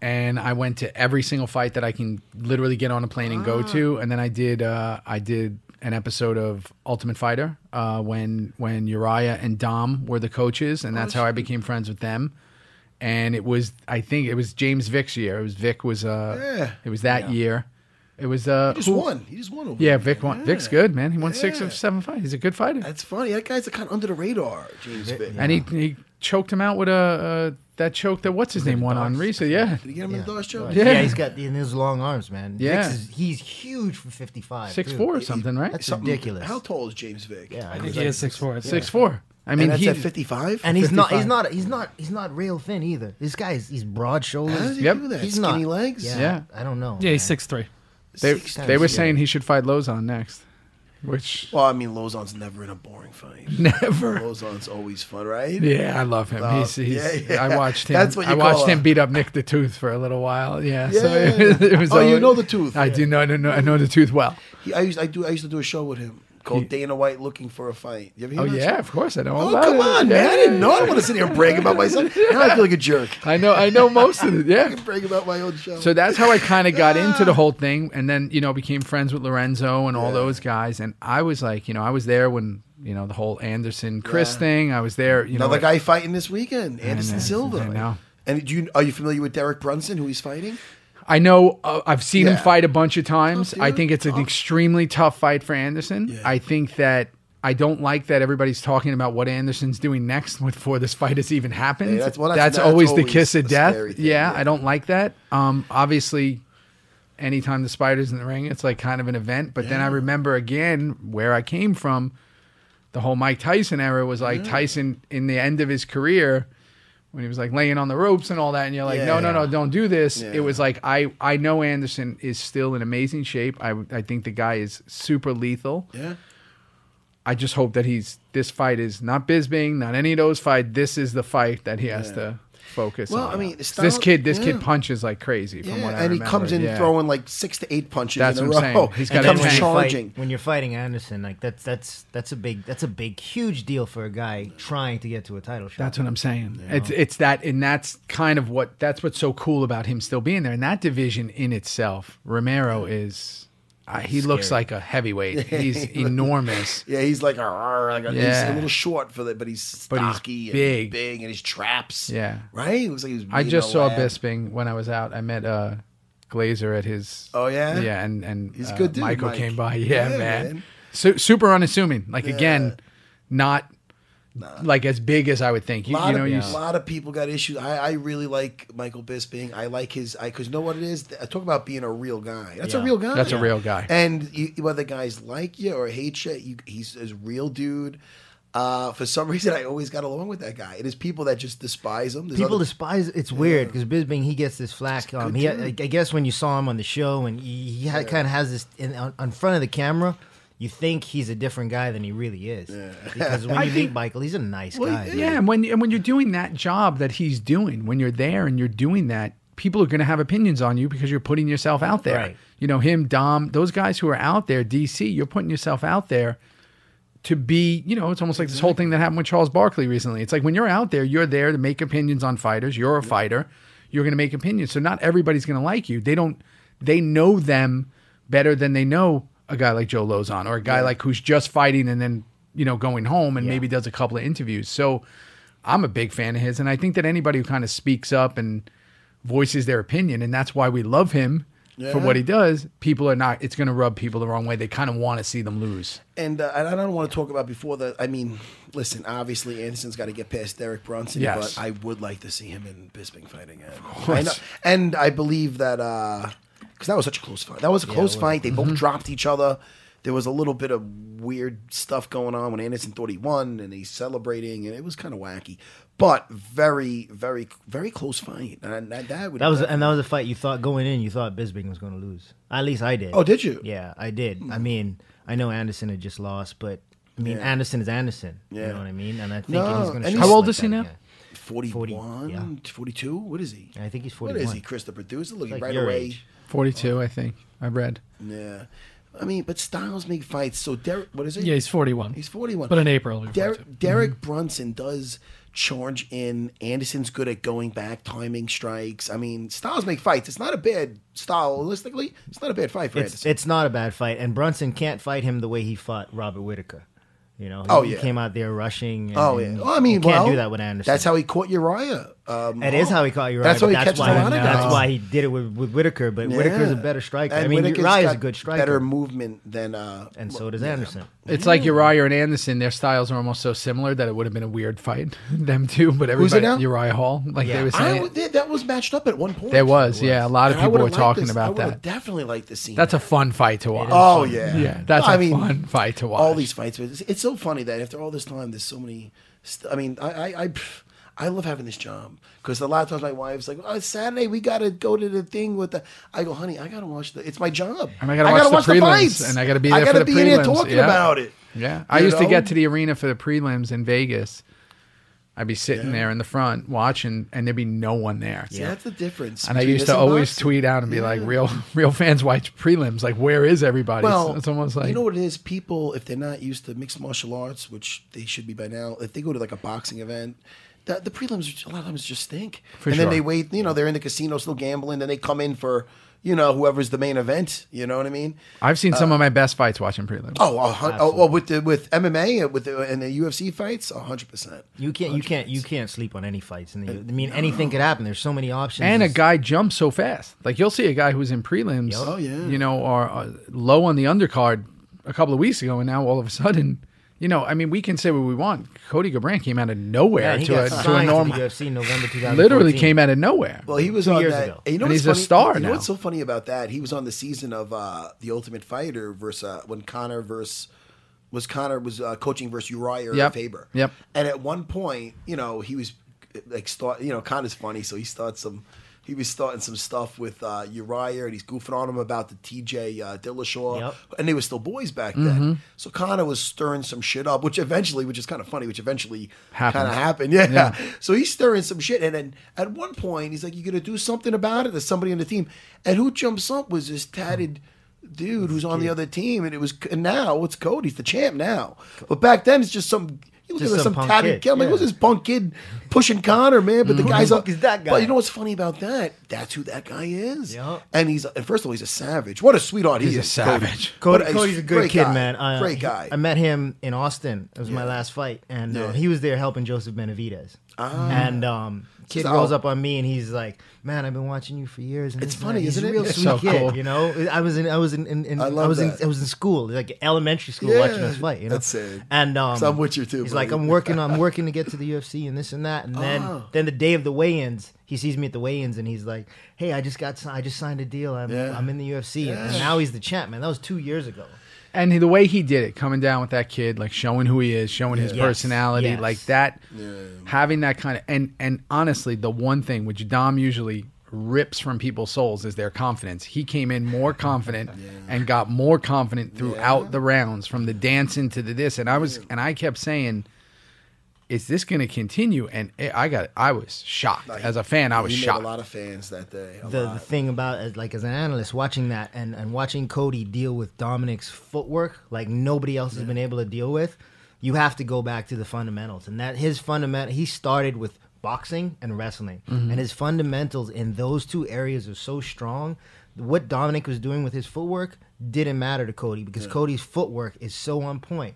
[SPEAKER 4] and I went to every single fight that I can literally get on a plane and go to. And then I did uh, I did an episode of Ultimate Fighter uh, when when Uriah and Dom were the coaches, and that's how I became friends with them. And it was I think it was James Vick's year. It was Vick was uh
[SPEAKER 1] Yeah.
[SPEAKER 4] it was that year. It was uh
[SPEAKER 1] He just
[SPEAKER 4] who-
[SPEAKER 1] won. He just won. Over
[SPEAKER 4] Yeah,
[SPEAKER 1] there.
[SPEAKER 4] Vick won. Vick's good, man. He won six of seven fights. He's a good fighter.
[SPEAKER 1] That's funny. That guy's kind of under the radar, James Vick.
[SPEAKER 4] and he he choked him out with a uh, that choke that what's his name won on recently. Yeah,
[SPEAKER 1] Did he get him in the Dodge Joe?
[SPEAKER 4] Yeah.
[SPEAKER 2] Yeah. he's got in his long arms, man.
[SPEAKER 4] Yeah.
[SPEAKER 2] Vick's is, he's huge for 55.
[SPEAKER 4] six
[SPEAKER 2] too.
[SPEAKER 4] four or something, right?
[SPEAKER 2] That's
[SPEAKER 1] Something-
[SPEAKER 2] ridiculous.
[SPEAKER 1] How tall is James Vick?
[SPEAKER 2] Yeah,
[SPEAKER 6] I think he is six four.
[SPEAKER 4] Six four. I
[SPEAKER 1] I
[SPEAKER 4] mean,
[SPEAKER 1] mean, that's
[SPEAKER 4] he
[SPEAKER 1] at fifty-five.
[SPEAKER 2] and he's not. He's
[SPEAKER 4] 55.
[SPEAKER 2] not. He's not. He's not real thin either. This guy's. He's broad
[SPEAKER 1] How
[SPEAKER 2] shoulders.
[SPEAKER 1] does he
[SPEAKER 4] Yep.
[SPEAKER 1] do that?
[SPEAKER 2] He's
[SPEAKER 1] Skinny
[SPEAKER 2] not.
[SPEAKER 1] legs.
[SPEAKER 2] Yeah,
[SPEAKER 4] Yeah.
[SPEAKER 2] I don't know.
[SPEAKER 6] Yeah, he's
[SPEAKER 2] man.
[SPEAKER 6] six three.
[SPEAKER 4] they
[SPEAKER 1] Six
[SPEAKER 4] they were
[SPEAKER 1] times,
[SPEAKER 4] saying he should fight Lauzon next, which (laughs)
[SPEAKER 1] Well, I mean, Lauzon's never in a boring fight. (laughs)
[SPEAKER 4] never.
[SPEAKER 1] Lauzon's always fun, right?
[SPEAKER 4] Yeah, I love him. He's, uh, he's
[SPEAKER 1] yeah, yeah.
[SPEAKER 4] I watched (laughs) him.
[SPEAKER 1] That's what you
[SPEAKER 4] I watched
[SPEAKER 1] call
[SPEAKER 4] him
[SPEAKER 1] a-
[SPEAKER 4] beat up Nick the Tooth for a little while. Yeah, so
[SPEAKER 1] Yeah.
[SPEAKER 4] it, it was.
[SPEAKER 1] Oh, you
[SPEAKER 4] all-
[SPEAKER 1] know the Tooth.
[SPEAKER 4] I do know. I know. I know the Tooth well.
[SPEAKER 1] He, I used I do I used to do a show with him called
[SPEAKER 4] He-
[SPEAKER 1] Dana White looking for a fight. You ever hear
[SPEAKER 4] Oh yeah,
[SPEAKER 1] show?
[SPEAKER 4] of course I know. all
[SPEAKER 1] Oh come
[SPEAKER 4] it.
[SPEAKER 1] on,
[SPEAKER 4] Yeah,
[SPEAKER 1] man! I didn't know. I don't want to sit here and brag about myself. (laughs) Now I feel like a jerk.
[SPEAKER 4] I know. I know most of it. (laughs) Yeah.
[SPEAKER 1] I can brag about my own show.
[SPEAKER 4] So that's how I kind of got (laughs) into the whole thing, and then you know became friends with Lorenzo and all those guys. And I was like, you know, I was there when you know the whole Anderson Chris thing. I was there. You
[SPEAKER 1] Another
[SPEAKER 4] know,
[SPEAKER 1] guy fighting this weekend, Anderson Silva.
[SPEAKER 4] I know.
[SPEAKER 1] And do you are you familiar with Derek Brunson, who he's fighting?
[SPEAKER 4] I know uh, I've seen him fight a bunch of times.
[SPEAKER 1] Tough
[SPEAKER 4] I think it's an extremely tough fight for Anderson.
[SPEAKER 1] Yeah.
[SPEAKER 4] I think that I don't like that everybody's talking about what Anderson's doing next (laughs) before this fight has even happened.
[SPEAKER 1] Yeah, that's- well, that's- that's
[SPEAKER 4] always the kiss of death.
[SPEAKER 1] thing,
[SPEAKER 4] yeah,
[SPEAKER 1] yeah.
[SPEAKER 4] I don't like that. Um, obviously, anytime the spider's in the ring, it's like kind of an event. But then I remember again where I came from. The whole Mike Tyson era was like Tyson in the end of his career when he was like laying on the ropes and all that, and you're like, no, no, no, don't do this.
[SPEAKER 1] Yeah.
[SPEAKER 4] It was like I I know Anderson is still in amazing shape. I I think the guy is super lethal.
[SPEAKER 1] Yeah.
[SPEAKER 4] I just hope that he's this fight is not Bisping, not any of those fight. This is the fight that he has to focus
[SPEAKER 1] Well,
[SPEAKER 4] on.
[SPEAKER 1] I mean,
[SPEAKER 4] this kid, this
[SPEAKER 1] yeah.
[SPEAKER 4] kid punches like crazy. From
[SPEAKER 1] Yeah,
[SPEAKER 4] what I
[SPEAKER 1] and he
[SPEAKER 4] remember.
[SPEAKER 1] comes in
[SPEAKER 4] Yeah.
[SPEAKER 1] throwing like six to eight punches
[SPEAKER 4] That's
[SPEAKER 1] in
[SPEAKER 4] what I'm
[SPEAKER 1] row.
[SPEAKER 4] saying. He's (laughs)
[SPEAKER 1] He
[SPEAKER 4] got
[SPEAKER 2] And
[SPEAKER 4] a
[SPEAKER 1] comes
[SPEAKER 2] when,
[SPEAKER 1] charging.
[SPEAKER 2] fight, when you're fighting Anderson, like that's that's that's a big that's a big huge deal for a guy trying to get to a title shot.
[SPEAKER 4] That's what I'm saying. It's it's that, and that's kind of what that's what's so cool about him still being there. And that division in itself, Romero is. Uh, he looks like a heavyweight. (laughs) He's enormous.
[SPEAKER 1] Yeah, he's like, "Arr, like a, he's a little short for that, but he's
[SPEAKER 4] But he's big.
[SPEAKER 1] and big, and his traps.
[SPEAKER 4] Yeah.
[SPEAKER 1] right. He looks like he was.
[SPEAKER 4] I just saw
[SPEAKER 1] lad.
[SPEAKER 4] Bisping when I was out. I met uh, Glazer at his.
[SPEAKER 1] Oh, yeah?
[SPEAKER 4] yeah, and and
[SPEAKER 1] He's a
[SPEAKER 4] uh,
[SPEAKER 1] good dude,
[SPEAKER 4] Michael
[SPEAKER 1] Mike.
[SPEAKER 4] came by. (laughs) Yeah,
[SPEAKER 1] Yeah,
[SPEAKER 4] man,
[SPEAKER 1] man.
[SPEAKER 4] Su- super unassuming. Like again, not like as big as I would think.
[SPEAKER 1] A
[SPEAKER 4] You,
[SPEAKER 1] lot,
[SPEAKER 4] you know,
[SPEAKER 1] of,
[SPEAKER 4] you
[SPEAKER 1] a lot of people got issues. I, I really like Michael Bisping. I like his. I because you know what it is. I talk about being a real guy. That's a real guy.
[SPEAKER 4] That's a real guy.
[SPEAKER 1] And you, whether guys like you or hate you, you he's a real dude. Uh, for some (laughs) reason, I always got along with that guy. It is people that just despise him. There's
[SPEAKER 2] People
[SPEAKER 1] other-
[SPEAKER 2] despise. It's weird because Bisping he gets this flack. Um, he, I, I guess when you saw him on the show and he, he kind of has this in, on, on front of the camera, you think he's a different guy than he really is. (laughs) Because when you
[SPEAKER 4] think-
[SPEAKER 2] mean Michael, he's a nice
[SPEAKER 4] Well,
[SPEAKER 2] guy.
[SPEAKER 4] yeah, and when and when you're doing that job that he's doing, when you're there and you're doing that, people are going to have opinions on you because you're putting yourself out there.
[SPEAKER 2] Right.
[SPEAKER 4] You know, him, Dom, those guys who are out there, DC, you're putting yourself out there to be, you know, it's almost like this whole thing that happened with Charles Barkley recently. It's like when you're out there, you're there to make opinions on fighters. You're a fighter. You're going to make opinions. So not everybody's going to like you. They don't. They know them better than they know a guy like Joe Lauzon or a guy like who's just fighting and then you know going home and maybe does a couple of interviews. So I'm a big fan of his, and I think that anybody who kind of speaks up and voices their opinion, and that's why we love him for what he does. People are not. It's going to rub people the wrong way. They kind of want to see them lose.
[SPEAKER 1] And, uh, and I don't want to talk about before the. I mean, listen. Obviously, Anderson's got to get past Derek Brunson.
[SPEAKER 4] Yes.
[SPEAKER 1] But I would like to see him in Bisping fighting. again.
[SPEAKER 4] course.
[SPEAKER 1] I know, and I believe that because that was such a close fight. That was a close fight. They
[SPEAKER 4] Mm-hmm.
[SPEAKER 1] both dropped each other. There was a little bit of weird stuff going on when Anderson thought he won, and he's celebrating, and it was kind of wacky. But very, very, very close fight. And that, that would
[SPEAKER 2] That was and that was a fight you thought going in. You thought Bisping was going to lose. At least I did.
[SPEAKER 1] Oh, did you?
[SPEAKER 2] Yeah, I did. I mean, I know Anderson had just lost, but I mean,
[SPEAKER 1] Yeah.
[SPEAKER 2] Anderson is Anderson.
[SPEAKER 1] Yeah.
[SPEAKER 2] You know what I mean? And I think
[SPEAKER 1] No,
[SPEAKER 2] he's going
[SPEAKER 1] and
[SPEAKER 2] to.
[SPEAKER 1] he's- How
[SPEAKER 4] old is he now?
[SPEAKER 1] 41,
[SPEAKER 2] yeah.
[SPEAKER 1] 42? What is he?
[SPEAKER 2] I think he's
[SPEAKER 1] What
[SPEAKER 2] 41.
[SPEAKER 1] is he, Chris, the producer? Looking
[SPEAKER 2] like
[SPEAKER 1] right
[SPEAKER 2] your
[SPEAKER 1] away.
[SPEAKER 2] age.
[SPEAKER 4] Forty-two, I think. I read.
[SPEAKER 1] Yeah. I mean, but Styles make fights. So Derek, what is it?
[SPEAKER 6] Yeah, he's 41.
[SPEAKER 1] He's 41.
[SPEAKER 6] But in April, he'll be 42.
[SPEAKER 1] Derek, Derek Brunson does charge in. Anderson's good at going back, timing strikes. I mean, Styles make fights. It's not a bad stylistically. It's not a bad fight for
[SPEAKER 2] It's
[SPEAKER 1] Anderson.
[SPEAKER 2] it's not a bad fight, and Brunson can't fight him the way he fought Robert Whitaker. You know, he,
[SPEAKER 1] Oh,
[SPEAKER 2] he came out there rushing. Oh, and,
[SPEAKER 1] oh yeah.
[SPEAKER 2] and
[SPEAKER 1] Well, I mean,
[SPEAKER 2] you can't
[SPEAKER 1] well,
[SPEAKER 2] do that with Anderson.
[SPEAKER 1] That's how he caught Uriah. Um,
[SPEAKER 2] It is how he caught Uriah.
[SPEAKER 1] That's
[SPEAKER 2] but
[SPEAKER 1] he
[SPEAKER 2] that's
[SPEAKER 1] catches
[SPEAKER 2] why
[SPEAKER 1] a lot of
[SPEAKER 2] That's
[SPEAKER 1] guys.
[SPEAKER 2] why he did it with, with Whitaker. But Whitaker's a better striker.
[SPEAKER 1] And
[SPEAKER 2] I mean,
[SPEAKER 1] Whitaker's
[SPEAKER 2] Uriah's
[SPEAKER 1] got
[SPEAKER 2] a good striker.
[SPEAKER 1] Better movement than. Uh,
[SPEAKER 2] and so does Anderson.
[SPEAKER 4] It's like Uriah and Anderson. Their styles are almost so similar that it would have been a weird fight, (laughs) them two. But
[SPEAKER 1] Who's it
[SPEAKER 4] everybody,
[SPEAKER 1] now?
[SPEAKER 4] Uriah Hall, like
[SPEAKER 2] Yeah.
[SPEAKER 4] they were
[SPEAKER 1] I
[SPEAKER 4] saying,
[SPEAKER 1] would- that- that was matched up at one point.
[SPEAKER 4] there was, yeah, a lot of
[SPEAKER 1] And I
[SPEAKER 4] people were
[SPEAKER 1] would've liked
[SPEAKER 4] talking
[SPEAKER 1] this- I
[SPEAKER 4] about
[SPEAKER 1] would've
[SPEAKER 4] that.
[SPEAKER 1] Definitely like to see.
[SPEAKER 4] That's a fun fight to watch.
[SPEAKER 1] Oh yeah,
[SPEAKER 4] Yeah, that's a
[SPEAKER 1] I mean,
[SPEAKER 4] fun fight to watch.
[SPEAKER 1] All these fights, it's, it's so funny that after all this time, there's so many. St- I mean, I I, I, pff, I love having this job because a lot of times my wife's like, "Oh, it's Saturday, we got to go to the thing with the." I go, "Honey, I got to watch the. It's my job.
[SPEAKER 4] And I gotta watch the prelims,
[SPEAKER 1] fights,
[SPEAKER 4] and I gotta be there for
[SPEAKER 1] gotta
[SPEAKER 4] the
[SPEAKER 1] be in here talking
[SPEAKER 4] yeah.
[SPEAKER 1] about it.
[SPEAKER 4] Yeah, I used to get to the arena for the prelims in Vegas. I'd be sitting there in the front watching, and there'd be no one there.
[SPEAKER 1] See, that's the difference.
[SPEAKER 4] And I used to always
[SPEAKER 1] boxing.
[SPEAKER 4] tweet out and be like, "Real, real fans watch prelims. Like, where is everybody?"
[SPEAKER 1] Well,
[SPEAKER 4] it's, it's almost like
[SPEAKER 1] you know what it is. People, if they're not used to mixed martial arts, which they should be by now, if they go to like a boxing event, the, the prelims a lot of times just stink.
[SPEAKER 4] For
[SPEAKER 1] and then they wait. You know, they're in the casino still gambling. Then they come in for you know, whoever's the main event. You know what I mean?
[SPEAKER 4] I've seen some of my best fights watching prelims.
[SPEAKER 1] Oh, a hun- oh, oh, with the with MMA and with the and the UFC fights, hundred percent.
[SPEAKER 2] You can't, you can't, you can't sleep on any fights. And I mean, anything could happen. There's so many options.
[SPEAKER 4] and a guy jumps so fast. Like you'll see a guy who's in prelims,
[SPEAKER 1] Oh, yeah.
[SPEAKER 4] you know, or uh, low on the undercard a couple of weeks ago, and now all of a sudden, you know, I mean, we can say what we want. Cody Garbrandt came out of nowhere
[SPEAKER 2] Yeah, he
[SPEAKER 4] to,
[SPEAKER 2] got
[SPEAKER 4] a, to a normal,
[SPEAKER 2] to the UFC November 2014.
[SPEAKER 4] literally came out of nowhere.
[SPEAKER 1] Well, he was
[SPEAKER 2] Two
[SPEAKER 1] on
[SPEAKER 2] years
[SPEAKER 1] that.
[SPEAKER 2] ago.
[SPEAKER 1] and you know
[SPEAKER 4] And
[SPEAKER 1] what's
[SPEAKER 4] he's a star
[SPEAKER 1] You know
[SPEAKER 4] now.
[SPEAKER 1] what's so funny about that? He was on the season of uh, the Ultimate Fighter versus uh, when Conor versus was Conor was uh, coaching versus Uriah
[SPEAKER 4] Yep.
[SPEAKER 1] Faber.
[SPEAKER 4] Yep.
[SPEAKER 1] And at one point, you know, he was like start. You know, Conor's funny, so he starts some. He was starting some stuff with uh, Uriah, and he's goofing on him about the TJ uh, Dillashaw,
[SPEAKER 2] Yep.
[SPEAKER 1] and they were still boys back
[SPEAKER 4] Mm-hmm.
[SPEAKER 1] then. So Conor was stirring some shit up, which eventually, which is kind of funny, which eventually kind of happened. (laughs) Yeah.
[SPEAKER 4] Yeah.
[SPEAKER 1] So he's stirring some shit, and then at one point he's like, "You gonna do something about it?" There's somebody on the team, and who jumps up was this tatted dude who's on the other team, and it was and now it's Cody's the champ now, but back then it's just some. You look
[SPEAKER 2] Just
[SPEAKER 1] at
[SPEAKER 2] some
[SPEAKER 1] some tatted
[SPEAKER 2] kid,
[SPEAKER 1] kid. I'm like,
[SPEAKER 2] yeah.
[SPEAKER 1] what's this punk kid pushing Conor, man? But the guy's up.
[SPEAKER 2] is that guy?
[SPEAKER 1] But you know what's funny about that? That's who that guy is.
[SPEAKER 2] Yeah.
[SPEAKER 1] And he's and first of all, he's a savage. What a sweetheart he
[SPEAKER 4] He's a savage.
[SPEAKER 2] Cody,
[SPEAKER 1] But
[SPEAKER 2] Cody's a good kid,
[SPEAKER 1] guy.
[SPEAKER 2] man. Uh,
[SPEAKER 1] great
[SPEAKER 2] he-
[SPEAKER 1] guy.
[SPEAKER 2] I met him in Austin. It was my last fight, and uh, he was there helping Joseph Benavidez. And um, kid
[SPEAKER 1] Just
[SPEAKER 2] rolls up on me, and he's like, "Man, I've been watching you for years." And
[SPEAKER 1] It's funny,
[SPEAKER 2] that." He's
[SPEAKER 1] isn't
[SPEAKER 2] a
[SPEAKER 1] it?
[SPEAKER 2] real
[SPEAKER 1] It's
[SPEAKER 2] sweet
[SPEAKER 4] so
[SPEAKER 2] kid.
[SPEAKER 4] cool.
[SPEAKER 2] You know, I was in, I was in, in, in
[SPEAKER 1] I
[SPEAKER 2] I, was in. I was in school, like elementary school,
[SPEAKER 1] Yeah,
[SPEAKER 2] watching us fight. You know,
[SPEAKER 1] that's sad.
[SPEAKER 2] And um,
[SPEAKER 1] I'm with you too,
[SPEAKER 2] He's
[SPEAKER 1] buddy.
[SPEAKER 2] like, I'm working, I'm working to get to the UFC and this and that, and then
[SPEAKER 1] Oh.
[SPEAKER 2] then the day of the weigh-ins, he sees me at the weigh-ins, and he's like, "Hey, I just got, I just signed a deal. I'm,
[SPEAKER 1] Yeah.
[SPEAKER 2] I'm in the UFC, and now he's the champ, man. That was two years ago."
[SPEAKER 4] And the way he did it, coming down with that kid, like showing who he is, showing his
[SPEAKER 2] Yes,
[SPEAKER 4] personality,
[SPEAKER 2] yes.
[SPEAKER 4] like that, having that kind of, and and honestly, the one thing which Dom usually rips from people's souls is their confidence. He came in more (laughs) confident and got more confident throughout the rounds, from the dancing to the this, and I was, and I kept saying. Is this going to continue? And it- I got, I was shocked
[SPEAKER 1] Like,
[SPEAKER 4] as a fan. I was
[SPEAKER 1] he
[SPEAKER 4] shocked.
[SPEAKER 1] A lot of fans that day.
[SPEAKER 2] the, the thing about as like as an analyst watching that and, and watching Cody deal with Dominick's footwork like nobody else has been able to deal with, you have to go back to the fundamentals. And that his fundament he started with boxing and wrestling.
[SPEAKER 1] Mm-hmm.
[SPEAKER 2] And his fundamentals in those two areas are so strong. What Dominick was doing with his footwork didn't matter to Cody because Cody's footwork is so on point.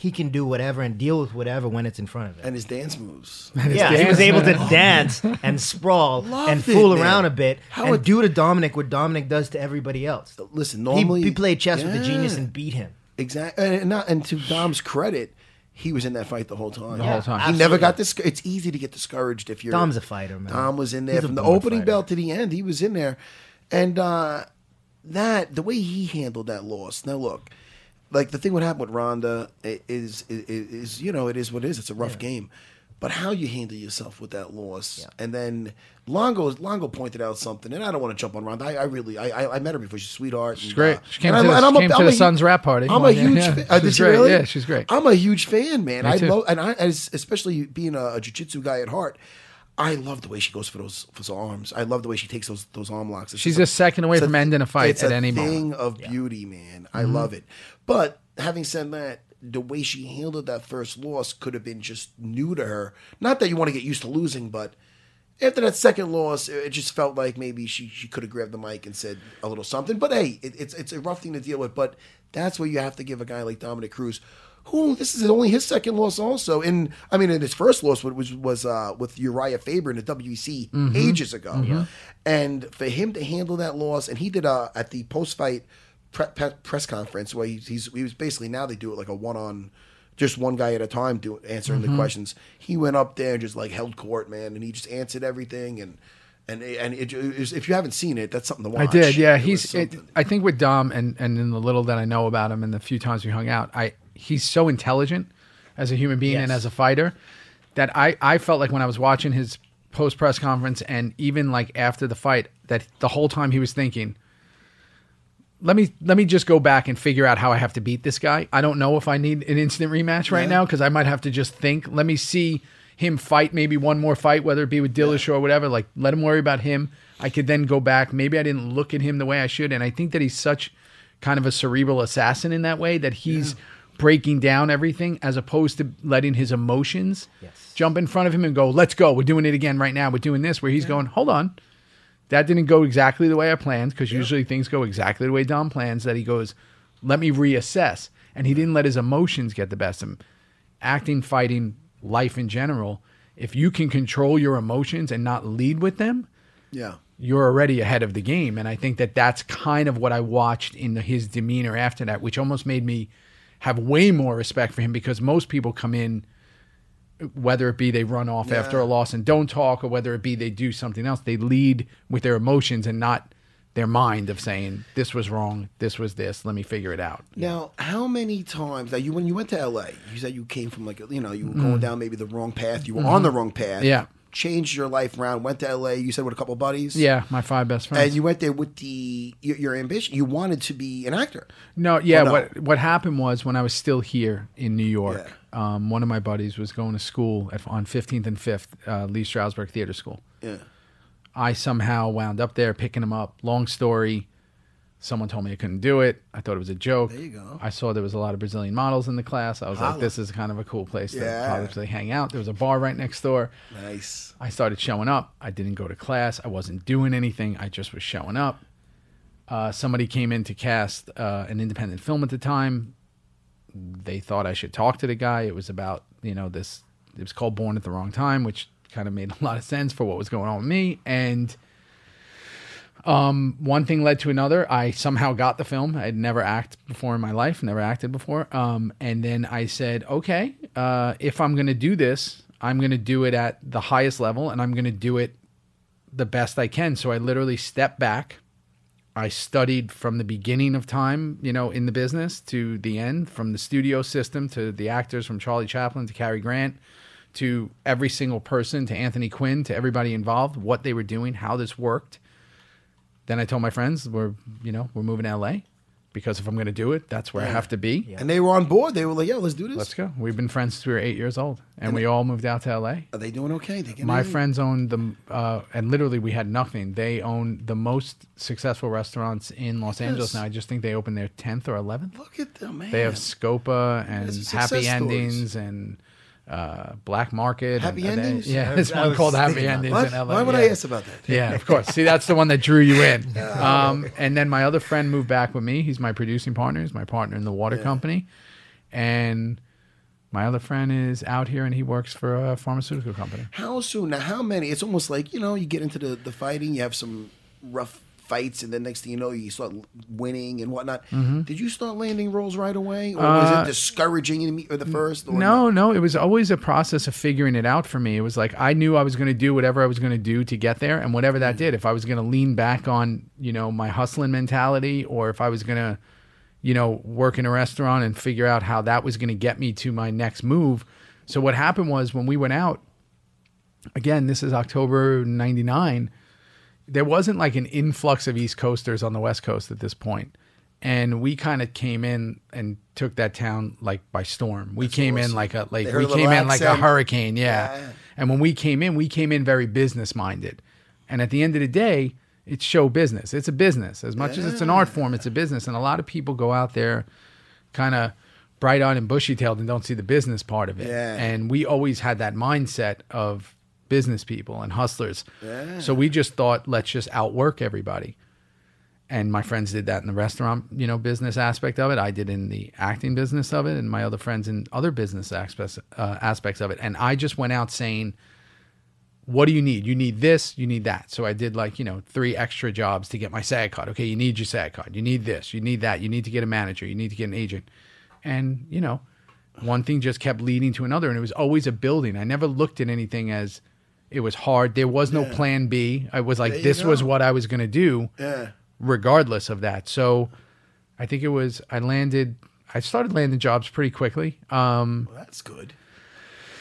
[SPEAKER 2] He can do whatever and deal with whatever when it's in front of him.
[SPEAKER 1] and his dance moves. (laughs)
[SPEAKER 2] Yeah, he was able to (laughs) dance and sprawl
[SPEAKER 1] Loved
[SPEAKER 2] and fool
[SPEAKER 1] man.
[SPEAKER 2] around a bit
[SPEAKER 1] How
[SPEAKER 2] and
[SPEAKER 1] it-
[SPEAKER 2] do to Dominick what Dominick does to everybody else.
[SPEAKER 1] Listen,
[SPEAKER 2] He,
[SPEAKER 1] normally
[SPEAKER 2] he played chess with the genius and beat him.
[SPEAKER 1] Exactly, and, not, and to Dom's credit, he was in that fight the whole time. The
[SPEAKER 4] whole time.
[SPEAKER 1] He never got this. It's easy to get discouraged if you're.
[SPEAKER 2] Dom's a fighter, man.
[SPEAKER 1] Dom was in there
[SPEAKER 2] He's
[SPEAKER 1] from the opening
[SPEAKER 2] fighter.
[SPEAKER 1] bell to the end. He was in there, and uh, that the way he handled that loss. Now look, like the thing what happened with Ronda is is, is you know it is what it is. It's a rough game, but how you handle yourself with that loss, and then Longo Longo pointed out something, and I don't want to jump on Ronda. I, I really I, I I met her before. She's a sweetheart. She's
[SPEAKER 4] great. She came to the- she came to the Sons wrap party.
[SPEAKER 1] I'm a
[SPEAKER 4] Yeah,
[SPEAKER 1] huge.
[SPEAKER 4] yeah.
[SPEAKER 1] fan. (laughs) Uh,
[SPEAKER 4] She's great.
[SPEAKER 1] really?
[SPEAKER 4] Yeah, she's great.
[SPEAKER 1] I'm a huge fan, man. I love, and I, as, especially being a, a jiu-jitsu guy at heart, I love the way she goes for those for those arms. I love the way she takes those those arm locks. It's
[SPEAKER 4] She's
[SPEAKER 1] just
[SPEAKER 4] a second away from ending a fight
[SPEAKER 1] it's
[SPEAKER 4] at
[SPEAKER 1] a
[SPEAKER 4] any moment.
[SPEAKER 1] thing of beauty, man. I mm-hmm. love it. But having said that, the way she handled that first loss could have been just new to her. Not that you want to get used to losing, but after that second loss, it just felt like maybe she, she could have grabbed the mic and said a little something. But hey, it, it's it's a rough thing to deal with. But that's where you have to give a guy like Dominick Cruz, who this is only his second loss, also. And I mean, in his first loss was was uh, with Uriah Faber in the WEC ages ago, and for him to handle that loss, and he did uh, at the post fight pre- pre- press conference where he's, he's he was basically now they do it like a one on just one guy at a time do answering
[SPEAKER 4] Mm-hmm.
[SPEAKER 1] the questions. He went up there and just like held court, man, and he just answered everything. And and and it, it was- if you haven't seen it, that's something to watch.
[SPEAKER 4] I did, yeah.
[SPEAKER 1] It
[SPEAKER 4] He's. It. I think with Dom and and in the little that I know about him and the few times we hung out, I he's so intelligent as a human being and as a fighter that I I felt like when I was watching his post press conference and even like after the fight that the whole time he was thinking. Let me let me just go back and figure out how I have to beat this guy. I don't know if I need an instant rematch right
[SPEAKER 1] Yeah.
[SPEAKER 4] now because I might have to just think. Let me see him fight maybe one more fight, whether it be with Dillashaw or whatever. Like let him worry about him. I could then go back. Maybe I didn't look at him the way I should, and I think that he's such kind of a cerebral assassin in that way that he's breaking down everything as opposed to letting his emotions
[SPEAKER 2] Yes.
[SPEAKER 4] jump in front of him and go, "Let's go. We're doing it again right now. We're doing this." Where he's going, "Hold on." that didn't go exactly the way I planned because usually things go exactly the way Dom plans. That he goes, let me reassess, and he didn't let his emotions get the best of him. Acting, fighting, life in general. If you can control your emotions and not lead with them,
[SPEAKER 1] Yeah.
[SPEAKER 4] you're already ahead of the game. And I think that that's kind of what I watched in his demeanor after that, which almost made me have way more respect for him because most people come in, whether it be they run off after a loss and don't talk, or whether it be they do something else, they lead with their emotions and not their mind of saying, this was wrong, this was this, let me figure it out.
[SPEAKER 1] Now, how many times that you when you went to LA, you said you came from like you know you were going down maybe the wrong path, you were on the wrong path.
[SPEAKER 4] Mm-hmm. Yeah.
[SPEAKER 1] Changed your life around, went to LA. You said with a couple buddies.
[SPEAKER 4] Yeah, my five best friends.
[SPEAKER 1] And you went there with the your, your ambition. You wanted to be an actor.
[SPEAKER 4] No, yeah.
[SPEAKER 1] No?
[SPEAKER 4] What what happened was when I was still here in New York, um, one of my buddies was going to school at, on 15th and 5th, uh, Lee Strasberg Theater School.
[SPEAKER 1] Yeah.
[SPEAKER 4] I somehow wound up there picking him up. Long story. Someone told me I couldn't do it. I thought it was a joke.
[SPEAKER 1] There you go.
[SPEAKER 4] I saw there was a lot of Brazilian models in the class. I was like, this is kind of a cool place to
[SPEAKER 1] Yeah.
[SPEAKER 4] probably hang out. There was a bar right next door.
[SPEAKER 1] Nice.
[SPEAKER 4] I started showing up. I didn't go to class. I wasn't doing anything. I just was showing up. Uh, somebody came in to cast uh, an independent film at the time. They thought I should talk to the guy. It was about, you know, this, it was called Born at the Wrong Time, which kind of made a lot of sense for what was going on with me. And um, one thing led to another. I somehow got the film. I'd never acted before in my life, never acted before. Um, and then I said, okay, uh, if I'm going to do this, I'm going to do it at the highest level and I'm going to do it the best I can. So I literally stepped back. I studied from the beginning of time, you know, in the business to the end, from the studio system to the actors, from Charlie Chaplin to Cary Grant to every single person, to Anthony Quinn, to everybody involved, what they were doing, how this worked. Then I told my friends, we're, you know, we're moving to LA because if I'm going to do it, that's where I have to be.
[SPEAKER 1] And they were on board. They were like, "Yeah, let's do this."
[SPEAKER 4] Let's go. We've been friends since we were eight years old, and we all moved out to LA.
[SPEAKER 1] Are they doing okay? They getting
[SPEAKER 4] My
[SPEAKER 1] in?
[SPEAKER 4] friends own the, uh, and literally we had nothing. They own the most successful restaurants in Los Angeles now. I just think they opened their tenth or eleventh.
[SPEAKER 1] Look at them, man.
[SPEAKER 4] They have Scopa and Happy Endings and uh, Black Market.
[SPEAKER 1] Happy
[SPEAKER 4] and, uh, they-
[SPEAKER 1] Endings?
[SPEAKER 4] yeah,
[SPEAKER 2] I
[SPEAKER 4] there's
[SPEAKER 2] I
[SPEAKER 4] one called Happy Endings
[SPEAKER 1] What?
[SPEAKER 4] in LA.
[SPEAKER 1] Why would
[SPEAKER 4] yeah.
[SPEAKER 1] I ask about that?
[SPEAKER 4] Yeah, of course. See, that's the one that drew you in. (laughs) Um, and then my other friend moved back with me. He's my producing partner. He's my partner in the water company. And my other friend is out here and he works for a pharmaceutical company.
[SPEAKER 1] How soon? Now, how many? It's almost like you know, you get into the the fighting, you have some rough fights, and then next thing you know, you start winning and whatnot.
[SPEAKER 4] Mm-hmm.
[SPEAKER 1] Did you start landing roles right away, or was it discouraging in the, or the first? Or
[SPEAKER 4] Uh, No, no, it was always a process of figuring it out for me. It was like I knew I was going to do whatever I was going to do to get there, and whatever that did. If I was going to lean back on, you know, my hustling mentality, or if I was going to, you know, work in a restaurant and figure out how that was going to get me to my next move. So what happened was when we went out, again, this is October '99. There wasn't like an influx of East Coasters on the West Coast at this point. And we kind of came in and took that town like by storm. We came in like a like
[SPEAKER 1] They heard
[SPEAKER 4] we
[SPEAKER 1] a little
[SPEAKER 4] came in like a
[SPEAKER 1] accent.
[SPEAKER 4] hurricane, yeah.
[SPEAKER 1] Yeah.
[SPEAKER 4] And when we came in, we came in very business minded. And at the end of the day, it's show business. It's a business. As much as it's an art form, it's a business. And a lot of people go out there kind of bright eyed and bushy tailed and don't see the business part of it.
[SPEAKER 1] Yeah.
[SPEAKER 4] And we always had that mindset of business people and hustlers. So we just thought, let's just outwork everybody. And my friends did that in the restaurant, you know, business aspect of it. I did in the acting business of it, and my other friends in other business aspects uh, aspects of it. And I just went out saying, what do you need? You need this, you need that. So I did like, you know, three extra jobs to get my SAG card. Okay, you need your SAG card. You need this, you need that. You need to get a manager. You need to get an agent. And, you know, one thing just kept leading to another. And it was always a building. I never looked at anything as it was hard. There was no plan B. I was like, this was what I was going to do
[SPEAKER 1] Yeah.
[SPEAKER 4] regardless of that. So I think it was, I landed, I started landing jobs pretty quickly. Um,
[SPEAKER 1] Well, that's good.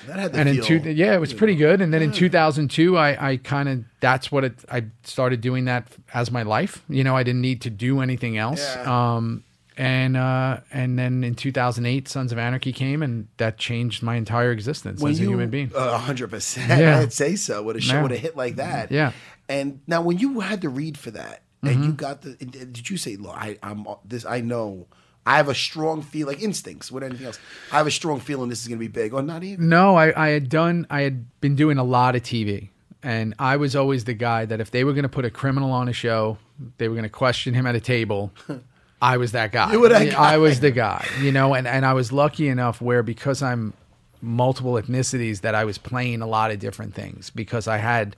[SPEAKER 1] That had to
[SPEAKER 4] and in two, yeah, it was pretty good. And then in 2002, I, I kind of that's what it. I started doing that as my life. You know, I didn't need to do anything else.
[SPEAKER 1] Yeah.
[SPEAKER 4] Um, and uh, and then in 2008, Sons of Anarchy came, and that changed my entire existence
[SPEAKER 1] when
[SPEAKER 4] as a
[SPEAKER 1] you,
[SPEAKER 4] human being.
[SPEAKER 1] A hundred percent.
[SPEAKER 4] Yeah.
[SPEAKER 1] I'd say so. What a show
[SPEAKER 4] Yeah.
[SPEAKER 1] with a hit like that.
[SPEAKER 4] Yeah.
[SPEAKER 1] And now, when you had to read for that, and
[SPEAKER 4] Mm-hmm.
[SPEAKER 1] you got the, did you say, "Look, I, I'm this. I know." I have a strong feel, like instincts, with anything else. I have a strong feeling this is going to be big, or not even.
[SPEAKER 4] No, I, I had done. I had been doing a lot of TV. and I was always the guy that if they were going to put a criminal on a show, they were going to question him at a table. (laughs) I was that guy.
[SPEAKER 1] You were that
[SPEAKER 4] I was the guy, you know, and, and I was lucky enough where because I'm multiple ethnicities that I was playing a lot of different things because I had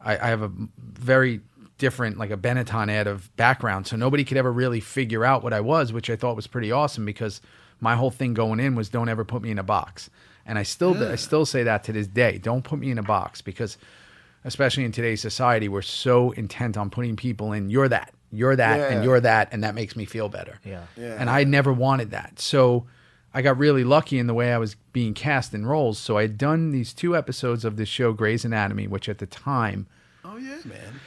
[SPEAKER 4] I, I have a very different like a Benetton ad of background, so nobody could ever really figure out what I was, which I thought was pretty awesome because my whole thing going in was don't ever put me in a box, and I still I still say that to this day. Don't put me in a box because, especially in today's society, we're so intent on putting people in. You're that, you're that,
[SPEAKER 1] Yeah.
[SPEAKER 4] and you're that, and that makes me feel better.
[SPEAKER 2] Yeah.
[SPEAKER 1] Yeah.
[SPEAKER 4] And I never wanted that, so. I got really lucky in the way I was being cast in roles. So I had done these two episodes of this show, Grey's Anatomy, which at the time
[SPEAKER 1] Oh yeah, man.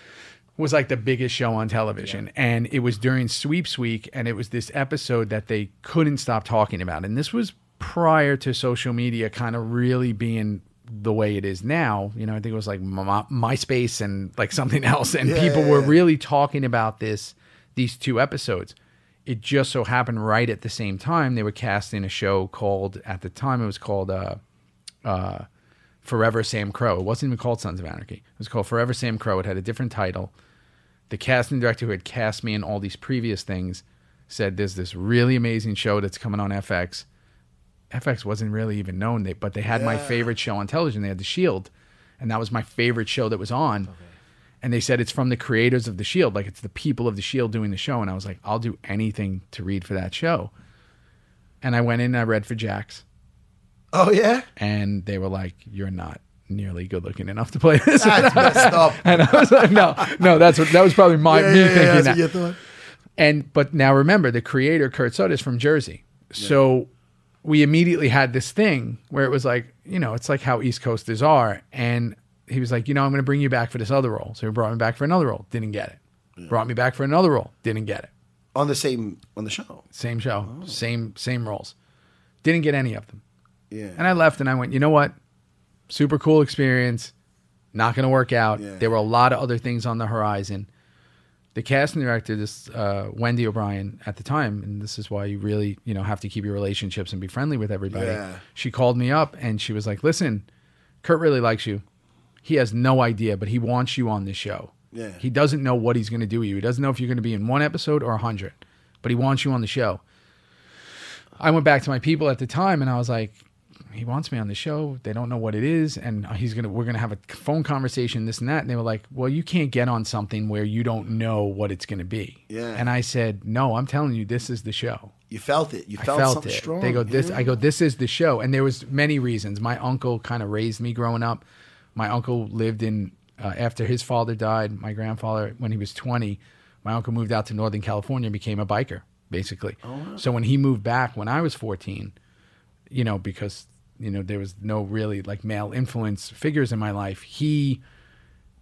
[SPEAKER 4] was like the biggest show on television. And it was during Sweeps Week, and it was this episode that they couldn't stop talking about. And this was prior to social media kind of really being the way it is now. You know, I think it was like My- MySpace and like something (laughs) else. And
[SPEAKER 1] Yeah,
[SPEAKER 4] people
[SPEAKER 1] yeah,
[SPEAKER 4] were really talking about this, these two episodes. It just so happened right at the same time they were casting a show called, at the time it was called, uh, uh, Forever Sam Crow. It wasn't even called Sons of Anarchy. It was called Forever Sam Crow. It had a different title. The casting director who had cast me in all these previous things said, "There's this really amazing show that's coming on FX." FX wasn't really even known, they, but they had my favorite show on television. They had The Shield, and that was my favorite show that was on. And they said it's from the creators of The Shield, like it's the people of The Shield doing the show. And I was like, I'll do anything to read for that show. And I went in and I read for Jax
[SPEAKER 1] Oh yeah.
[SPEAKER 4] and they were like, "You're not nearly good looking enough to play this."
[SPEAKER 1] That's (laughs) messed up.
[SPEAKER 4] and I was like, "No, no, that's what that was probably my
[SPEAKER 1] Yeah,
[SPEAKER 4] me
[SPEAKER 1] yeah, yeah,
[SPEAKER 4] thinking
[SPEAKER 1] that's
[SPEAKER 4] that."
[SPEAKER 1] what you thought.
[SPEAKER 4] And but now remember, the creator Kurt Sutter is from Jersey, so we immediately had this thing where it was like, you know, it's like how East Coasters are, and he was like, you know, I'm going to bring you back for this other role. So he brought me back for another role, didn't get it. Brought me back for another role, didn't get it.
[SPEAKER 1] On the same on the show.
[SPEAKER 4] Same show,
[SPEAKER 1] Oh.
[SPEAKER 4] same same roles, didn't get any of them.
[SPEAKER 1] Yeah.
[SPEAKER 4] And I left and I went, you know what? Super cool experience. Not going to work out.
[SPEAKER 1] Yeah.
[SPEAKER 4] There were a lot of other things on the horizon. The casting director, this uh, Wendy O'Brien at the time, and this is why you really, you know, have to keep your relationships and be friendly with everybody.
[SPEAKER 1] Yeah.
[SPEAKER 4] She called me up and she was like, "Listen, Kurt really likes you. He has no idea, but he wants you on this show.
[SPEAKER 1] Yeah.
[SPEAKER 4] He doesn't know what he's going to do with you. He doesn't know if you're going to be in one episode or a hundred, but he wants you on the show." I went back to my people at the time and I was like, he wants me on the show. They don't know what it is, and he's gonna. We're gonna have a phone conversation, this and that. And they were like, "Well, you can't get on something where you don't know what it's gonna be."
[SPEAKER 1] Yeah.
[SPEAKER 4] And I said, "No, I'm telling you, this is the show.
[SPEAKER 1] You felt it. You
[SPEAKER 4] I
[SPEAKER 1] felt,
[SPEAKER 4] felt
[SPEAKER 1] something
[SPEAKER 4] it."
[SPEAKER 1] strong.
[SPEAKER 4] They go, "This."
[SPEAKER 1] yeah.
[SPEAKER 4] I go, "This is the show." And there was many reasons. My uncle kind of raised me growing up. My uncle lived in uh, after his father died. My grandfather, when he was 20, my uncle moved out to Northern California and became a biker, basically. Oh. So when he moved back when I was 14, you know, because you know there was no really like male influence figures in my life, he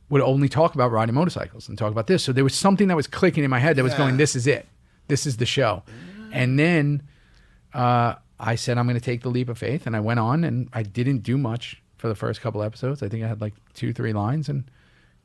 [SPEAKER 4] would only talk about riding motorcycles and talk about this. So there was something that was clicking in my head that was going, "This is it. This is the show." And then uh, I said, "I'm going to take the leap of faith," and I went on, and I didn't do much for the first couple episodes. I think I had like two, three lines, and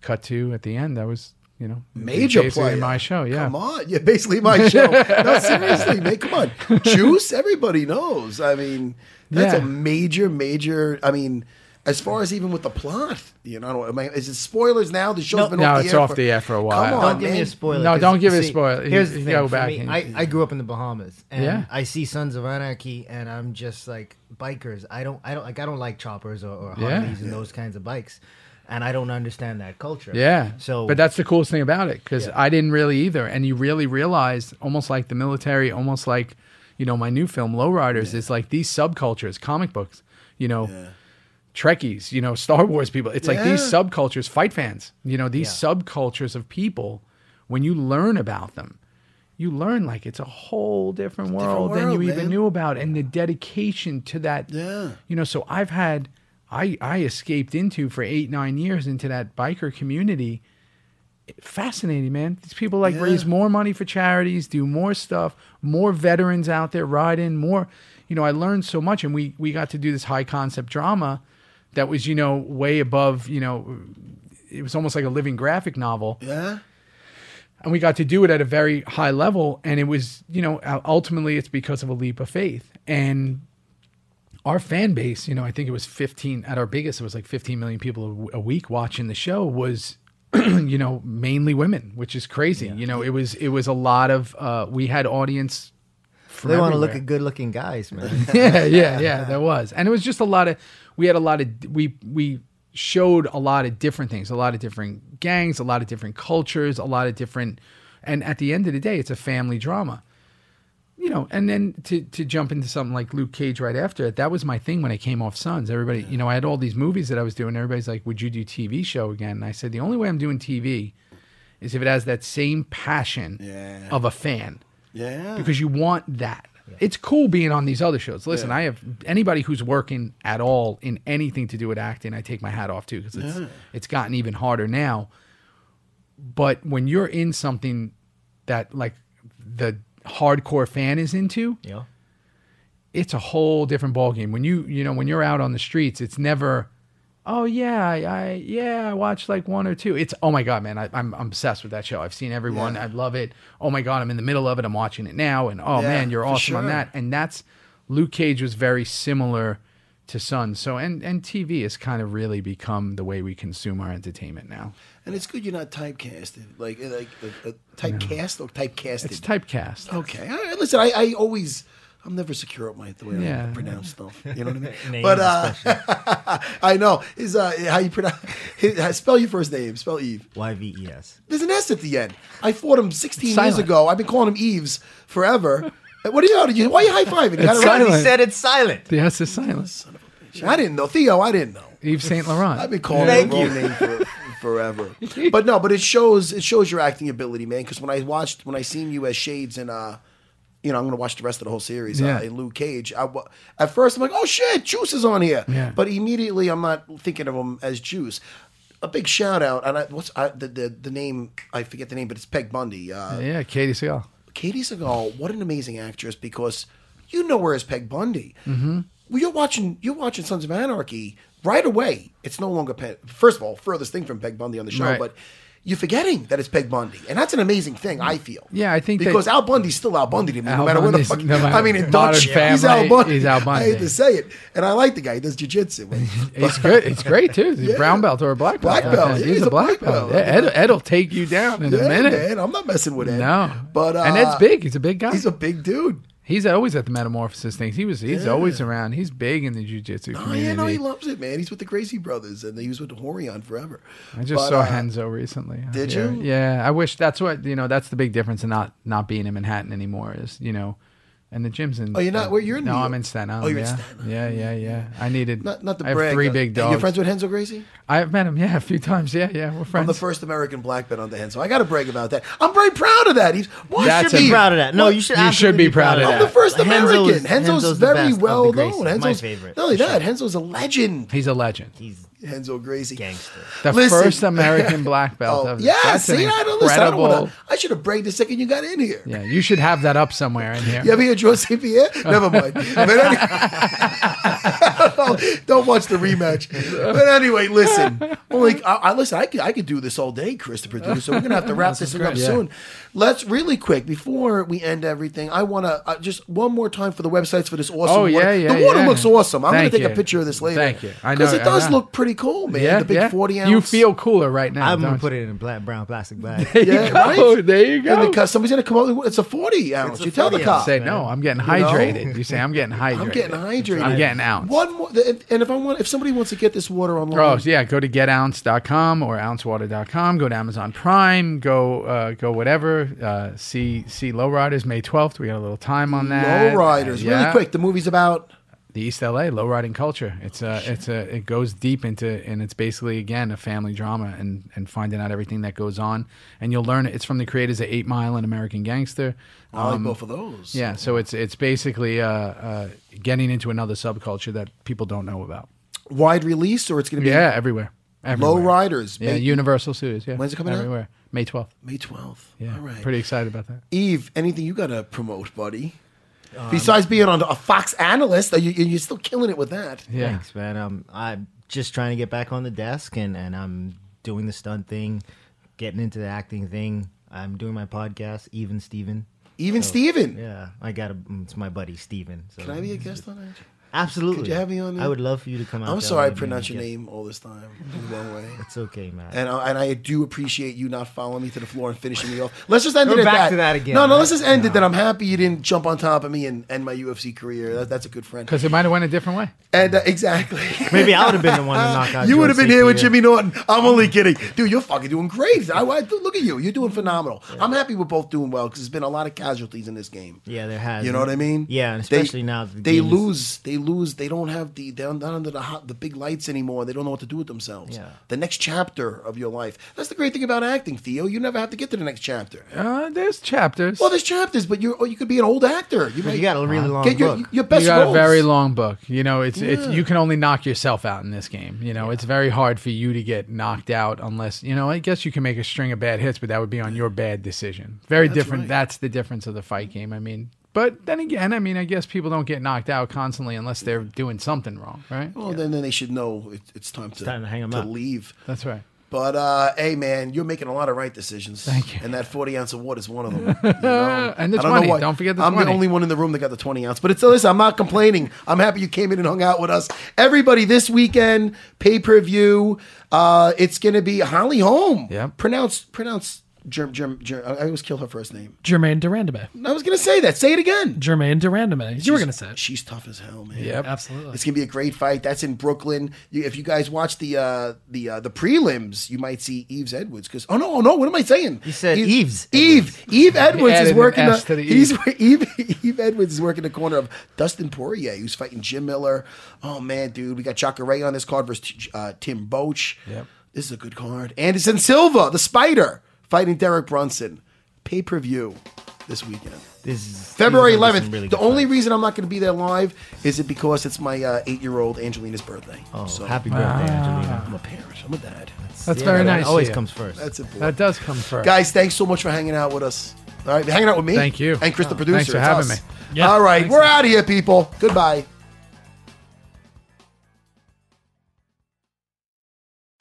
[SPEAKER 4] cut to at the end. That was you know
[SPEAKER 1] Major
[SPEAKER 4] basically
[SPEAKER 1] player.
[SPEAKER 4] my show. Yeah,
[SPEAKER 1] Come on. Yeah, basically my show. (laughs) no, seriously, man. Come on. Juice, everybody knows. I mean, that's
[SPEAKER 4] Yeah.
[SPEAKER 1] a major, major. I mean, as far as even with the plot, you know, I I mean, is it spoilers now? The show's
[SPEAKER 2] No.
[SPEAKER 1] been
[SPEAKER 4] No,
[SPEAKER 1] off the
[SPEAKER 4] it's
[SPEAKER 1] air
[SPEAKER 4] off
[SPEAKER 1] for,
[SPEAKER 4] the air for a while.
[SPEAKER 1] Come on,
[SPEAKER 2] Don't give me a spoiler.
[SPEAKER 4] No, don't give it a spoiler.
[SPEAKER 2] Here's the thing.
[SPEAKER 4] go
[SPEAKER 2] for
[SPEAKER 4] back
[SPEAKER 2] me, I, I grew up in the Bahamas, and
[SPEAKER 4] Yeah.
[SPEAKER 2] I see Sons of Anarchy, and I'm just like bikers. I don't, I don't like, I don't like choppers or, or
[SPEAKER 4] Yeah.
[SPEAKER 2] Harleys and those kinds of bikes, and I don't understand that culture.
[SPEAKER 4] Yeah.
[SPEAKER 2] So,
[SPEAKER 4] but that's the coolest thing about it because
[SPEAKER 2] Yeah.
[SPEAKER 4] I didn't really either. And you really realize, almost like the military, almost like, you know, my new film, Lowriders, is like these subcultures, comic books, you know, Trekkies, you know, Star Wars people. It's like these subcultures, fight fans, you know, these
[SPEAKER 2] Yeah.
[SPEAKER 4] subcultures of people, when you learn about them, you learn like it's a whole different world, than
[SPEAKER 1] world,
[SPEAKER 4] you even knew about. And the dedication to that
[SPEAKER 1] Yeah.
[SPEAKER 4] you know so i've had i i escaped into for eight nine years into that biker community fascinating man these people like
[SPEAKER 1] Yeah.
[SPEAKER 4] raise more money for charities do more stuff more veterans out there riding more you know i learned so much and we we got to do this high concept drama that was you know way above you know it was almost like a living graphic novel
[SPEAKER 1] Yeah.
[SPEAKER 4] and we got to do it at a very high level and it was you know ultimately it's because of a leap of faith and our fan base, you know, I think it was 15 at our biggest, it was like 15 million people a week watching the show was, (clears throat) you know, mainly women, which is crazy. You know, it was, it was a lot of, uh, we had audience. From
[SPEAKER 2] They want to look at good looking guys, man. (laughs)
[SPEAKER 4] yeah, yeah, yeah. (laughs) There was, and it was just a lot of. We had a lot of. We we showed a lot of different things, a lot of different gangs, a lot of different cultures, a lot of different. And at the end of the day, it's a family drama. You know, and then to to jump into something like Luke Cage right after it, that was my thing when I came off Sons. Everybody, you know, I had all these movies that I was doing. Everybody's like, "Would you do TV show again?" And I said, "The only way I'm doing TV is if it has that same passion
[SPEAKER 1] Yeah.
[SPEAKER 4] of a fan."
[SPEAKER 1] Yeah.
[SPEAKER 4] because you want that. It's cool being on these other shows. Listen, I have anybody who's working at all in anything to do with acting, I take my hat off to because it's it's gotten even harder now. But when you're in something that like the hardcore fan is into,
[SPEAKER 2] know?
[SPEAKER 4] it's a whole different ballgame. When you you know when you're out on the streets, it's never, oh yeah, I, I yeah I watched like one or two. It's oh my god, man, I, I'm I'm obsessed with that show. I've seen every one. I love it. Oh my god, I'm in the middle of it. I'm watching it now, and oh
[SPEAKER 1] Yeah,
[SPEAKER 4] man, you're awesome on that. And that's Luke Cage was very similar to Sun. So and and TV has kind of really become the way we consume our entertainment now.
[SPEAKER 1] And it's good you're not typecasted. Like, like uh, uh, typecast or typecasted?
[SPEAKER 4] It's typecast.
[SPEAKER 1] Okay. All right, listen, I, I always, I'm never secure at my the way
[SPEAKER 4] Yeah.
[SPEAKER 1] I pronounce stuff. You know what I mean? (laughs)
[SPEAKER 2] Names
[SPEAKER 1] but uh, (laughs) I know is uh, how you pronounce. Spell your first name. Spell Eve.
[SPEAKER 2] Y V E S.
[SPEAKER 1] There's an S at the end. I fought him 16 years ago. I've been calling him Eves forever. (laughs) What are you? you why are you high fiving? You got it right?
[SPEAKER 4] silent.
[SPEAKER 2] He said it's silent.
[SPEAKER 4] The S is silent.
[SPEAKER 1] I didn't know. Theo, I didn't know.
[SPEAKER 4] Yves Saint Laurent.
[SPEAKER 1] I've been calling
[SPEAKER 2] Thank
[SPEAKER 1] the wrong name for, forever. But no, but it shows it shows your acting ability, man. Because when I watched when I seen you as Shades and uh, you know, I'm gonna watch the rest of the whole series
[SPEAKER 4] Yeah.
[SPEAKER 1] uh, in Luke Cage. I, wa- at first, I'm like, oh shit, Juice is on here.
[SPEAKER 4] Yeah.
[SPEAKER 1] But immediately, I'm not thinking of him as Juice. A big shout out, and I, what's I, the, the the name? I forget the name, but it's Peg Bundy. Uh,
[SPEAKER 4] yeah, Katey Sagal.
[SPEAKER 1] Katey Sagal, what an amazing actress because you know her as Peg Bundy. Mm-hmm. Well, you're watching you're watching Sons of Anarchy right away. It's no longer Peg. First of all, furthest thing from Peg Bundy on the show,
[SPEAKER 4] Right.
[SPEAKER 1] but you're forgetting that it's Peg Bundy, and that's an amazing thing. I feel.
[SPEAKER 4] Yeah, I think that-
[SPEAKER 1] because Al Bundy's still Al Bundy to me, no
[SPEAKER 4] Al
[SPEAKER 1] matter where the fuck.
[SPEAKER 4] no
[SPEAKER 1] I mean, in Dutch, he's Al Bundy.
[SPEAKER 4] he's Al
[SPEAKER 1] I hate to say it, and I like the guy. He does jujitsu. (laughs)
[SPEAKER 4] He's good. It's great too. He's
[SPEAKER 1] Yeah.
[SPEAKER 4] brown belt or a black belt.
[SPEAKER 1] Black belt.
[SPEAKER 4] He's,
[SPEAKER 1] Yeah, he's
[SPEAKER 4] a
[SPEAKER 1] a
[SPEAKER 4] black
[SPEAKER 1] black
[SPEAKER 4] belt.
[SPEAKER 1] belt.
[SPEAKER 4] Ed, Ed'll take you down in a minute.
[SPEAKER 1] man, I'm not messing with Ed.
[SPEAKER 4] No,
[SPEAKER 1] but uh,
[SPEAKER 4] and Ed's big. He's a big guy.
[SPEAKER 1] He's a big dude.
[SPEAKER 4] He's always at the Metamoris things. He was. He's
[SPEAKER 1] Yeah.
[SPEAKER 4] always around. He's big in the jujitsu
[SPEAKER 1] Oh
[SPEAKER 4] community.
[SPEAKER 1] yeah, no, he loves it, man. He's with the Gracie Brothers, and he was with Rorion forever.
[SPEAKER 4] I just
[SPEAKER 1] But,
[SPEAKER 4] saw
[SPEAKER 1] uh,
[SPEAKER 4] Renzo recently.
[SPEAKER 1] did
[SPEAKER 4] yeah.
[SPEAKER 1] you?
[SPEAKER 4] Yeah, I wish that's what you know. That's the big difference in not not being in Manhattan anymore. Is you know, and the gym's in.
[SPEAKER 1] Oh, you're not- where- you're in
[SPEAKER 4] No,
[SPEAKER 1] New
[SPEAKER 4] I'm
[SPEAKER 1] York.
[SPEAKER 4] in Staten
[SPEAKER 1] Oh, you're in
[SPEAKER 4] yeah.
[SPEAKER 1] Staten
[SPEAKER 4] yeah, yeah, yeah. I needed.
[SPEAKER 1] Not not the
[SPEAKER 4] I have
[SPEAKER 1] brag.
[SPEAKER 4] three
[SPEAKER 1] uh,
[SPEAKER 4] big
[SPEAKER 1] You're
[SPEAKER 4] dogs.
[SPEAKER 1] friends with Renzo Gracie?
[SPEAKER 4] I've met him. Yeah, a few times. Yeah, yeah. We're friends.
[SPEAKER 1] I'm the first American black belt on the Renzo. I got to brag about that. I'm very proud of that. He's why
[SPEAKER 4] That's
[SPEAKER 1] should be
[SPEAKER 2] Be proud of that. No, you should.
[SPEAKER 4] You should
[SPEAKER 2] absolutely
[SPEAKER 4] be proud of that.
[SPEAKER 1] I'm the first
[SPEAKER 2] Renzo's-
[SPEAKER 1] American. Renzo's,
[SPEAKER 2] Renzo's the
[SPEAKER 1] very
[SPEAKER 2] best of the
[SPEAKER 1] well
[SPEAKER 2] Gracies.
[SPEAKER 1] known.
[SPEAKER 2] My
[SPEAKER 1] Renzo's
[SPEAKER 2] favorite,
[SPEAKER 1] Not only
[SPEAKER 2] for
[SPEAKER 1] that, Renzo's a legend.
[SPEAKER 4] He's a legend.
[SPEAKER 2] He's
[SPEAKER 1] Renzo Gracie.
[SPEAKER 2] gangster.
[SPEAKER 4] The
[SPEAKER 1] Listen-
[SPEAKER 4] first American (laughs) black belt.
[SPEAKER 1] Oh,
[SPEAKER 4] of-
[SPEAKER 1] yeah,
[SPEAKER 4] that's
[SPEAKER 1] see,
[SPEAKER 4] an
[SPEAKER 1] I don't listen. I don't wanna, I should have bragged the second you got in here.
[SPEAKER 4] Yeah, you should have that up somewhere in here.
[SPEAKER 1] You ever hear Georges St. Pierre? Never mind. (laughs) But any- (laughs) don't watch the rematch. But anyway, listen. Well, like, I, I listen. I could, I could do this all day, Chris, the producer. We're gonna have to wrap this thing up
[SPEAKER 4] yeah.
[SPEAKER 1] soon. Let's really quick before we end everything. I want to uh, just one more time for the websites for this awesome.
[SPEAKER 4] Oh,
[SPEAKER 1] water.
[SPEAKER 4] yeah, yeah,
[SPEAKER 1] The water
[SPEAKER 4] yeah.
[SPEAKER 1] looks awesome. I'm gonna take
[SPEAKER 4] you.
[SPEAKER 1] a picture of this later.
[SPEAKER 4] Thank you. I
[SPEAKER 1] because it does
[SPEAKER 4] know.
[SPEAKER 1] look pretty cool, man.
[SPEAKER 4] Yeah,
[SPEAKER 1] the big
[SPEAKER 4] yeah.
[SPEAKER 1] forty ounce.
[SPEAKER 4] You feel cooler right now.
[SPEAKER 2] I'm gonna put it in a black, brown plastic bag. (laughs)
[SPEAKER 4] There you
[SPEAKER 1] Yeah,
[SPEAKER 4] go.
[SPEAKER 1] right?
[SPEAKER 4] There you
[SPEAKER 1] And
[SPEAKER 4] go.
[SPEAKER 1] because somebody's gonna come up. with It's a forty ounce.
[SPEAKER 2] a
[SPEAKER 1] you tell the cop.
[SPEAKER 2] ounce.
[SPEAKER 4] Say no. I'm getting
[SPEAKER 1] know?
[SPEAKER 4] hydrated. You say I'm getting hydrated. (laughs)
[SPEAKER 1] I'm getting hydrated.
[SPEAKER 4] I'm getting ounce.
[SPEAKER 1] One more, and and if I want, if somebody wants to get this water online,
[SPEAKER 4] Oh yeah, go to getounce.com or ouncewater.com. Go to Amazon Prime. Go uh, go whatever. Uh, see see Lowriders May 12th. We got a little time on that.
[SPEAKER 1] low riders.
[SPEAKER 4] Uh, yeah.
[SPEAKER 1] Really quick, the movie's about.
[SPEAKER 4] the East LA low riding culture. It's a it's a it goes deep into and it's basically again a family drama and and finding out everything that goes on and you'll learn it's from the creators of Eight Mile and American Gangster.
[SPEAKER 1] I like both of those.
[SPEAKER 4] Um, Yeah, so it's it's basically uh, uh, getting into another subculture that people don't know about.
[SPEAKER 1] Wide release, or it's going to be
[SPEAKER 4] Yeah, everywhere. everywhere.
[SPEAKER 1] low riders.
[SPEAKER 4] Yeah, Universal Studios. Yeah,
[SPEAKER 1] When's it coming out?
[SPEAKER 4] everywhere. May twelfth.
[SPEAKER 1] May twelfth.
[SPEAKER 4] Yeah,
[SPEAKER 1] All right.
[SPEAKER 4] pretty excited about that.
[SPEAKER 1] Yves, anything you got to promote, buddy?
[SPEAKER 4] Um,
[SPEAKER 1] Besides being on a Fox analyst, are you, you're still killing it with that.
[SPEAKER 4] Yeah,
[SPEAKER 2] Thanks, man. Um, I'm just trying to get back on the desk, and and I'm doing the stunt thing, getting into the acting thing. I'm doing my podcast, Even Steven.
[SPEAKER 1] Even Steven.
[SPEAKER 2] Yeah, I got a. It's my buddy Steven. So
[SPEAKER 1] Can I be a guest on that?
[SPEAKER 2] Absolutely.
[SPEAKER 1] Could you have me on there?
[SPEAKER 2] I would love for you to come out.
[SPEAKER 1] I'm sorry I
[SPEAKER 2] LA,
[SPEAKER 1] pronounced your
[SPEAKER 2] Get-
[SPEAKER 1] name all this time in the wrong way. (laughs)
[SPEAKER 2] It's okay, man.
[SPEAKER 1] And I, and I do appreciate you not following me to the floor and finishing me off. Let's just end
[SPEAKER 2] We're
[SPEAKER 1] it at
[SPEAKER 2] back
[SPEAKER 1] that.
[SPEAKER 2] to that again,
[SPEAKER 1] No, no,
[SPEAKER 2] right?
[SPEAKER 1] let's just end it that I'm happy you didn't jump on top of me and end my UFC career. That, that's a good friend.
[SPEAKER 4] Because it might have went a different way.
[SPEAKER 1] And uh, exactly. (laughs)
[SPEAKER 2] Maybe I would have been the one to knock out.
[SPEAKER 1] you would have been here with Jimmy Norton. I'm only kidding, dude. You're fucking doing great. I, I- look at you. You're doing phenomenal. I'm happy we're both doing well because there's been a lot of casualties in this game.
[SPEAKER 2] Yeah, there has.
[SPEAKER 1] You know what I mean?
[SPEAKER 2] Yeah, and
[SPEAKER 1] They-
[SPEAKER 2] especially now that the
[SPEAKER 1] they
[SPEAKER 2] game is-
[SPEAKER 1] lose. They lose. They don't have the. They're not under the hot, the big lights anymore. They don't know what to do with themselves.
[SPEAKER 2] Yeah.
[SPEAKER 1] The next chapter of your life. That's the great thing about acting, Theo. You never have to get to the next chapter.
[SPEAKER 4] Uh, there's chapters.
[SPEAKER 1] Well, there's chapters, but you you could be an old actor. You, might
[SPEAKER 2] you got a really long
[SPEAKER 1] get your
[SPEAKER 2] book.
[SPEAKER 1] your best
[SPEAKER 4] you got
[SPEAKER 1] roles.
[SPEAKER 4] a very long book. You know, it's it's you can only knock yourself out in this game. You know, it's very hard for you to get knocked out unless you know. I guess you can make a string of bad hits, but that would be on your bad decision. Very different.
[SPEAKER 1] right.
[SPEAKER 4] That's the difference of the fight game. I mean, but then again, I mean, I guess people don't get knocked out constantly unless they're doing something wrong, right?
[SPEAKER 1] Well, then, then they should know it, it's time to
[SPEAKER 2] time to hang 'em up.
[SPEAKER 1] leave.
[SPEAKER 4] That's right.
[SPEAKER 1] But uh, hey, man, you're making a lot of right decisions.
[SPEAKER 4] Thank you.
[SPEAKER 1] And that 40 ounce of water is one of them. (laughs) you know?
[SPEAKER 4] And the
[SPEAKER 1] I don't know
[SPEAKER 4] 20.
[SPEAKER 1] why-
[SPEAKER 4] Don't forget the
[SPEAKER 1] I'm
[SPEAKER 4] 20.
[SPEAKER 1] the only one in the room that got the 20 ounce. But it's listen, I'm not complaining. I'm happy you came in and hung out with us. Everybody, this weekend, pay per view. Uh, it's gonna be Holly Holm.
[SPEAKER 4] Yeah.
[SPEAKER 1] Pronounced, pronounce Germ Germ. Germ I always kill her first name.
[SPEAKER 6] Germaine de Randamie.
[SPEAKER 1] I was gonna say that. Say it again.
[SPEAKER 6] Germaine de Randamie. You were going to say it.
[SPEAKER 1] She's tough as hell, man.
[SPEAKER 4] Yep.
[SPEAKER 6] Absolutely.
[SPEAKER 1] It's gonna be a great fight. That's in Brooklyn. You, if you guys watch the uh, the uh, the prelims, you might see Eves Edwards. Because oh no, oh no, what am I saying?
[SPEAKER 2] You said Eves
[SPEAKER 1] Eve. Eve (laughs) Edwards is working.
[SPEAKER 4] S
[SPEAKER 1] The,
[SPEAKER 4] to the E.
[SPEAKER 1] he's (laughs) Eve, Yves Edwards is working the corner of Dustin Poirier, who's fighting Jim Miller. Oh man, dude, we got Jacare on this card versus uh, Tim Boetsch.
[SPEAKER 4] Yep.
[SPEAKER 1] This is a good card. Anderson Silva, the Spider, fighting Derek Brunson. Pay per view this weekend.
[SPEAKER 2] This is
[SPEAKER 1] February
[SPEAKER 2] these are
[SPEAKER 1] 11th.
[SPEAKER 2] really
[SPEAKER 1] the only
[SPEAKER 2] fights.
[SPEAKER 1] reason I'm not going to be there live is it because it's my uh, eight-year-old Angelina's birthday.
[SPEAKER 2] Oh,
[SPEAKER 1] so
[SPEAKER 2] happy birthday, Angelina.
[SPEAKER 1] I'm a parent. I'm a dad.
[SPEAKER 4] That's
[SPEAKER 2] Yeah,
[SPEAKER 4] very
[SPEAKER 2] that
[SPEAKER 4] nice.
[SPEAKER 2] Always comes first.
[SPEAKER 1] That's important.
[SPEAKER 4] That does come first.
[SPEAKER 1] Guys, thanks so much for hanging out with us. All right, hanging out with me.
[SPEAKER 4] Thank you.
[SPEAKER 1] And Chris, the
[SPEAKER 4] Oh,
[SPEAKER 1] producer.
[SPEAKER 4] thanks for
[SPEAKER 1] It's
[SPEAKER 4] having
[SPEAKER 1] us.
[SPEAKER 4] me.
[SPEAKER 6] Yeah,
[SPEAKER 1] All right, we're out of here, people. Goodbye.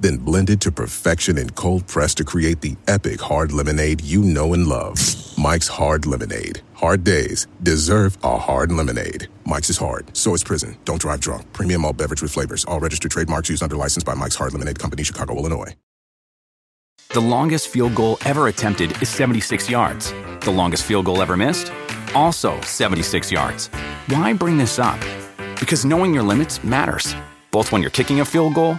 [SPEAKER 7] then blended to perfection and cold pressed to create the epic hard lemonade you know and love. Mike's Hard Lemonade. Hard days deserve a hard lemonade. Mike's is hard, so is prison. Don't drive drunk. Premium all beverage with flavors. All registered trademarks used under license by Mike's Hard Lemonade Company, Chicago, Illinois.
[SPEAKER 8] The longest field goal ever attempted is 76 yards. The longest field goal ever missed? Also 76 yards. Why bring this up? Because knowing your limits matters, both when you're kicking a field goal